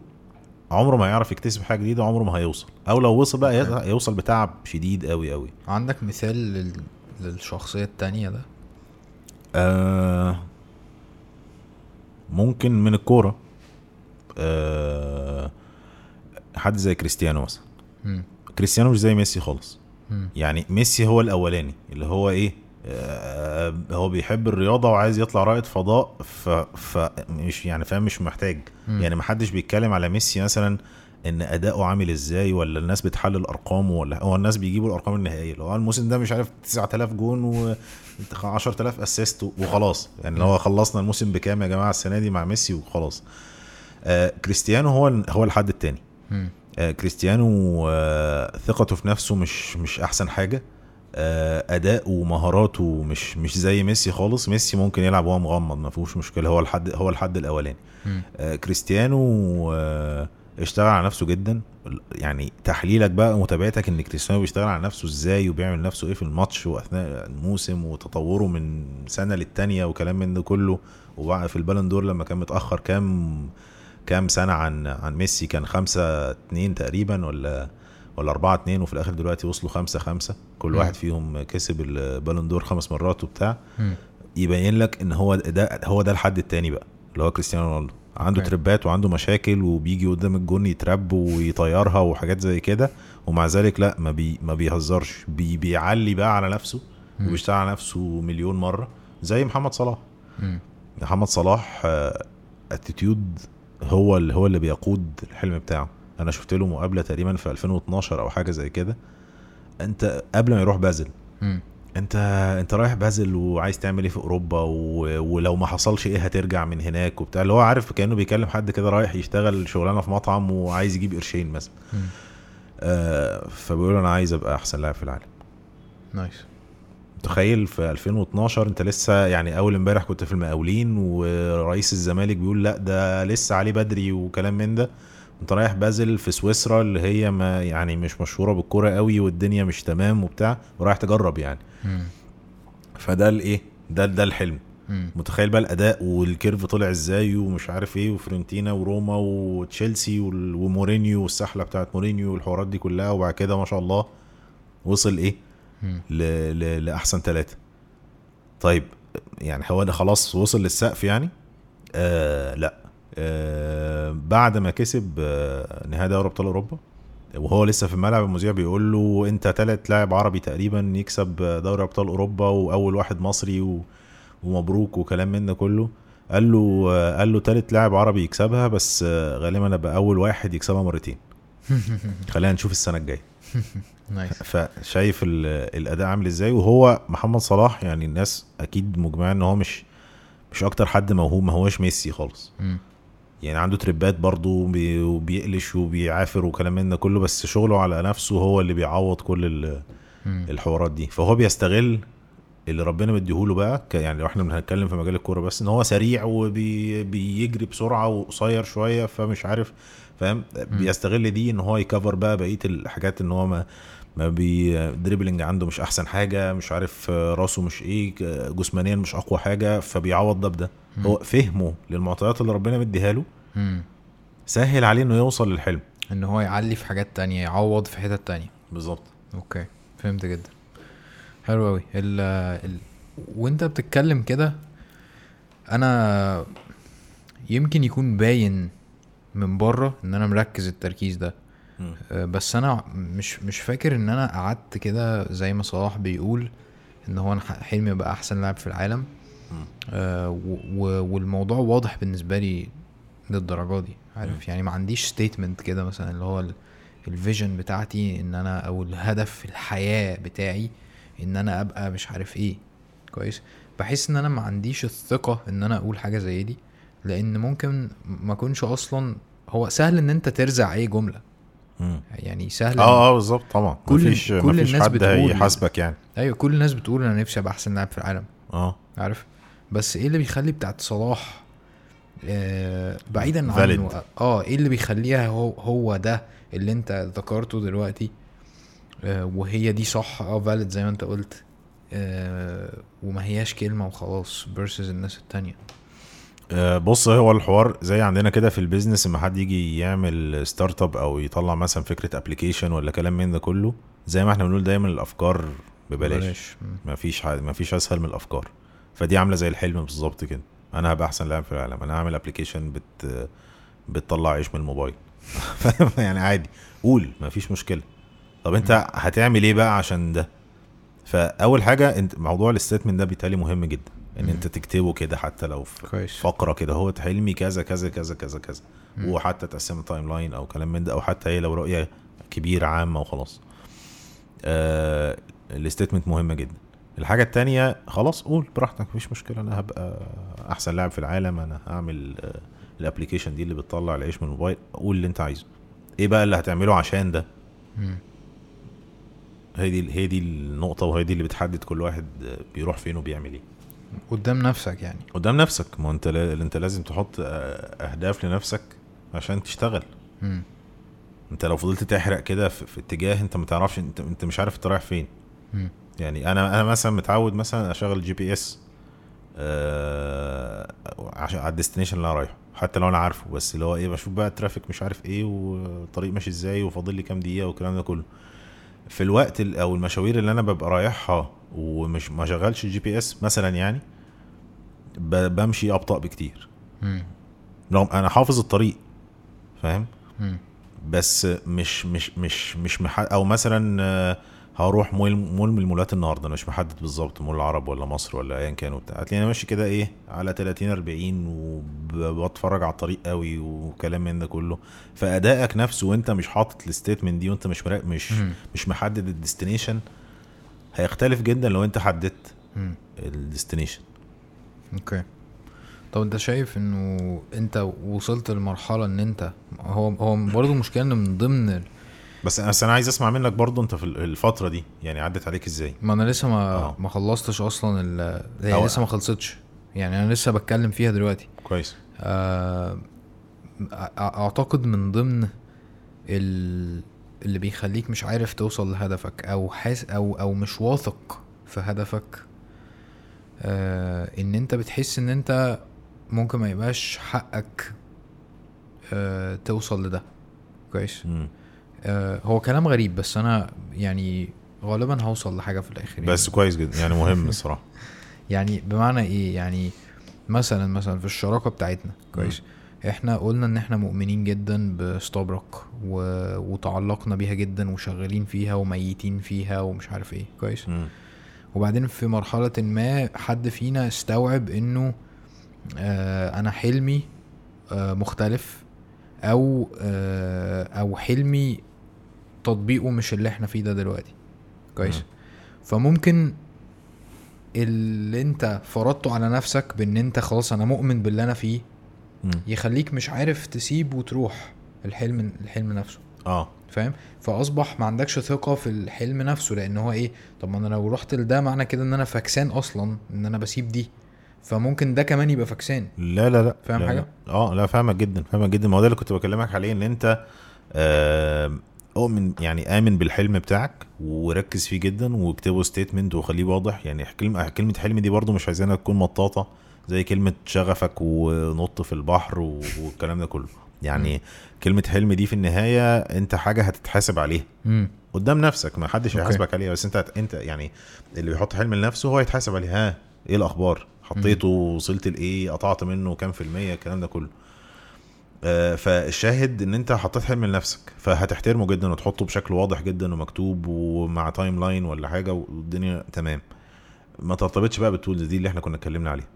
عمره ما هيعرف يكتسب حاجة جديدة عمره ما هيوصل أو لو وصل بقى. هيوصل بتعب شديد قوي قوي عندك مثال لل... للشخصية التانية ده آه ممكن من الكورة آه حد زي كريستيانو مثلا. كريستيانو مش زي ميسي خالص. يعني ميسي هو الأولاني اللي هو إيه آه هو بيحب الرياضة وعايز يطلع رائد فضاء ف, ف مش يعني فاهم مش محتاج مم. يعني محدش بيتكلم على ميسي مثلا إن أداؤه عامل إزاي ولا الناس بتحلل أرقامه ولا هو الناس بيجيبوا الأرقام النهائية اللي هو الموسم ده مش عارف 9000 جون و 10000 assist وخلاص يعني هو خلصنا الموسم بكام يا جماعة السنة دي مع ميسي وخلاص آه كريستيانو هو هو الحد. آه كريستيانو آه ثقته في نفسه مش مش أحسن حاجة. آه اداؤه ومهاراته مش مش زي ميسي خالص. ميسي ممكن يلعب وهو مغمض ما فيهوش مشكلة. هو الحد هو الحد الأولاني. آه كريستيانو آه اشتغل على نفسه جدا. يعني تحليلك بقى ومتابعتك إن كريستيانو بيشتغل على نفسه إزاي وبيعمل نفسه إيه في الماتش وأثناء الموسم وتطوره من سنة للتانية وكلام من ده كله. وبقى في البالون دور لما كان متأخر كام كام سنة عن عن ميسي كان خمسة اتنين تقريبا ولا ولا أربعة اتنين وفي الآخر دلوقتي وصلوا خمسة خمسة كل مم. واحد فيهم كسب البالون دور خمس مرات وبتاع. يبين لك إن هو ده هو ده الحد التاني بقى اللي هو كريستيانو رونالدو عنده. تربات وعنده مشاكل وبيجي قدام الجون يترب ويطيرها وحاجات زي كده ومع ذلك لا ما بي ما بيهزرش بي بيعلي بقى على نفسه. وبيشتغل على نفسه مليون مرة زي محمد صلاح. محمد صلاح اتيتيود هو اللي هو اللي بيقود الحلم بتاعه. أنا شفت له مقابلة تقريبا في 2012 أو حاجة زي كده. أنت قبل ما يروح بازل مم. أنت أنت رايح بازل وعايز تعمل إيه في أوروبا؟ و... ولو ما حصلش إيه هترجع من هناك وبتاع. اللي هو عارف كأنه بيكلم حد كده رايح يشتغل شغلانة في مطعم وعايز يجيب قرشين مثلا. آه فبيقول أنا عايز أبقى أحسن لاعب في العالم. nice. تخيل في 2012 انت لسه يعني أول امبارح كنت في المقاولين ورئيس الزمالك بيقول لأ ده لسه عليه بدري وكلام من ده انت رايح بازل في سويسرا اللي هي ما يعني مش مشهورة بالكورة قوي والدنيا مش تمام وبتاع ورايح تجرب يعني. فده الإيه ده ده الحلم. متخيل بقى الأداء وال curve طلع إزاي ومش عارف إيه وفيورنتينا وروما وتشيلسي ومورينيو والسحلة بتاعت مورينيو والحوارات دي كلها وبعد كده ما شاء الله وصل إيه. ل... ل... لأحسن ثلاثة طيب يعني هو ده خلاص وصل للسقف يعني؟ آه لا. آه بعد ما كسب آه نهائي دوري أبطال أوروبا وهو لسه في الملعب المذيع بيقول له أنت تالت لاعب عربي تقريبا يكسب دوري أبطال أوروبا وأول واحد مصري و... ومبروك وكلام من ده كله. قال له آه، قال له تالت لاعب عربي يكسبها بس آه، غالبا ابقى أول واحد يكسبها مرتين. خلينا نشوف السنة الجاية. nice فشايف ال- الأداء عامل إزاي وهو محمد صلاح يعني الناس أكيد مجمعة إن هو مش مش أكتر حد موهوب ما هوش ميسي خالص. مم. يعني عنده تريبات برضه وبي- وبيقلش وبيعافر وكلام من ده كله بس شغله على نفسه هو اللي بيعوض كل. الحوارات دي. فهو بيستغل اللي ربنا مديهوله بقى يعني لو إحنا بنتكلم في مجال الكورة بس إن هو سريع وبيجري بسرعة وقصير شوية فمش عارف فاهم؟ بيستغل دي إن هو ي cover بقى بقية الحاجات إن هو ما ما بي dribbling عنده مش أحسن حاجة مش عارف آه، راسه مش إيه جسمانيا مش أقوى حاجة فبيعوض ده. بده هو فهمه للمعطيات اللي ربنا مديها له. سهل عليه إنه يوصل للحلم. إن هو يعلي في حاجات تانية يعوض في حتت تانية. بالظبط. okay فهمت جدا. حلو أوي. ال ال وأنت بتتكلم كده أنا يمكن يكون باين من بره إن أنا مركز التركيز ده. بس أنا مش مش فاكر إن أنا قعدت كده زي ما صلاح بيقول إن هو أنا حلمي ابقى أحسن لاعب في العالم. آه والموضوع واضح بالنسبة لي للدرجة دي عارف؟ يعني ما عنديش statement كده مثلا اللي هو ال vision بتاعتي إن أنا أو الهدف في الحياة بتاعي إن أنا أبقى مش عارف إيه. كويس؟ بحس إن أنا ما عنديش الثقة إن أنا أقول حاجة زي دي لأن ممكن ما أكونش أصلا هو سهل إن أنت ترزع أي جملة مم. يعني سهل آه آه بالظبط طبعا. كل- مفيش كل مفيش الناس حد بتقول- هيحاسبك يعني. أيوه كل الناس بتقول أنا نفسي أبقى أحسن لاعب في العالم. آه. عارف؟ بس إيه اللي بيخلي بتاعت صلاح آه بعيدا Valid. عنه آه إيه اللي بيخليها هو هو ده اللي أنت ذكرته دلوقتي؟ آه وهي دي صح آه valid زي ما أنت قلت. آه وما هياش كلمة وخلاص versus الناس التانية. آه، بص هو الحوار زي عندنا كده في ال business لما حد يجي يعمل startup أو يطلع مثلا فكرة application ولا كلام من ده كله زي ما إحنا بنقول دايما الأفكار ببلاش. مم. ما فيش ما فيش أسهل من الأفكار. فدي عاملة زي الحلم بالظبط كده. أنا هبقى أحسن لاعب في العالم. أنا هعمل application بت بتطلع عيش من الموبايل؟ يعني عادي. قول ما فيش مشكلة. طب أنت هتعمل إيه بقى عشان ده؟ فأول حاجة أنت موضوع ال statement ده بالتالي مهم جدا. ان. انت تكتبه كده حتى لو في فقرة كده. هو حلمي كذا كذا كذا كذا كذا. وحتى تقسم timeline أو كلام من ده أو حتى هي لو رؤية كبيرة عامة وخلاص. آه ال statement مهمة جدا. الحاجة التانية خلاص قول براحتك مفيش مشكلة. أنا هبقى أحسن لاعب في العالم. أنا هعمل آه الابلكيشن دي اللي بتطلع العيش من الموبايل. قول اللي أنت عايزه. إيه بقى اللي هتعمله عشان ده. هي دي هي دي النقطة وهي دي اللي بتحدد كل واحد آه، بيروح فين وبيعمل إيه. قدام نفسك يعني. قدام نفسك. ما انت لا... انت لازم تحط أهداف لنفسك عشان تشتغل. مم. انت لو فضلت تحرق كده في, في اتجاه انت ما تعرفش انت انت مش عارف انت رايح فين. مم. يعني أنا أنا مثلا متعود مثلا اشغل GPS آه عشان على ال destination اللي أنا رايحه حتى لو أنا عارفه. بس اللي هو إيه بشوف بقى ال traffic مش عارف إيه والطريق ماشي إزاي وفاضل لي كام دقيقة والكلام ده كله. في الوقت ال- أو المشاوير اللي أنا ببقى رايحها ومش ما شغلش GPS مثلا يعني بمشي أبطأ بكتير. رغم أنا حافظ الطريق فاهم. بس مش مش مش مش مح... أو مثلا آه، هروح مول مول من المولات النهارده أنا مش محدد بالظبط مول العرب ولا مصر ولا ايا كان وبتاع هتلاقيني ماشي كده إيه على 30 40 وبتفرج على الطريق قوي وكلام من ده كله فأدائك نفسه وأنت مش حاطط ال statement دي وأنت مش. مش. مش محدد ال destination هيختلف جدا لو أنت حددت. ال destination okay طب أنت شايف إنه أنت وصلت لمرحلة إن أنت هو هو برضه المشكلة ان من ضمن ال- بس بس أنا عايز أسمع منك برضو أنت في الفترة دي يعني عدت عليك إزاي؟ ما أنا لسه ما آه. ما خلصتش أصلا ال هي أو- لسه ما خلصتش. يعني أنا لسه بتكلم فيها دلوقتي. كويس. آه، أعتقد من ضمن ال- اللي بيخليك مش عارف توصل لهدفك أو حاس أو أو مش واثق في هدفك آه إن أنت بتحس إن أنت ممكن ما يبقاش حقك آه توصل لده. كويس. آه هو كلام غريب بس أنا يعني غالبا هوصل لحاجة في الآخر يعني. بس كويس جدا يعني مهم الصراحة. يعني بمعنى إيه؟ يعني مثلا مثلا في الشراكة بتاعتنا كويس. إحنا قلنا إن إحنا مؤمنين جدا بستابرك و... وتعلقنا بيها جدا وشغالين فيها وميتين فيها ومش عارف إيه كويس. مم. وبعدين في مرحلة ما حد فينا استوعب إنه آه أنا حلمي آه مختلف أو آه أو حلمي تطبيقه مش اللي إحنا فيه ده دلوقتي. كويس. مم. فممكن اللي انت فرضته على نفسك بان انت خلاص أنا مؤمن باللي أنا فيه. يخليك مش عارف تسيب وتروح الحلم الحلم نفسه. آه. فاهم؟ فأصبح ما عندكش ثقة في الحلم نفسه لأن هو إيه؟ طب ما أنا لو رحت لده معنى كده إن أنا فكسان أصلا إن أنا بسيب دي. فممكن ده كمان يبقى فكسان لا لا لا. فاهم لا حاجة؟ لا. آه لا فاهمك جدا فاهمك جدا. ما هو ده اللي كنت بكلمك عليه إن أنت آه، اؤمن يعني آمن بالحلم بتاعك وركز فيه جدا واكتبه ستيتمنت وخليه واضح. يعني كلمه كلمة حلم دي برضو مش عايزينها تكون مطاطة زي كلمة شغفك ونط في البحر والكلام ده كله. يعني كلمة حلم دي في النهاية انت حاجة هتتحاسب عليها. قدام نفسك ما حدش. هيحاسبك عليها. بس انت انت يعني اللي بيحط حلم لنفسه هو يتحاسب عليه ها إيه الأخبار؟ حطيته وصلت لإيه؟ قطعت منه كام في المية؟ الكلام ده كله. فالشاهد إن أنت حطيت حلم لنفسك. فهتحترمه جدا وتحطه بشكل واضح جدا ومكتوب ومع timeline ولا حاجة والدنيا تمام. ما ترتبطش بقى بال tools دي اللي إحنا كنا اتكلمنا عليها.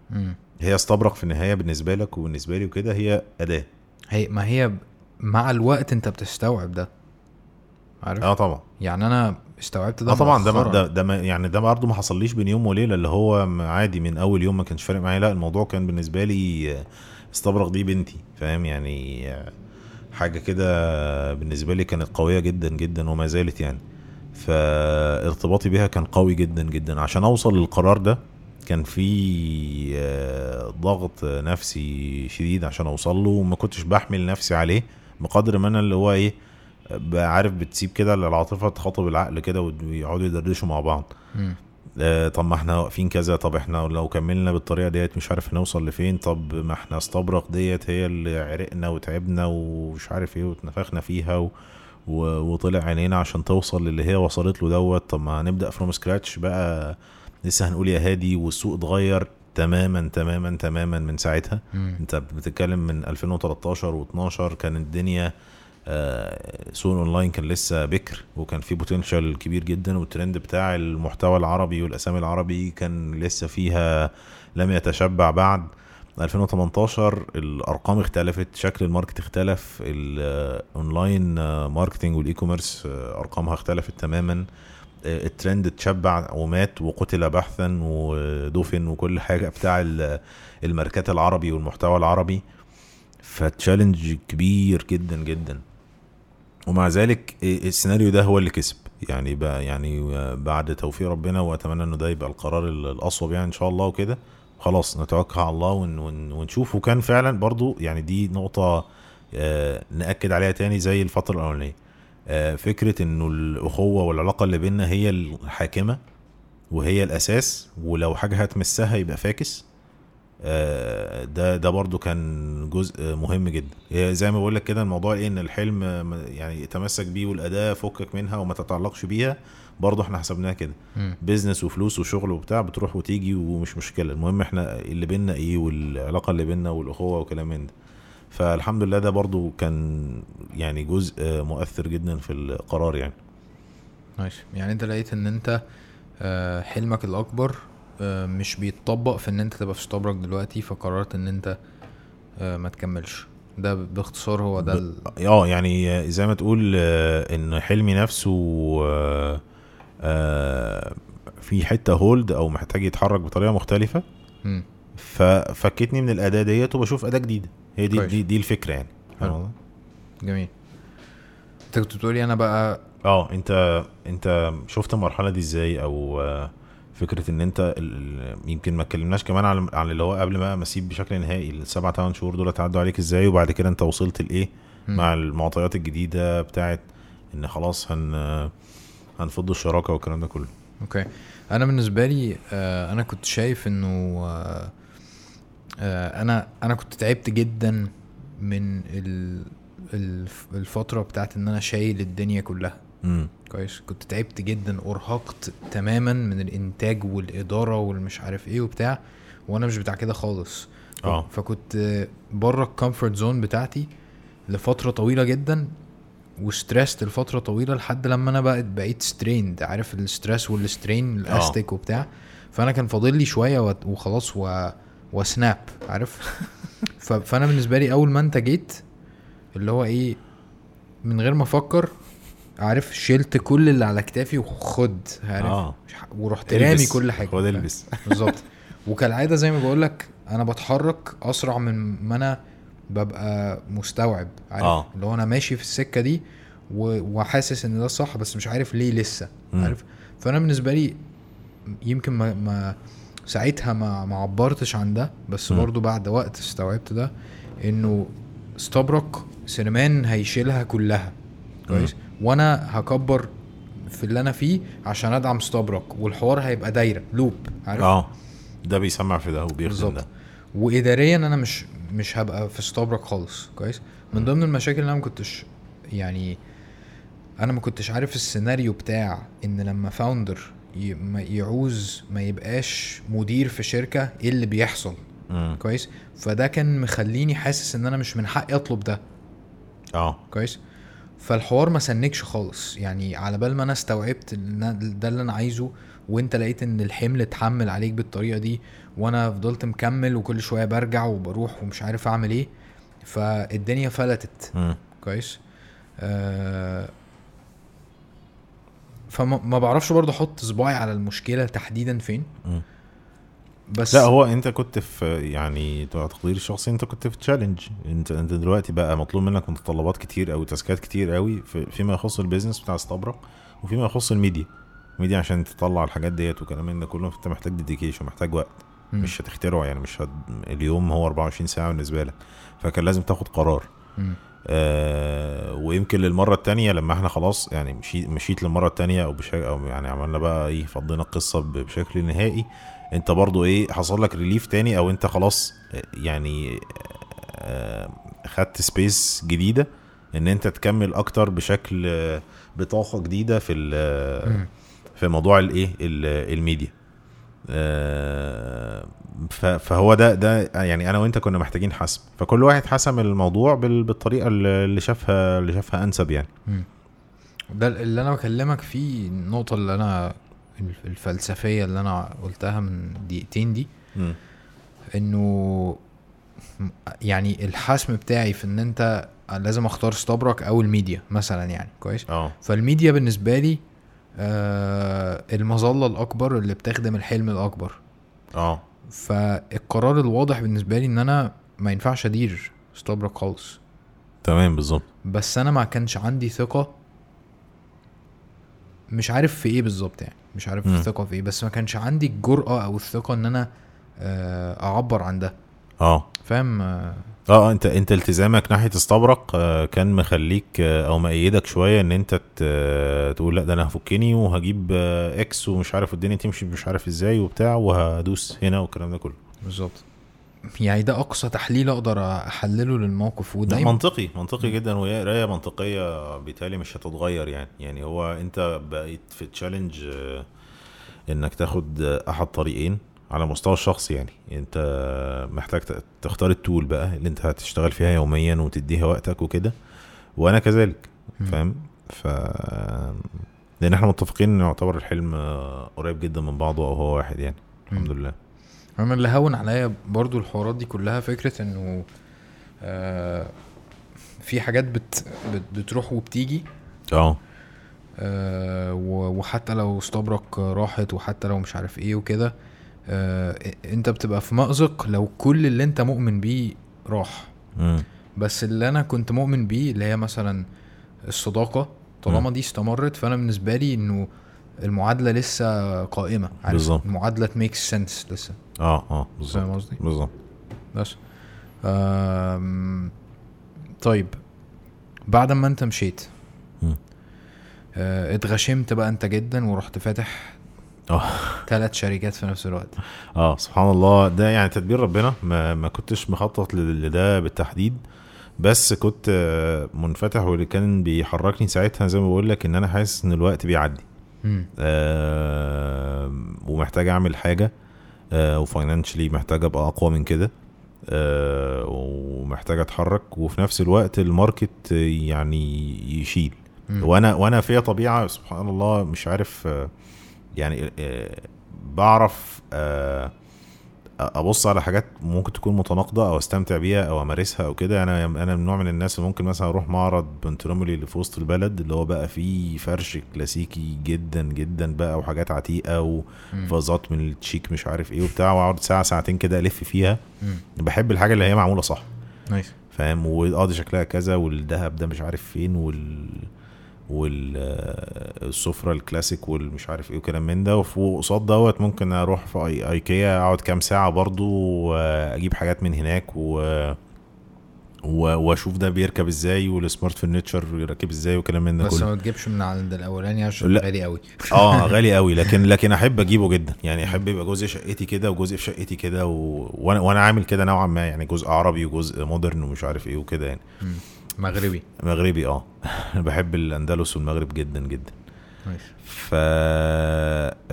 هي استبرق في النهاية بالنسبة لك وبالنسبة لي وكده هي أداة. هي ما هي مع الوقت أنت بتستوعب ده. عارف؟ آه طبعا. يعني أنا استوعبت ده آه طبعا. ده. ده يعني ده برضه ما حصليش بين يوم وليلة اللي هو عادي من أول يوم ما كانش فارق معايا. لا الموضوع كان بالنسبة لي آه، استبرق دي بنتي فاهم؟ يعني حاجة كده بالنسبة لي كانت قوية جدا جدا وما زالت يعني. فارتباطي بيها كان قوي جدا جدا. عشان أوصل للقرار ده كان في آه، ضغط نفسي شديد عشان أوصل له وما كنتش بحمل نفسي عليه بقدر ما أنا اللي هو إيه عارف بتسيب كده العاطفة تخاطب العقل كده ويقعدوا يدردشوا مع بعض. طب ما إحنا واقفين كذا طب إحنا لو كملنا بالطريقة ديت مش عارف نوصل لفين طب ما إحنا استبرق ديت هي اللي عرقنا وتعبنا ومش عارف إيه واتنفخنا فيها و... و... وطلع عينينا عشان توصل للي هي وصلت له دوت طب ما هنبدأ from scratch بقى لسه هنقول يا هادي والسوق اتغير تماما تماما تماما من ساعتها مم. انت بتتكلم من 2013 و12 كان الدنيا آه، سوق الاونلاين كان لسه بكر وكان في potential كبير جدا والترند بتاع المحتوى العربي والأسامي العربي كان لسه فيها لم يتشبع بعد. 2018 الأرقام اختلفت شكل ال market اختلف ال online marketing وال e-commerce أرقامها اختلفت تماما. آه، الترند اتشبع ومات وقتل بحثا ودفن وكل حاجة بتاع ال- الماركات العربي والمحتوى العربي. فتشالنج كبير جدا جدا. ومع ذلك السيناريو ده هو اللي كسب. يعني بقى يعني بعد توفيق ربنا وأتمنى إنه ده يبقى القرار الأصوب يعني إن شاء الله وكده. خلاص نتوكل على الله ون ون ونشوف. وكان فعلا برضو يعني دي نقطة آه، نأكد عليها تاني زي الفترة الأولانية. آه، فكرة إنه الأخوة والعلاقة اللي بينا هي الحاكمة وهي الأساس ولو حاجة هتمسها يبقى فاكس. ده ده برضو كان جزء مهم جدا. زي ما بقول لك كده الموضوع إيه إن الحلم يعني تمسك بيه والأداة فكك منها وما تتعلقش بيها برضو إحنا حسبناها كده. business وفلوس وشغل وبتاع بتروح وتيجي ومش مشكلة. المهم إحنا اللي بينا إيه والعلاقة اللي بينا والأخوة وكلام من ده. فالحمد لله ده برضو كان يعني جزء مؤثر جدا في القرار يعني. نايس يعني أنت لقيت إن أنت آه، حلمك الأكبر مش بيتطبق في إن أنت تبقى في ستابرك دلوقتي فقررت إن أنت آه، ما تكملش. ده باختصار هو ده ال... آه يعني زي ما تقول آه، إن حلمي نفسه آه، آه، في حتة هولد أو محتاج يتحرك بطريقة مختلفة. مم. ففكتني من الأداة ديت وبشوف أداة جديدة. هي دي. دي, دي الفكرة يعني. حلو. جميل. أنت كنت بتقولي أنا بقى آه أنت أنت شفت المرحلة دي إزاي؟ أو آه، فكرة إن أنت يمكن ما اتكلمناش كمان على على اللي هو قبل ما مسيب بشكل نهائي السبع ثمان شهور دول عدوا عليك إزاي؟ وبعد كده أنت وصلت لإيه. مع المعطيات الجديدة بتاعت إن خلاص هن هنفض الشراكة والكلام ده كله. Okay. أنا بالنسبة لي آه أنا كنت شايف إنه آه آه أنا أنا كنت تعبت جدا من ال الف- الفترة بتاعت إن أنا شايل الدنيا كلها. كويس. كنت تعبت جدا أرهقت تماما من الإنتاج والإدارة والمش عارف إيه وبتاع وأنا مش بتاع كده خالص. آه. فكنت بره ال comfort zone بتاعتي لفترة طويلة جدا و stressed لفترة طويلة لحد لما أنا بقيت بقيت strained عارف ال stress وال strain elastic وبتاع. فأنا كان فاضل لي شوية وخلاص و... و snap عارف. فأنا بالنسبة لي أول ما أنت جيت اللي هو إيه من غير ما أفكر عارف شلت كل اللي على كتافي وخد عارف؟ آه. ورحت رامي. كل حاجة. خد البس. بالظبط. وكالعادة زي ما بقول لك أنا بتحرك أسرع من ما أنا ببقى مستوعب عارف؟ آه. اللي هو أنا ماشي في السكة دي وحاسس إن ده صح بس مش عارف ليه لسه مم. عارف؟ فأنا بالنسبة لي يمكن ما, ما ساعتها ما ما عبرتش عن ده بس مم. برضو بعد وقت استوعبت ده إنه ستبرك سينمان هيشيلها كلها. كويس؟ وأنا هكبر في اللي أنا فيه عشان ادعم ستبرك والحوار هيبقى دايرة لوب عارف؟ آه ده بيسمع في ده وبيخدم ده. واداريا أنا مش مش هبقى في ستابرك خالص كويس؟ من ضمن المشاكل اللي أنا ما كنتش يعني أنا ما كنتش عارف السيناريو بتاع إن لما فاوندر يعوز ما يبقاش مدير في شركة إيه اللي بيحصل؟ مم. كويس؟ فده كان مخليني حاسس إن أنا مش من حقي أطلب ده. آه. كويس؟ فالحوار ما سنكش خالص يعني على بال ما أنا استوعبت إن ده اللي أنا عايزه وأنت لقيت إن الحمل اتحمل عليك بالطريقة دي وأنا فضلت مكمل وكل شوية برجع وبروح ومش عارف أعمل إيه فالدنيا فلتت. كويس آه فما ما بعرفش برضه أحط صباعي على المشكلة تحديدا فين. بس لا هو انت كنت في يعني تقديري الشخصي انت كنت في challenge انت انت دلوقتي بقى مطلوب منك متطلبات كتير قوي task ات كتير قوي في فيما يخص ال business بتاع استبرق وفيما يخص ال media. ال media عشان تطلع الحاجات ديت وكلام من ده كله انت محتاج dedication محتاج وقت. مم. مش هتخترعه يعني مش هت... اليوم هو 24 ساعة بالنسبة لك. فكان لازم تاخد قرار. آه ويمكن للمرة التانية لما إحنا خلاص يعني مشيت مشيت للمرة التانية أو بشكل أو يعني عملنا بقى إيه فضينا القصة بشكل نهائي انت برضو إيه حصل لك relief تاني أو انت خلاص آه، يعني آه خدت space جديدة ان انت تكمل أكتر بشكل آه، بطاقة جديدة في مم. في موضوع الايه ال- الميديا. آه، فهو ده ده يعني أنا وانت كنا محتاجين حسم. فكل واحد حسم الموضوع بال- بالطريقة اللي اللي شافها اللي شافها انسب يعني. ده اللي أنا بكلمك فيه النقطة اللي أنا الف- الفلسفية اللي أنا قلتها من دقيقتين دي. إنه يعني الحسم بتاعي في إن أنت لازم أختار ستبرك أو الميديا مثلا يعني كويس؟ آه. فالميديا بالنسبة لي آه المظلة الأكبر اللي بتخدم الحلم الأكبر. آه. فالقرار الواضح بالنسبة لي إن أنا ما ينفعش أدير ستبرك خالص. تمام بالظبط. بس أنا ما كانش عندي ثقة مش عارف في إيه بالظبط يعني. مش عارف مم. الثقة في إيه. بس ما كانش عندي الجرأة أو الثقة إن أنا آه، أعبر عن ده. آه. فاهم؟ آه، آه أنت أنت التزامك ناحية استبرق آه، كان مخليك آه، أو مقيدك شوية إن أنت تقول لأ ده أنا هفكني وهجيب آه، X ومش عارف الدنيا تمشي مش عارف إزاي وبتاع وهدوس هنا والكلام ده كله. بالظبط. يعني ده أقصى تحليل أقدر أحلله للموقف ده ودايما منطقي منطقي جدا وهي قرايه منطقية بالتالي مش هتتغير يعني. يعني هو أنت بقيت في challenge آه، إنك تاخد أحد طريقين على المستوى الشخصي يعني. أنت محتاج تختار التول بقى اللي أنت هتشتغل فيها يوميا وتديها وقتك وكده وأنا كذلك. فاهم؟ ف لأن إحنا متفقين إن يعتبر الحلم آه، قريب جدا من بعضه أو هو واحد يعني. الحمد لله. أنا اللي هون عليا برضو الحوارات دي كلها فكرة إنه آه في حاجات بت بت بتروح وبتيجي آه آه وحتى لو استبرق راحت وحتى لو مش عارف إيه وكده آه أنت بتبقى في مأزق لو كل اللي أنت مؤمن بيه راح مم. بس اللي أنا كنت مؤمن بيه اللي هي مثلا الصداقة طالما. دي استمرت فأنا بالنسبة لي إنه المعادلة لسه قائمة بالظبط. المعادلة ميك سنس لسه آه آه فاهم بالظبط قصدي؟ بالظبط بس. آم، طيب. بعد ما انت مشيت. آه، اتغشمت بقى انت جدا ورحت فاتح آه. ثلاث شركات في نفس الوقت. آه سبحان الله. ده يعني تدبير ربنا. ما, ما كنتش مخطط لده بالتحديد. بس كنت آه، منفتح واللي كان بيحركني ساعتها زي ما بقول لك إن أنا حاسس إن الوقت بيعدي. آه ومحتاج أعمل حاجة. آه وفاينانشلي محتاج أبقى أقوى من كده آه ومحتاج أتحرك وفي نفس الوقت ال market يعني يشيل. وأنا وأنا فيا طبيعة سبحان الله مش عارف آه، يعني آه، بعرف آه، أبص على حاجات ممكن تكون متناقضة أو أستمتع بيها أو أمارسها أو كده. أنا أنا من نوع من الناس اللي ممكن مثلا أروح معرض بونتريمولي اللي في وسط البلد اللي هو بقى فيه فرش كلاسيكي جدا جدا بقى وحاجات عتيقة. وفازات من التشيك مش عارف إيه وبتاع وأقعد ساعة ساعتين كده ألف فيها. بحب الحاجة اللي هي معمولة صح. nice. فاهم؟ وآه دي شكلها كذا والذهب ده مش عارف فين وال والسفرة الكلاسيك والمش عارف إيه وكلام من ده. وفوق قصاد دوت ممكن أروح في أي أيكيا اقعد كام ساعة برضو واجيب حاجات من هناك و واشوف ده بيركب إزاي وال smart furniture يركب إزاي وكلام من ده بس ما تجيبش من عند الأولاني عشان لا. غالي قوي. آه غالي قوي. لكن لكن أحب أجيبه جدا. يعني أحب يبقى جزء شقتي كده وجزء في شقتي كده و... وأنا وأنا عامل كده نوعا ما. يعني جزء عربي وجزء modern ومش عارف إيه وكده يعني. مم. مغربي. مغربي آه. بحب الأندلس والمغرب جدا جدا. nice ف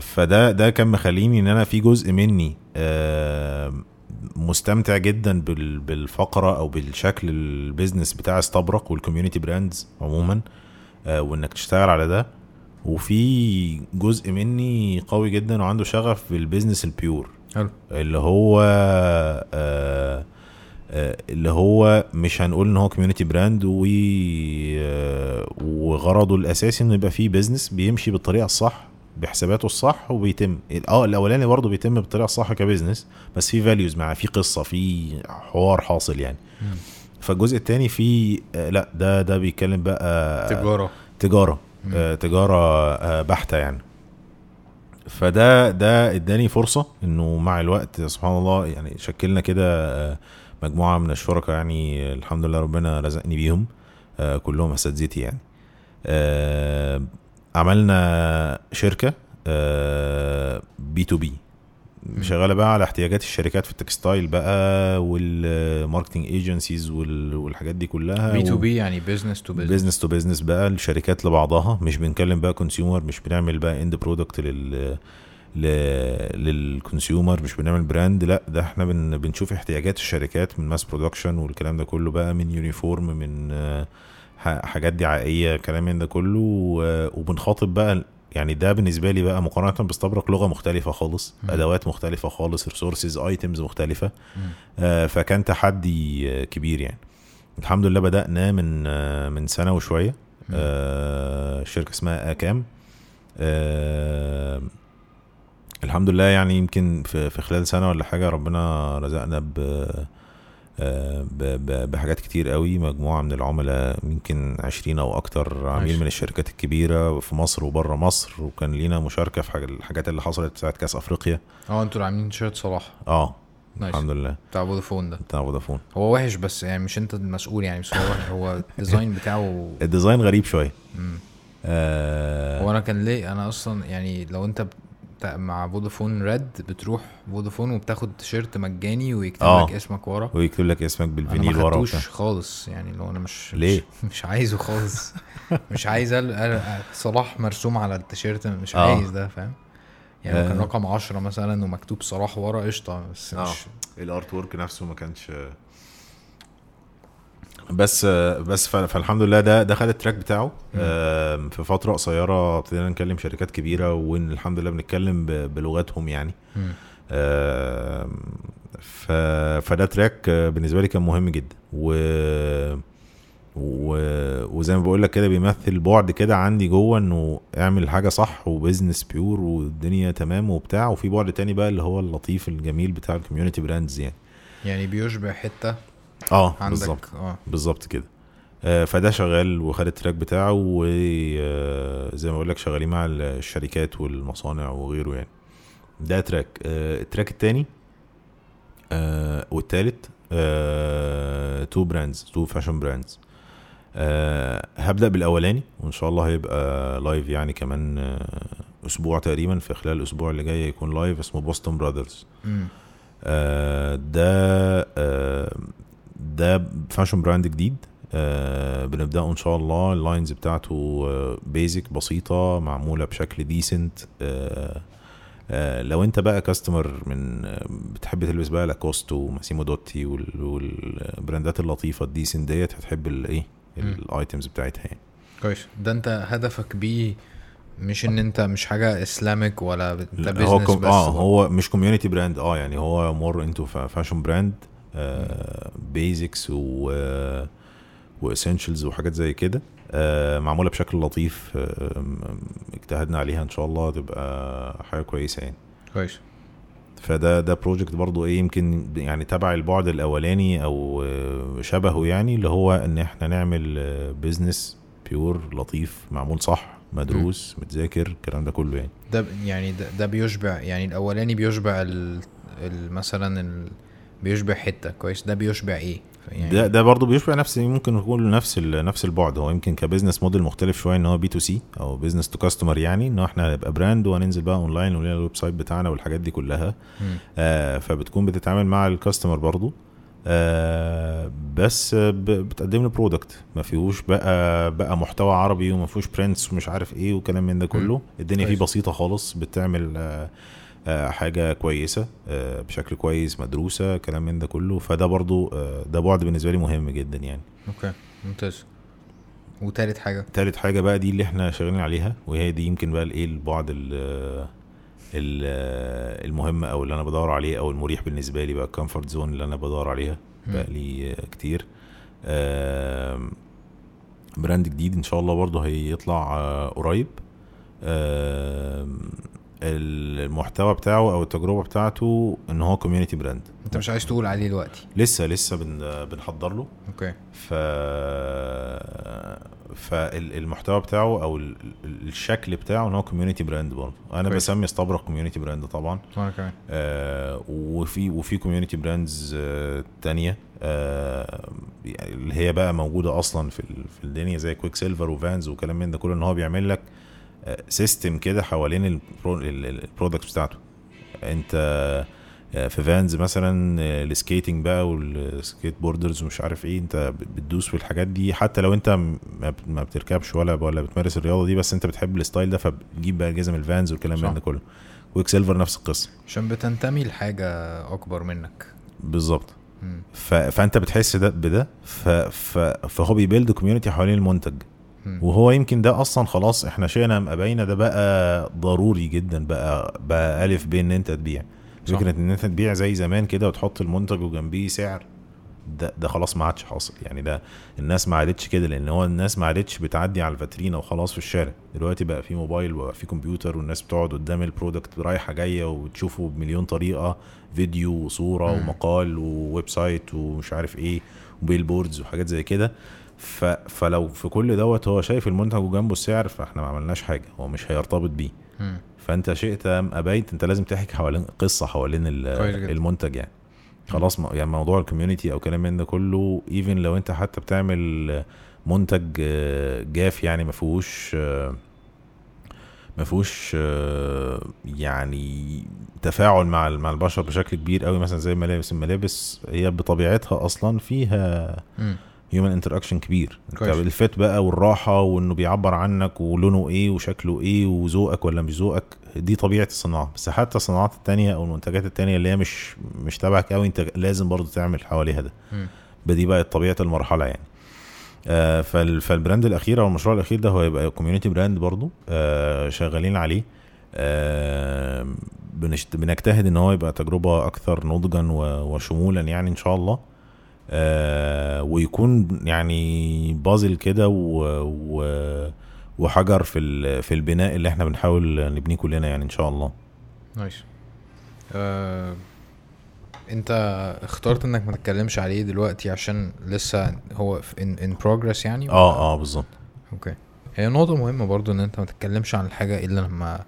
فده ده كان مخليني إن أنا في جزء مني آه، مستمتع جدا بال... بالفقرة أو بالشكل ال business بتاع استبرق وال community brands عموما آه، وإنك تشتغل على ده. وفي جزء مني قوي جدا وعنده شغف بال business ال pure حلو. اللي هو آه، اللي هو مش هنقول إن هو community brand آه، وغرضه الأساسي إنه يبقى فيه business بيمشي بالطريقة الصح بحساباته الصح وبيتم. آه الأولاني برضه بيتم بالطريقة الصح ك business بس في values مع في قصة في حوار حاصل يعني. مم. فالجزء التاني فيه آه لا ده ده بيتكلم بقى تجارة. تجارة. مم. آه تجارة آه بحتة يعني. فده ده اداني فرصة إنه مع الوقت سبحان الله يعني شكلنا كده آه، مجموعة من الشركاء يعني الحمد لله ربنا رزقني بيهم آه، كلهم اساتذتي يعني. آه، عملنا شركة B2B. شغالة بقى على احتياجات الشركات في ال textile بقى وال marketing agencies والحاجات دي كلها B2B يعني business to business business to business بقى الشركات لبعضها. مش بنكلم بقى consumer مش بنعمل بقى end product لل. لل consumer مش بنعمل brand لا ده إحنا بن... بنشوف احتياجات الشركات من mass production والكلام ده كله بقى من uniform من حاجات دعائية كلام من ده كله. وبنخاطب بقى يعني ده بالنسبة لي بقى مقارنة باستبرق لغة مختلفة خالص مم. أدوات مختلفة خالص resources items مختلفة. آه، فكان تحدي كبير يعني الحمد لله بدأنا من آه، من سنة وشوية آه، شركة اسمها آكام آه، الحمد لله يعني يمكن في في خلال سنة ولا حاجة ربنا رزقنا ب آه، بحاجات كتير قوي. مجموعة من العملاء يمكن عشرين أو أكتر عميل ماشي. من الشركات الكبيرة في مصر وبره مصر وكان لينا مشاركة في الحاجات اللي حصلت ساعة كأس أفريقيا. آه أنتوا اللي عاملين تيشيرت صلاح. آه nice الحمد لله. بتاع فودافون ده. بتاع فودافون. هو وحش بس يعني مش انت المسؤول يعني بس هو وحش. هو ال design بتاعه ال design غريب شوية. آه. هو أنا كان ليه أنا أصلا يعني لو انت مع فودافون Red بتروح فودافون وبتاخد تيشيرت مجاني ويكتب آه. لك اسمك ورا ويكتب لك اسمك أنا بال vinyl ما ورا خدتوش وبتاع خالص يعني لو أنا مش ليه؟ مش, مش عايزه خالص مش عايز أل- أل- صلاح مرسوم على التيشيرت مش آه. عايز ده فاهم يعني لو كان آه. رقم 10 مثلا ومكتوب صلاح ورا قشطة بس آه مش ال artwork نفسه ما كانش بس بس فالحمد لله ده ده خد ال track بتاعه. في فترة قصيرة ابتدينا نكلم شركات كبيرة وإن الحمد لله بنتكلم بلغتهم يعني. فده track بالنسبة لي كان مهم جدا. و و... وزي ما بقول لك كده بيمثل بعد كده عندي جوه إنه اعمل حاجة صح و business pure والدنيا تمام وبتاع. وفي بعد تاني بقى اللي هو اللطيف الجميل بتاع ال community brands يعني. يعني بيشبه حتة آه بالظبط. آه. بالظبط كده. آه، فده شغال وخد ال track بتاعه وزي ما بقول لك شغالين مع الشركات والمصانع وغيره يعني. ده track. آه، ال track التاني آه، والتالت two brands two fashion brands. هبدأ بالأولاني وإن شاء الله هيبقى live يعني كمان آه، أسبوع تقريبا. في خلال الأسبوع اللي جاي يكون live اسمه Boston Brothers. آه، ده آه، ده fashion brand جديد. آه، بنبدأه إن شاء الله. ال lines بتاعته basic بسيطة معمولة بشكل decent لو أنت بقى customer من آه، بتحب تلبس بقى لاكوست وماسيمو دوتي وال- وال brandات اللطيفة ال decent ديت هتحب الايه. ال items بتاعتها يعني. كويس. ده أنت هدفك بيه مش إن أنت مش حاجة Islamic ولا انت business هو كم... بس. آه هو مش community brand آه يعني هو more into fashion brand basics و وessentials وحاجات زي كده. آه معمولة بشكل لطيف. آه م- اجتهدنا عليها إن شاء الله تبقى حاجة كويسة يعني. كويس. فده ده project برضو إيه يمكن يعني تبع البعد الأولاني أو آه، شبهه يعني اللي هو إن إحنا نعمل business pure لطيف معمول صح مدروس متذاكر الكلام ده كله يعني. ده يعني ده, ده بيشبع يعني الأولاني بيشبع ال, مثلا بيشبع حتة. كويس. ده بيشبع إيه؟ يعني ده ده برضه بيشبه نفس ممكن يكون نفس نفس البعد. هو يمكن ك business model مختلف شوية إن هو B to C أو business to customer يعني إن إحنا هنبقى brand وهننزل بقى اونلاين ولينا ال website بتاعنا والحاجات دي كلها. آه فبتكون بتتعامل مع ال customer برضه. آه بس بتقدم له product ما فيهوش بقى بقى محتوى عربي وما فيهوش prints ومش عارف إيه وكلام من ده كله. الدنيا فيه. بسيطة خالص. بتعمل آه، حاجة كويسة آه، بشكل كويس مدروسة كلام من ده كله. فده برضو آه، ده بعد بالنسبة لي مهم جدا يعني. okay ممتاز. وتالت حاجة؟ تالت حاجة بقى دي اللي إحنا شغالين عليها وهي دي يمكن بقى الإيه البعد ال- ال- المهم أو اللي أنا بدور عليه أو المريح بالنسبة لي بقى ال comfort zone اللي أنا بدور عليها. بقى لي آه، كتير. brand جديد إن شاء الله برضه هيطلع آه، قريب. المحتوى بتاعه أو التجربة بتاعته إن هو community brand أنت مش عايز تقول عليه دلوقتي؟ لسه لسه بن بنحضر له. okay. ف فالمحتوى بتاعه أو ال- ال- الشكل بتاعه إن هو community brand برضه. أنا كويس. بسمي استبرق community brand طبعا. وأنا كمان. آه وفي وفي community brands آه تانية آه يعني اللي هي بقى موجودة أصلا في ال- في الدنيا زي Quiksilver و Vans وكلام من ده كله إن هو بيعمل لك system كده حوالين ال products بتاعته. انت آه، في Vans مثلا آه، ال skating بقى وال skateboarders ومش عارف إيه انت بتدوس في الحاجات دي. حتى لو انت ما بت- ما بتركبش ولا ولا بتمارس الرياضة دي بس انت بتحب ال style ده فبتجيب بقى جزم ال Vans والكلام ده كله. Quiksilver نفس القصة. عشان بتنتمي لحاجة أكبر منك. بالظبط. ف... فأنت بتحس ده بده ف... ف... فهو بي build community حوالين المنتج. وهو يمكن ده أصلا خلاص إحنا شئنا أم أبينا ده بقى ضروري جدا بقى بقى ألف ب إن أنت تبيع. فكرة إن أنت تبيع زي زمان كده وتحط المنتج وجنبيه سعر ده ده خلاص ما عادش حاصل. يعني ده الناس ما عادتش كده لأن هو الناس ما عادتش بتعدي على الفاترينا وخلاص في الشارع. دلوقتي بقى في موبايل وبقى في كمبيوتر والناس بتقعد قدام ال product رايحة جاية وتشوفه بمليون طريقة فيديو وصورة. ومقال و website ومش عارف إيه و billboards وحاجات زي كده. ف... فلو في كل دوت هو شايف المنتج وجنبه السعر فاحنا ما عملناش حاجة هو مش هيرتبط بيه. فانت شئت ام ابيت انت لازم تحكي حوالين قصة حوالين. المنتج يعني خلاص يعني موضوع ال community أو كلام من ده كله even لو انت حتى بتعمل منتج آه، جاف يعني ما فيهوش آه، ما فيهوش آه، يعني تفاعل مع مع البشر بشكل كبير قوي مثلا زي الملابس الملابس هي بطبيعتها أصلا فيها. human interaction كبير انت كويس. ال fit بقى والراحة وإنه بيعبر عنك ولونه إيه وشكله إيه وذوقك ولا مش ذوقك دي طبيعة الصناعة بس حتى الصناعات التانية أو المنتجات التانية اللي هي مش مش تبعك قوي أنت لازم برضو تعمل حواليها ده. بدي بقى طبيعة المرحلة يعني آه فال فال brand الأخير أو المشروع الأخير ده هو يبقى community brand برضو آه شغالين عليه آه. بنجتهد إن هو يبقى تجربة أكثر نضجا. وشمولا يعني إن شاء الله آه ويكون يعني بازل كده و, و وحجر في في البناء اللي إحنا بنحاول نبنيه كلنا يعني إن شاء الله. nice آه، أنت اخترت إنك ما تتكلمش عليه دلوقتي عشان لسه هو in in progress يعني؟ آه آه بالظبط. okay. هي نقطة مهمة برضو إن أنت ما تتكلمش عن الحاجة إلا لما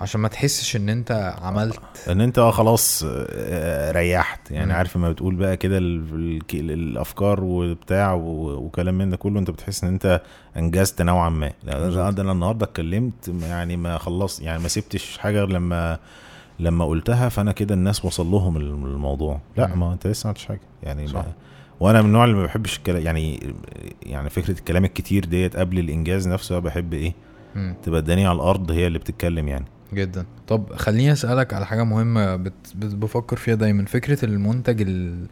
عشان ما تحسش ان انت عملت ان انت آه خلاص آه، ريحت يعني. عارف ما بتقول بقى كده ال- ال- الأفكار وبتاع وكلام من ده كله انت بتحس ان انت انجزت نوعا ما ده أنا النهارده اتكلمت يعني ما خلص يعني ما سبتش حاجة غير لما لما قلتها فأنا كده الناس وصل لهم الموضوع لا. ما انت لسه ما عملتش حاجة يعني صح. وأنا من النوع اللي ما بحبش الكلام يعني يعني فكرة الكلام الكتير ديت قبل الإنجاز نفسه بحب إيه. تبقى الدنيا على الأرض هي اللي بتتكلم يعني جدا. طب خليني أسألك على حاجة مهمة بت... بت... بفكر فيها دايما. فكرة المنتج ال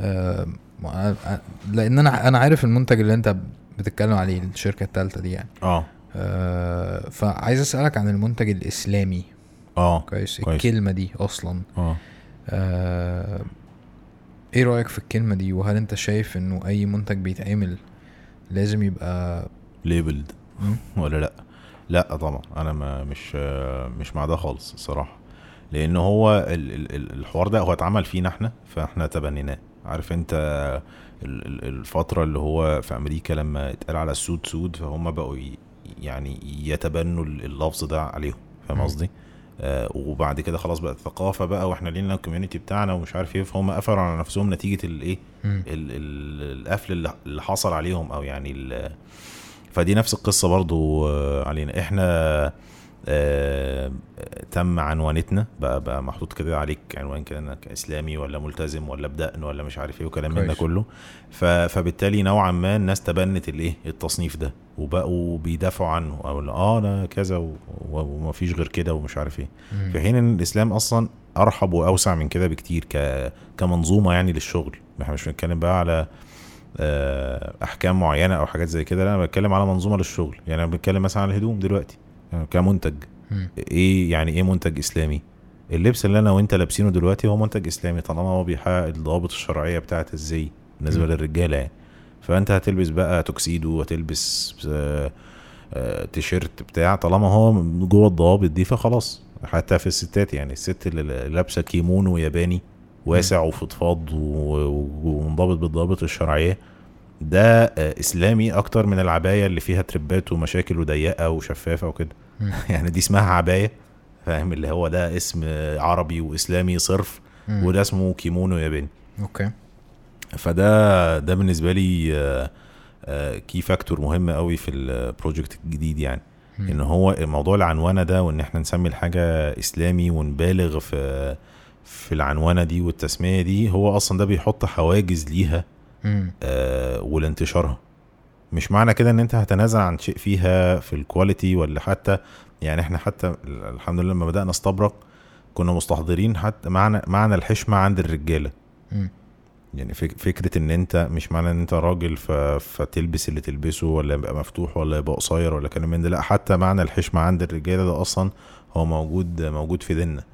آه... م- لأن أنا أنا عارف المنتج اللي أنت بتتكلم عليه الشركة الثالثه دي يعني. آه. آه... فعايز أسألك عن المنتج الإسلامي. آه كويس. الكلمة دي أصلا. آه. آه... إيه رأيك في الكلمة دي؟ وهل أنت شايف إنه أي منتج بيتعمل لازم يبقى labeled. ولا لأ؟ لا طبعا. أنا ما مش مش مع ده خالص الصراحة. لأن هو ال- ال- ال- الحوار ده هو اتعمل فينا إحنا فإحنا تبنيناه. عارف أنت ال- ال- الفترة اللي هو في أمريكا لما اتقال على السود سود فهم بقوا يعني يتبنوا ال- اللفظ ده عليهم. فاهم. قصدي؟ آه وبعد كده خلاص بقت ثقافة بقى وإحنا لينا ال community بتاعنا ومش عارف إيه. فهم قفلوا على نفسهم نتيجة الايه القفل اللي- حصل عليهم أو يعني فدي نفس القصة برضو آه، علينا. إحنا آه، تم عنوانتنا بقى بقى محطوط كده عليك عنوان كده إنك إسلامي ولا ملتزم ولا بدقن ولا مش عارف إيه وكلام من ده. كله. فبالتالي نوعا ما الناس تبنت الإيه؟ التصنيف ده وبقوا بيدافعوا عنه. أو آه أنا كذا ومفيش غير كده ومش عارف إيه. في حين إن الإسلام أصلا أرحب وأوسع من كده بكتير ك كمنظومة يعني للشغل. إحنا مش بنتكلم بقى على أحكام معينة أو حاجات زي كده. لا أنا بتكلم على منظومة للشغل. يعني أنا بتكلم مثلا على الهدوم دلوقتي يعني كمنتج. إيه يعني إيه منتج إسلامي؟ اللبس اللي أنا وأنت لابسينه دلوقتي هو منتج إسلامي طالما هو بيحقق الضوابط الشرعية بتاعه الزي بالنسبة مم. للرجالة يعني. فأنت هتلبس بقى توكسيدو هتلبس آه، آه، تيشيرت بتاع طالما هو جوه الضوابط دي فخلاص. حتى في الستات يعني الست اللي لابسة كيمونو ياباني واسع وفضفاض ومنضبط بالضوابط الشرعية ده آه، إسلامي أكتر من العباية اللي فيها تربات ومشاكل وضيقة وشفافة وكده. يعني دي اسمها عباية فاهم اللي هو ده اسم عربي وإسلامي صرف. وده اسمه كيمونو ياباني okay فده ده بالنسبة لي key factor مهم قوي في ال project الجديد يعني. إن هو موضوع العنوانه ده وإن إحنا نسمي الحاجة إسلامي ونبالغ في في العنوانة دي والتسمية دي هو أصلا ده بيحط حواجز ليها. آه، ولانتشارها مش معنى كده إن أنت هتنازل عن شيء فيها في الكواليتي ولا حتى يعني إحنا حتى الحمد لله لما بدأنا استبرق كنا مستحضرين حتى معنى معنى الحشمة عند الرجالة مم. يعني فك فكرة إن أنت مش معنى إن أنت راجل. فتلبس اللي تلبسه ولا يبقى مفتوح ولا يبقى قصير ولا كلام من ده لأ حتى معنى الحشمة عند الرجالة ده أصلا هو موجود موجود في ديننا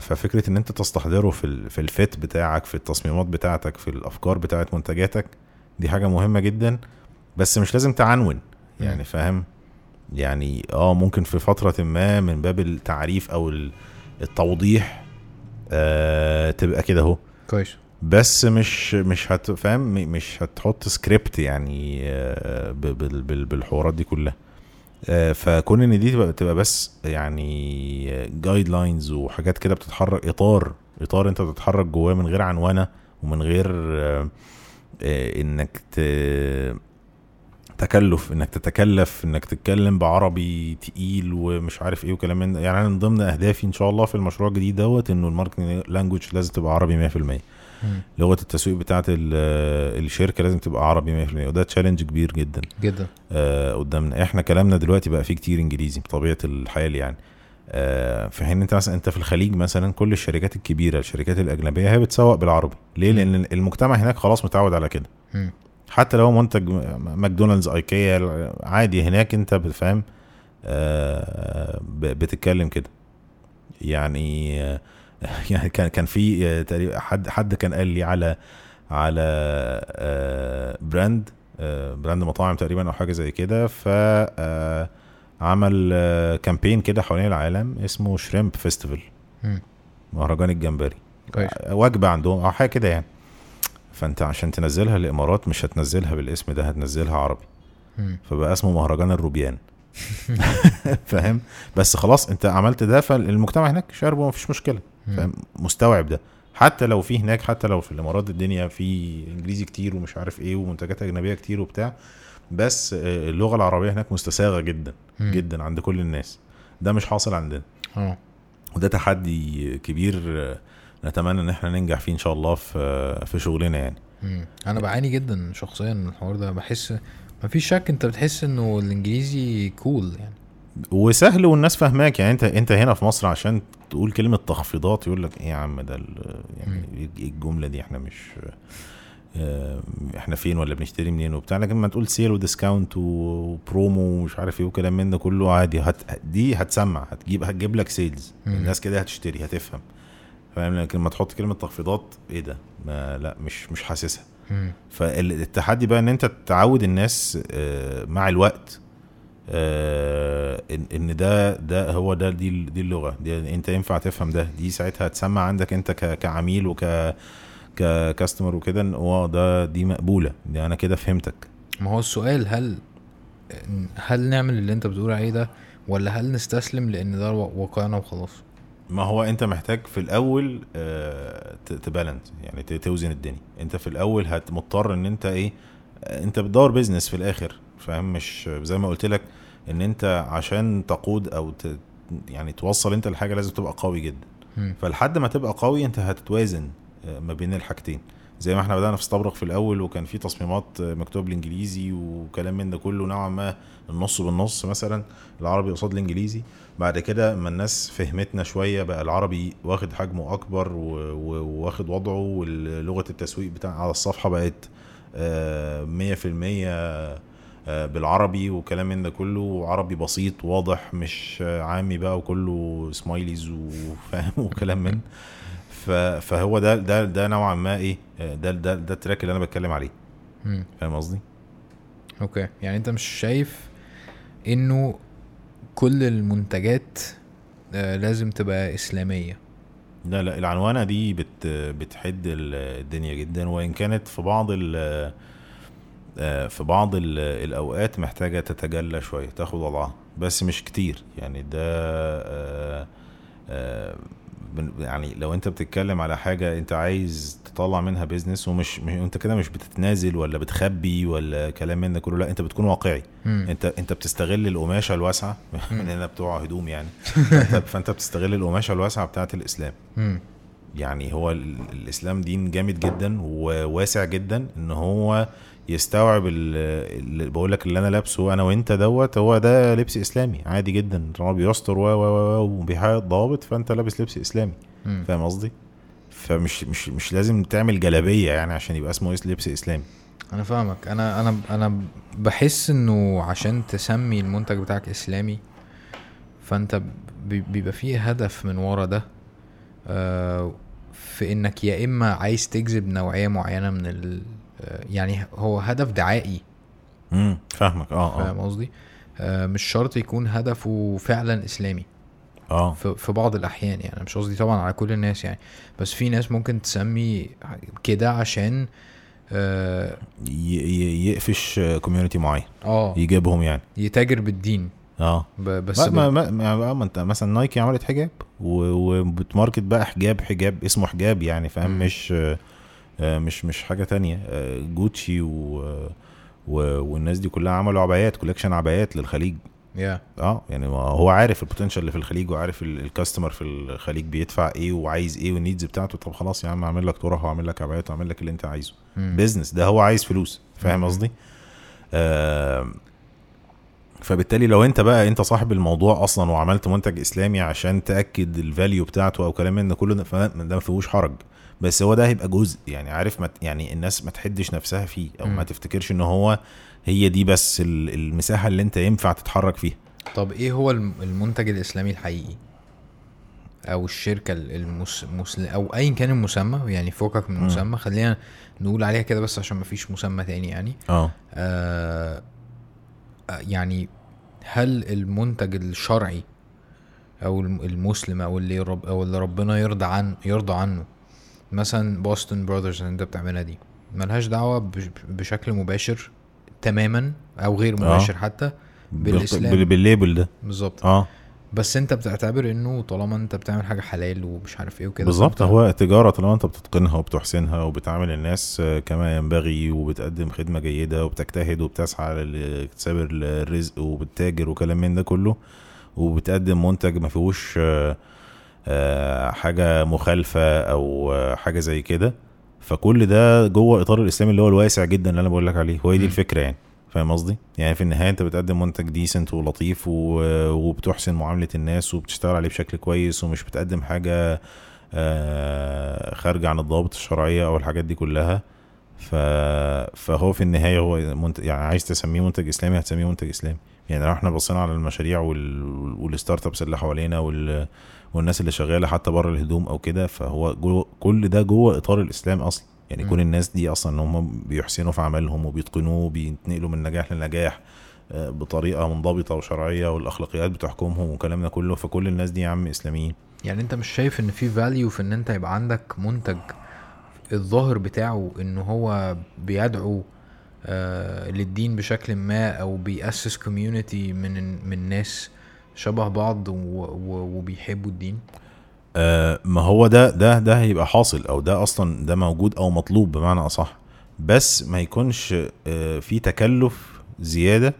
ففكرة إن أنت تستحضره في. في ال fit بتاعك في التصميمات بتاعتك في الأفكار بتاعت منتجاتك دي حاجة مهمة جدا بس مش لازم تعنون. يعني فاهم يعني آه ممكن في فترة ما من باب التعريف أو ال- التوضيح آه تبقى كده أهو كويس بس مش مش هتفهم مش هتحط سكريبت يعني آه، بالحوارات دي كلها آه، فكون إن دي تبقى تبقى بس يعني guidelines وحاجات كده بتتحرك إطار إطار أنت بتتحرك جواه من غير عنوانة ومن غير آه، آه، إنك تكلف إنك تتكلف إنك تتكلم بعربي تقيل ومش عارف إيه وكلام من يعني أنا من ضمن أهدافي إن شاء الله في المشروع الجديد دوت إنه ال marketing language لازم تبقى عربي 100% مم. لغة التسويق بتاعه ال- الشركة لازم تبقى عربي 100% وده challenge كبير جدا. جدا. آه قدامنا. إحنا كلامنا دلوقتي بقى فيه كتير إنجليزي بطبيعة الحال يعني. آه في حين أنت مثلا أنت في الخليج مثلا كل الشركات الكبيرة الشركات الأجنبية هي بتسوق بالعربي. ليه؟ مم. لأن المجتمع هناك خلاص متعود على كده. حتى لو منتج م- ماكدونالدز آيكيا عادي هناك أنت بتفهم آه بتتكلم كده. يعني آه، يعني كان كان في آه، تقريبا حد حد كان قال لي على على آه، brand آه، brand مطاعم تقريبا أو حاجة زي كده. ف عمل campaign كده حوالين العالم اسمه Shrimp Festival. مهرجان الجمبري. كويس. وجبة عندهم أو حاجة كده يعني. فأنت عشان تنزلها الامارات مش هتنزلها بالاسم ده هتنزلها عربي. فبقى اسمه مهرجان الروبيان. فاهم؟ بس خلاص أنت عملت ده فالمجتمع هناك شاربه مفيش مشكلة. مم. فاهم؟ مستوعب ده. حتى لو في هناك حتى لو في الامارات الدنيا في انجليزي كتير ومش عارف إيه ومنتجات اجنبية كتير وبتاع بس آه، اللغة العربية هناك مستساغة جدا مم. جدا عند كل الناس. ده مش حاصل عندنا. آه. وده تحدي كبير آه، نتمنى إن إحنا ننجح فيه إن شاء الله في آه، في شغلنا يعني. مم. أنا بعاني جدا شخصيا من الحوار ده. بحس مفيش شك أنت بتحس إنه الإنجليزي كول يعني. وسهل والناس فاهماك. يعني انت انت هنا في مصر عشان تقول كلمة تخفيضات يقول لك إيه يا عم ده يعني إيه الجملة دي؟ إحنا مش آه، إحنا فين ولا بنشتري منين وبتاع؟ لكن لما تقول sale و discount و promo ومش عارف إيه وكلام من ده كله عادي. هت دي هتسمع هتجيب هتجيب لك sales. الناس كده هتشتري هتفهم. فاهم؟ لكن لما تحط كلمة تخفيضات إيه ده؟ ما لا مش مش حاسسها. فالتحدي بقى إن أنت تعود الناس آه، مع الوقت آه، ان إن ده ده هو ده دي دي اللغة. دي أنت ينفع تفهم ده. دي ساعتها هتسمع عندك أنت كعميل وك ككاستمر وكده إن آه ده دي مقبولة. دي أنا كده فهمتك. ما هو السؤال هل هل نعمل اللي أنت بتقول عليه ده ولا هل نستسلم لأن ده واقعنا وخلاص؟ ما هو أنت محتاج في الأول آه، تبالانس يعني توزن الدنيا. أنت في الأول هت مضطر إن أنت إيه آه، أنت بتدور بيزنس في الآخر. فاهم؟ مش زي ما قلت لك إن أنت عشان تقود أو ت يعني توصل أنت الحاجة لازم تبقى قوي جدا. فلحد ما تبقى قوي أنت هتتوازن آه، ما بين الحاجتين. زي ما إحنا بدأنا في استبرق في الأول وكان في تصميمات آه، مكتوب بالإنجليزي وكلام من ده كله نوعا ما النص بالنص مثلا العربي قصاد الإنجليزي. بعد كده ما الناس فهمتنا شوية بقى العربي واخد حجمه أكبر و- و- وواخد وضعه ولغة التسويق بتاع على الصفحة بقت مية في المية بالعربي وكلام من ده كله. وعربي بسيط واضح مش آه، عامي بقى وكله smileys وفاهم وكلام من فهو ده ده ده نوعا ما إيه آه، ده ده ده ال track اللي أنا بتكلم عليه. فاهم قصدي؟ okay. يعني أنت مش شايف إنه كل المنتجات آه، لازم تبقى إسلامية؟ لا لا العنوانة دي بت بتحد ال- الدنيا جدا. وإن كانت في بعض ال آه، في بعض ال- الأوقات محتاجة تتجلى شوية تاخد وضعها بس مش كتير. يعني ده آه، آه، يعني لو أنت بتتكلم على حاجة أنت عايز تطلع منها بيزنس ومش مش- أنت كده مش بتتنازل ولا بتخبي ولا كلام من كله لا أنت بتكون واقعي. مم. أنت أنت بتستغل القماشة الواسعة من هنا بتوع هدوم يعني. فأنت, بتستغل القماشة الواسعة بتاعت الإسلام. مم. يعني هو ال- الإسلام دين جامد جدا وواسع جدا إن هو يستوعب ال- اللي بقول لك اللي أنا لابسه أنا وأنت دوت هو ده لبس إسلامي عادي جدا هو بيستر و و وبيحقق ضوابط فأنت لابس لبس إسلامي. فاهم قصدي؟ فمش مش مش لازم تعمل جلابية يعني عشان يبقى اسمه إس- لبس إسلامي أنا فاهمك أنا أنا أنا بحس إنه عشان تسمي المنتج بتاعك إسلامي فأنت بي- بيبقى فيه هدف من ورا ده آه، في إنك يا إما عايز تجذب نوعية معينة من ال يعني هو هدف دعائي. امم فاهمك. آه فاهم آه قصدي؟ آه، مش شرط يكون هدفه فعلا إسلامي. آه. في بعض الأحيان يعني. مش قصدي طبعا على كل الناس يعني. بس في ناس ممكن تسمي كده عشان آه ي- يقفش community معين. آه، يجيبهم يعني. يتاجر بالدين. آه. بس ما ما, ما, ما, ما انت مثلا نايكي عملت حجاب وبت market بقى حجاب حجاب اسمه حجاب يعني فاهم. مش آه، مش مش حاجة تانية. آه، جوتشي و و والناس دي كلها عملوا عبايات collection عبايات للخليج. يا آه يعني هو عارف ال potential اللي في الخليج وعارف ال- ال customer في الخليج بيدفع إيه وعايز إيه وال needs بتاعته. طب خلاص يا عم اعمل لك طرح واعمل لك عبايات واعمل لك اللي أنت عايزه. business ده هو عايز فلوس. فاهم. قصدي؟ آه فبالتالي لو أنت بقى أنت صاحب الموضوع أصلا وعملت منتج إسلامي عشان تأكد الفاليو بتاعته أو كلام من كله ده ما فيهوش حرج. بس هو ده هيبقى جزء يعني عارف ما يعني الناس ما تحدش نفسها فيه أو. ما تفتكرش إن هو هي دي بس ال- المساحة اللي أنت ينفع تتحرك فيها طب إيه هو الم- المنتج الإسلامي الحقيقي أو الشركة المس... أو ايا كان المسمى يعني فوقك من. المسمى خلينا نقول عليها كده بس عشان مفيش مسمى تاني يعني آه آه آه، يعني هل المنتج الشرعي أو الم- المسلم أو اللي رب أو اللي ربنا يرضى عن يرضى عنه مثلا بوستون براذرز اللي انت بتعملها دي. ملهاش دعوة بش- بشكل مباشر تماما أو غير مباشر حتى بالإسلام. بال- بال label ده. بالظبط. آه. بس انت بتعتبر انه طالما انت بتعمل حاجة حلال ومش عارف إيه وكده بالظبط. هو تجارة طالما انت بتتقنها وبتحسنها وبتعامل الناس آه، كما ينبغي وبتقدم خدمة جيدة وبتجتهد وبتسعى لاكتساب الرزق وبتتاجر وكلام من ده كله وبتقدم منتج ما فيهوش آه، آه، حاجة مخالفة أو آه، حاجة زي كده فكل ده جوه إطار الاسلامي اللي هو الواسع جدا اللي أنا بقول لك عليه هو دي. الفكرة يعني فاهم قصدي؟ يعني في النهاية أنت بتقدم منتج ديسنت ولطيف و- وبتحسن معاملة الناس وبتشتغل عليه بشكل كويس ومش بتقدم حاجة آه، خارجة عن الضوابط الشرعية أو الحاجات دي كلها. فهو في النهاية هو منت... يعني عايز تسميه منتج إسلامي هتسميه منتج إسلامي يعني لو إحنا بصينا على المشاريع وال... وال startups اللي حوالينا وال... والناس اللي شغالة حتى بره الهدوم أو كده فهو. كل ده جوه إطار الإسلام أصلا يعني. كل الناس دي أصلا إن هم بيحسنوا في عملهم وبيتقنوه وبينتقلوا من نجاح لنجاح آه، بطريقة منضبطة وشرعية والأخلاقيات بتحكمهم والكلام ده كله فكل الناس دي يا عم إسلاميين يعني أنت مش شايف إن في value في إن أنت يبقى عندك منتج الظاهر بتاعه إن هو بيدعو آه للدين بشكل ما أو بيأسس community من من ناس شبه بعض وبيحبوا الدين آه، ما هو ده ده ده هيبقى حاصل أو ده أصلا ده موجود أو مطلوب بمعنى أصح بس ما يكونش آه، في تكلف زيادة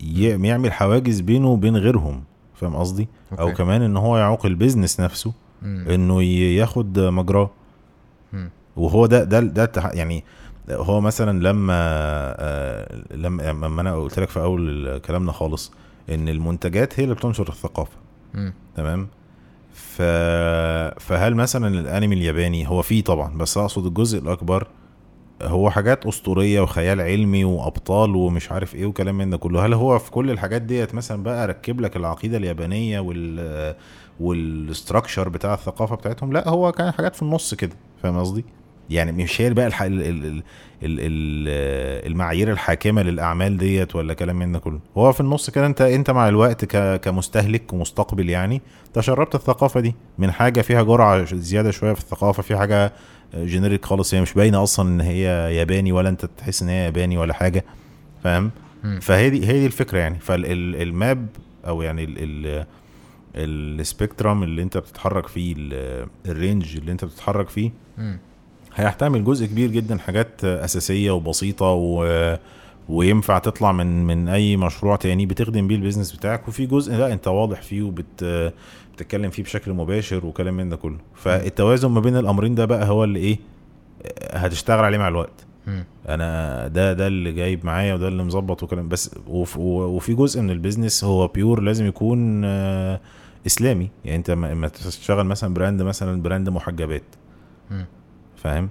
يعمل حواجز بينه وبين غيرهم فاهم قصدي أو. كمان إن هو يعوق البيزنس نفسه مم. إنه ياخد مجراه. وهو ده ده ده يعني هو مثلا لما آه، لما لما أنا قلت لك في أول كلامنا خالص إن المنتجات هي اللي بتنشر الثقافة. تمام؟ ف... فهل مثلا الأنمي الياباني هو فيه طبعا بس أقصد الجزء الأكبر هو حاجات أسطورية وخيال علمي وأبطال ومش عارف إيه وكلام من ده كله هل هو في كل الحاجات ديت مثلا بقى ركب لك العقيدة اليابانية وال والاستراكشر بتاع الثقافة بتاعتهم؟ لا هو كان حاجات في النص كده فاهم قصدي؟ يعني مش هي بقى الح... ال... ال... ال... ال... ال- المعايير الحاكمة للأعمال ديت ولا كلام من ده كله هو في النص كده أنت أنت مع الوقت ك... كمستهلك ومستقبل يعني تشربت الثقافة دي من حاجة فيها جرعة زيادة شوية في الثقافة في حاجة generic خالص هي مش باينة أصلا إن هي ياباني ولا أنت تحس إن هي ياباني ولا حاجة فاهم. فهي دي هي دي الفكرة يعني فال map أو يعني ال ال ال spectrum اللي أنت بتتحرك فيه ال- ال range اللي أنت بتتحرك فيه. هيحتمل جزء كبير جدا حاجات أساسية وبسيطة و وينفع تطلع من من أي مشروع تاني بتخدم بيه ال business بتاعك وفي جزء لا أنت واضح فيه وبت بتتكلم فيه بشكل مباشر وكلام من ده كله. فالتوازن ما بين الأمرين ده بقى هو اللي إيه هتشتغل عليه مع الوقت. أنا ده ده اللي جايب معايا وده اللي مظبط وكلام. بس وفي جزء من ال business هو pure لازم يكون آه، إسلامي. يعني أنت ما ما تشتغل مثلا brand مثلا brand محجبات. فاهم؟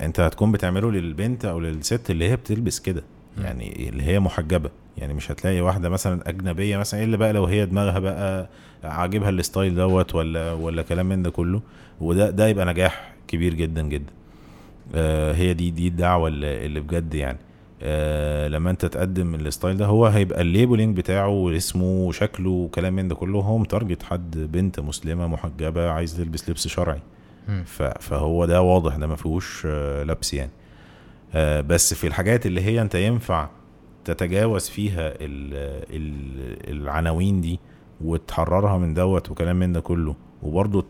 انت هتكون بتعمله للبنت أو للست اللي هي بتلبس كده. يعني اللي هي محجبة. يعني مش هتلاقي واحدة مثلا أجنبية مثلا الا بقى لو هي دماغها بقى عاجبها ال style دوت ولا ولا كلام من ده كله؟ وده ده يبقى نجاح كبير جدا جدا. آه هي دي دي الدعوة اللي, اللي بجد يعني. آه لما انت تقدم ال style ده هو هيبقى ال labeling بتاعه واسمه وشكله وكلام من ده كله. هو مـ target حد بنت مسلمة محجبة عايز تلبس لبس شرعي. فهو ده واضح ده ما فيهوش آه، لبس يعني. آه، بس في الحاجات اللي هي انت ينفع تتجاوز فيها ال ال العناوين دي وتحررها من دوت وكلام من ده كله وبرضه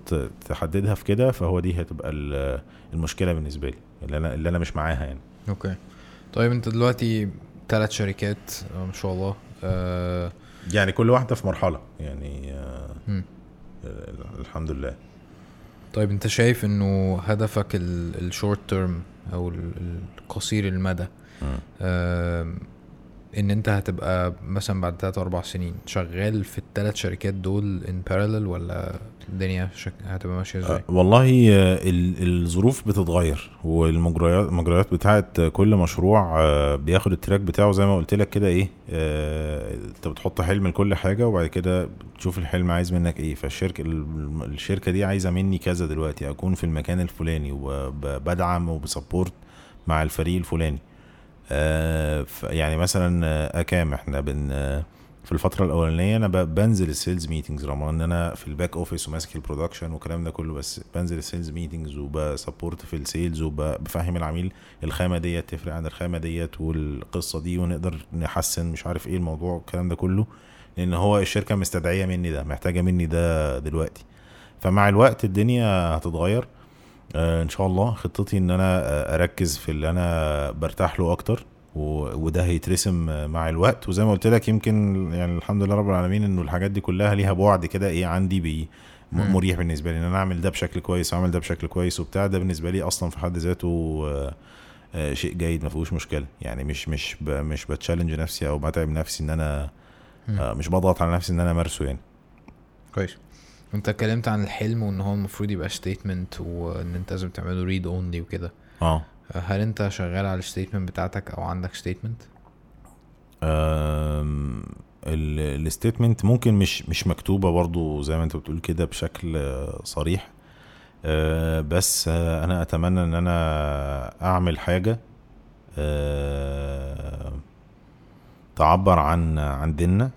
تحددها في كده فهو دي هتبقى ال- المشكلة بالنسبة لي اللي أنا اللي أنا مش معاها يعني. أوكي. طيب أنت دلوقتي ثلاث شركات آه، ما شاء الله آه يعني كل واحدة في مرحلة يعني. آه، الحمد لله. طيب انت شايف انه هدفك ال short term أو ال- القصير المدى ان انت هتبقى مثلا بعد تلات أربع سنين شغال في الثلاث شركات دول in parallel ولا الدنيا شك... هتبقى ماشية إزاي؟ أه، والله آه، ال- الظروف بتتغير والمجريات المجريات بتاعت كل مشروع آه، بياخد ال track بتاعه زي ما قلت لك كده إيه آه، أنت بتحط حلم لكل حاجة وبعد كده تشوف الحلم عايز منك إيه فالشركه ال- الشركة دي عايزة مني كذا دلوقتي أكون في المكان الفلاني وبدعم وب support مع الفريق الفلاني يعني مثلا أكام إحنا بن في الفترة الأولانية أنا بنزل ال sales meetings رغم إن أنا في ال back office وماسك ال production والكلام ده كله بس بنزل ال sales meetings وب support في ال sales وبفهم العميل الخامة ديت تفرق عن الخامة ديت والقصة دي ونقدر نحسن مش عارف إيه الموضوع الكلام ده كله لأن هو الشركة مستدعية مني ده محتاجة مني ده دلوقتي. فمع الوقت الدنيا هتتغير. آه، إن شاء الله خطتي إن أنا أركز في اللي أنا برتاح له أكتر. وده هيترسم مع الوقت. وزي ما قلت لك يمكن يعني الحمد لله رب العالمين إنه الحاجات دي كلها ليها بعد كده إيه عندي بي. مريح بالنسبة لي. إن أنا أعمل ده بشكل كويس وأعمل ده بشكل كويس وبتاع ده بالنسبة لي أصلا في حد ذاته آه، آه، شيء جيد ما فيهوش مشكلة. يعني مش مش مش بتشالنج نفسي أو بتعب نفسي إن أنا. آه، مش بضغط على نفسي إن أنا أمارسه يعني. كويس. أنت اتكلمت عن الحلم وإن هو المفروض يبقى statement وإن أنت لازم تعمله read only وكده. آه. هل انت شغال على ال statement بتاعتك أو عندك statement؟ ال statement ممكن مش مش مكتوبة برضو زي ما انت بتقول كده بشكل صريح آه، بس أنا اتمنى ان أنا اعمل حاجة آه، تعبر عن عن ديننا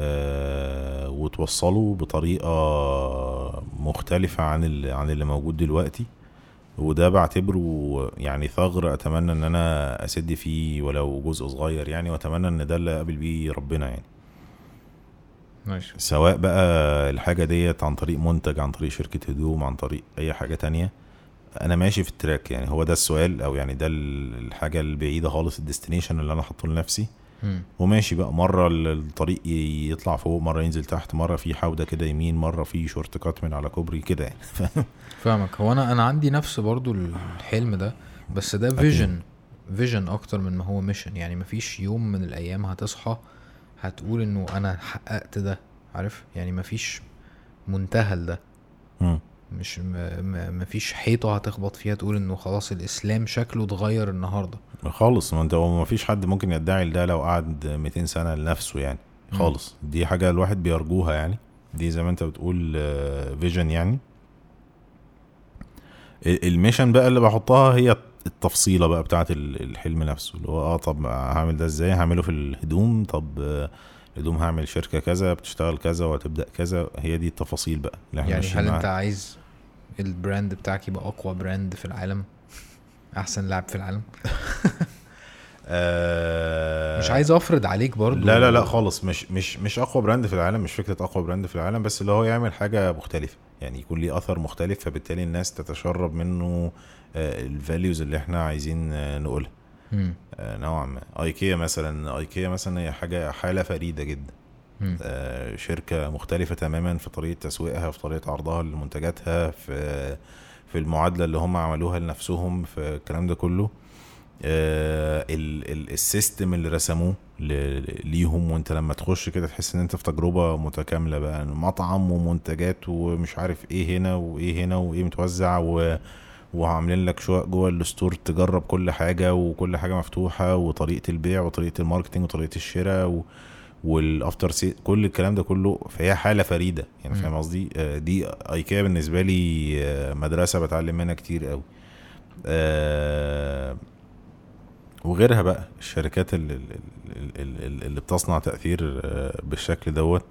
آه، وتوصله بطريقة مختلفة عن عن اللي موجود دلوقتي وده بعتبره يعني ثغر أتمنى إن أنا أسد فيه ولو جزء صغير يعني وأتمنى إن ده اللي أقابل بيه ربنا يعني. ماشي. سواء بقى الحاجة ديت عن طريق منتج عن طريق شركة هدوم عن طريق أي حاجة تانية أنا ماشي في ال track يعني. هو ده السؤال أو يعني ده ال- الحاجة البعيدة خالص ال destination اللي أنا حاطه لنفسي. وماشي بقى. ال- الطريق يطلع فوق مرة ينزل تحت مرة في حودة كده يمين مرة في shortcut من على كوبري كده يعني. فاهمك. هو أنا أنا عندي نفس برضو الحلم ده بس ده vision vision أكتر من ما هو mission يعني مفيش يوم من الأيام هتصحى هتقول إنه أنا حققت ده عارف؟ يعني مفيش منتهى لده. مش م- م- مفيش حيطة هتخبط فيها تقول إنه خلاص الإسلام شكله اتغير النهارده. خالص ما أنت هو ما فيش حد ممكن يدعي ده لو قعد 200 سنة لنفسه يعني. خالص دي حاجة الواحد بيرجوها يعني. دي زي ما أنت بتقول vision يعني. ال- ال mission بقى اللي بحطها هي التفصيلة بقى بتاعت ال- الحلم نفسه اللي هو آه طب هعمل ده إزاي؟ هعمله في الهدوم. طب آه، الهدوم هعمل شركة كذا بتشتغل كذا وهتبدأ كذا. هي دي التفاصيل بقى اللي إحنا يعني هل. أنت عايز ال brand بتاعك يبقى أقوى brand في العالم؟ أحسن لاعب في العالم؟ آه مش عايز أفرض عليك برضو. لا لا لا خالص. مش مش مش أقوى brand في العالم مش فكرة أقوى brand في العالم بس اللي هو يعمل حاجة مختلفة. يعني يكون ليه أثر مختلف فبالتالي الناس تتشرب منه ال values اللي إحنا عايزين آه، نقولها. آه، نوعا ما. إيكيا مثلا إيكيا مثلا هي حاجة حالة فريدة جدا. آه، شركة مختلفة تماما في طريقة تسويقها في طريقة عرضها لمنتجاتها في في المعادلة اللي هم عملوها لنفسهم في الكلام ده كله. آه، ال- ال- السيستم اللي رسموه ليهم وانت لما تخش كده تحس ان انت في تجربة متكاملة بقى مطعم ومنتجات ومش عارف إيه هنا وايه هنا وايه متوزع و وعاملين لك شقق جوه ال store تجرب كل حاجة وكل حاجة مفتوحة وطريقة البيع وطريقة ال marketing وطريقة الشراء و... وال after sa كل الكلام ده كله فهي حالة فريدة. يعني. فاهم قصدي؟ آه، دي ايكيا بالنسبة لي آه، مدرسة بتعلم منها كتير قوي. آه، وغيرها بقى الشركات اللي, اللي, بتصنع تأثير بالشكل دوت.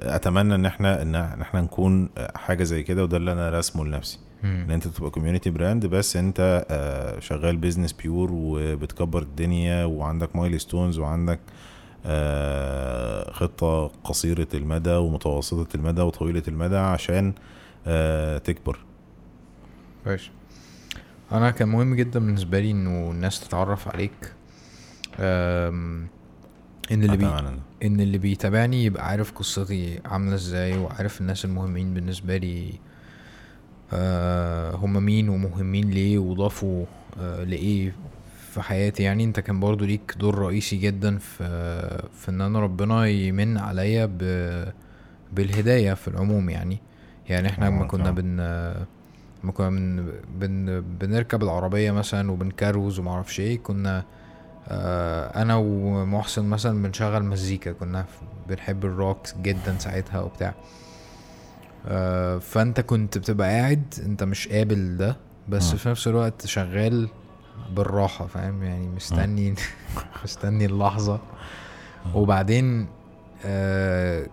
أتمنى إن إحنا إن إحنا نكون حاجة زي كده وده اللي أنا راسمه لنفسي. إن. أنت تبقى community brand بس أنت آه، شغال business pure وبتكبر الدنيا وعندك milestones وعندك آه، خطة قصيرة المدى ومتوسطة المدى وطويلة المدى عشان آه، تكبر كويس أنا كان مهم جدا بالنسبة لي إنه الناس تتعرف عليك إن اللي بي. إن اللي بيتابعني يبقى عارف قصتي عاملة إزاي وعارف الناس المهمين بالنسبة لي آه هم مين ومهمين ليه وضافوا آه لإيه في حياتي؟ يعني أنت كان برضو ليك دور رئيسي جدا في في إن أنا ربنا يمن عليا ب بالهداية في العموم يعني. يعني إحنا لما آه، كنا. بن لما كنا بن... بن... بنركب العربية مثلا وبنكروز ومعرفش إيه كنا آه أنا ومحسن مثلا بنشغل مزيكا كنا بنحب الروك جدا ساعتها وبتاع. آه فانت كنت بتبقى قاعد انت مش قابل ده بس مم. في نفس الوقت شغال بالراحة فاهم؟ يعني مستني مستني اللحظة. وبعدين آه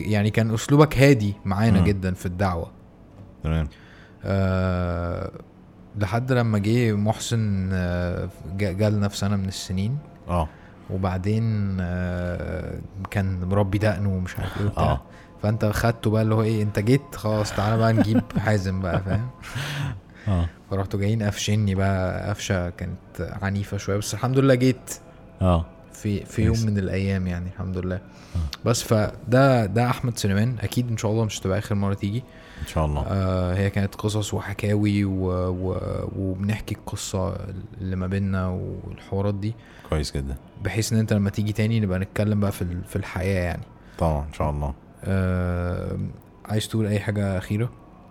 يعني كان أسلوبك هادي معانا مم. جدا في الدعوة. تمام. آه لحد لما جه محسن آه جا- جالنا في سنة من السنين. آه. وبعدين آه كان مربي دقنه ومش عارف إيه وبتاع. آه. فانت خدته بقى اللي هو إيه انت جيت خلاص تعالى بقى نجيب حازم بقى فاهم؟ آه. فرحتوا جايين قفشني بقى قفشة كانت عنيفة شوية بس الحمد لله جيت آه. في في يوم. من الأيام يعني الحمد لله. بس فده ده أحمد سليمان أكيد إن شاء الله مش هتبقى آخر مرة تيجي. إن شاء الله. آه هي كانت قصص وحكاوي و... و... وبنحكي القصة اللي ما بيننا والحوارات دي. كويس جدا. بحيث إن أنت لما تيجي تاني نبقى نتكلم بقى في في الحياة يعني. طبعا إن شاء الله. آه عايز تقول أي حاجة أخيرة؟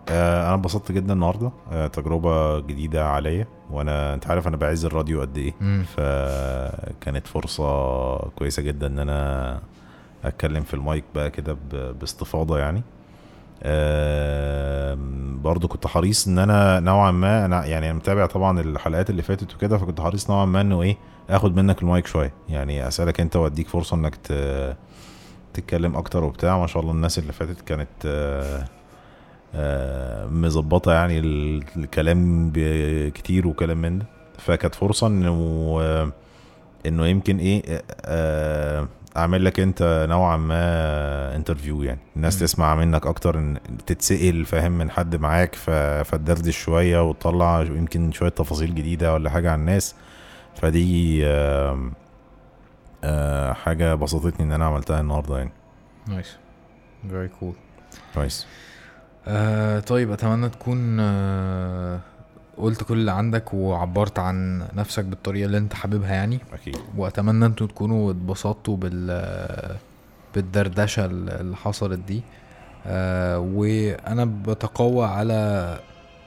آه أنا اتبسطت جدا النهارده. آه تجربة جديدة عليا وأنا أنت عارف أنا بعز الراديو قد إيه. فكانت فرصة كويسة جدا إن أنا أتكلم في المايك بقى كده باستفاضة يعني. آم، برضو كنت حريص إن أنا نوعا ما أنا يعني أنا متابع طبعا الحلقات اللي فاتت وكده فكنت حريص نوعا ما إنه إيه آخد منك المايك شوية. يعني أسألك أنت وأديك فرصة إنك تتكلم أكتر وبتاع. ما شاء الله الناس اللي فاتت كانت آه، آه، مظبطة يعني ال- الكلام كتير وكلام من ده. فكانت فرصة إنه آه، إنه يمكن إيه أعمل لك أنت نوعا ما interview يعني. الناس مم. تسمع منك أكتر إن تتسأل فاهم من حد معاك فتدردش شوية وتطلع يمكن شوية تفاصيل جديدة ولا حاجة عن الناس. فدي آه، حاجة بسطتني إن أنا عملتها النهارده يعني. nice very cool آه طيب أتمنى تكون آه قلت كل اللي عندك وعبرت عن نفسك بالطريقة اللي أنت حاببها يعني. أكيد. وأتمنى أنتوا تكونوا اتبسطتوا بال بالدردشة اللي حصلت دي. آه وأنا بتقوى على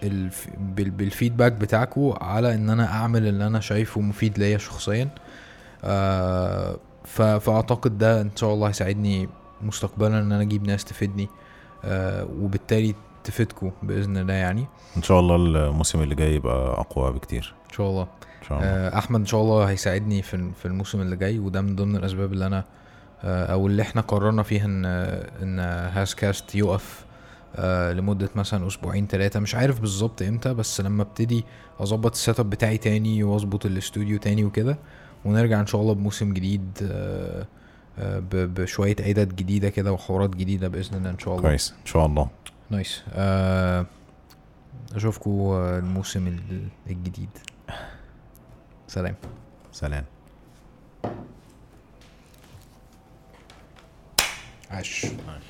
الف... بال... بالفيدباك بتاعكو على إن أنا أعمل اللي أنا شايفه مفيد ليا شخصيا. آه. فأعتقد ده إن شاء الله هيساعدني مستقبلا إن أنا أجيب ناس تفيدني آه وبالتالي تفيدكو بإذن الله يعني. إن شاء الله الموسم اللي جاي يبقى أقوى بكتير. إن شاء الله. إن شاء الله. آه، أحمد إن شاء الله هيساعدني في في الموسم اللي جاي وده من ضمن الأسباب اللي أنا آه، أو اللي إحنا قررنا فيها إن إن هاز كاست يقف آه، لمدة مثلا أسبوعين ثلاثة مش عارف بالظبط إمتى بس لما أبتدي أظبط ال setup بتاعي تاني وأظبط الاستوديو تاني وكده ونرجع إن شاء الله بموسم جديد آه، آه، بشوية عدد جديدة كده وحوارات جديدة بإذن الله إن شاء الله. كويس إن شاء الله. نايس. آه، اشوفكم الموسم ال- الجديد. سلام. سلام. عاش. ماشي.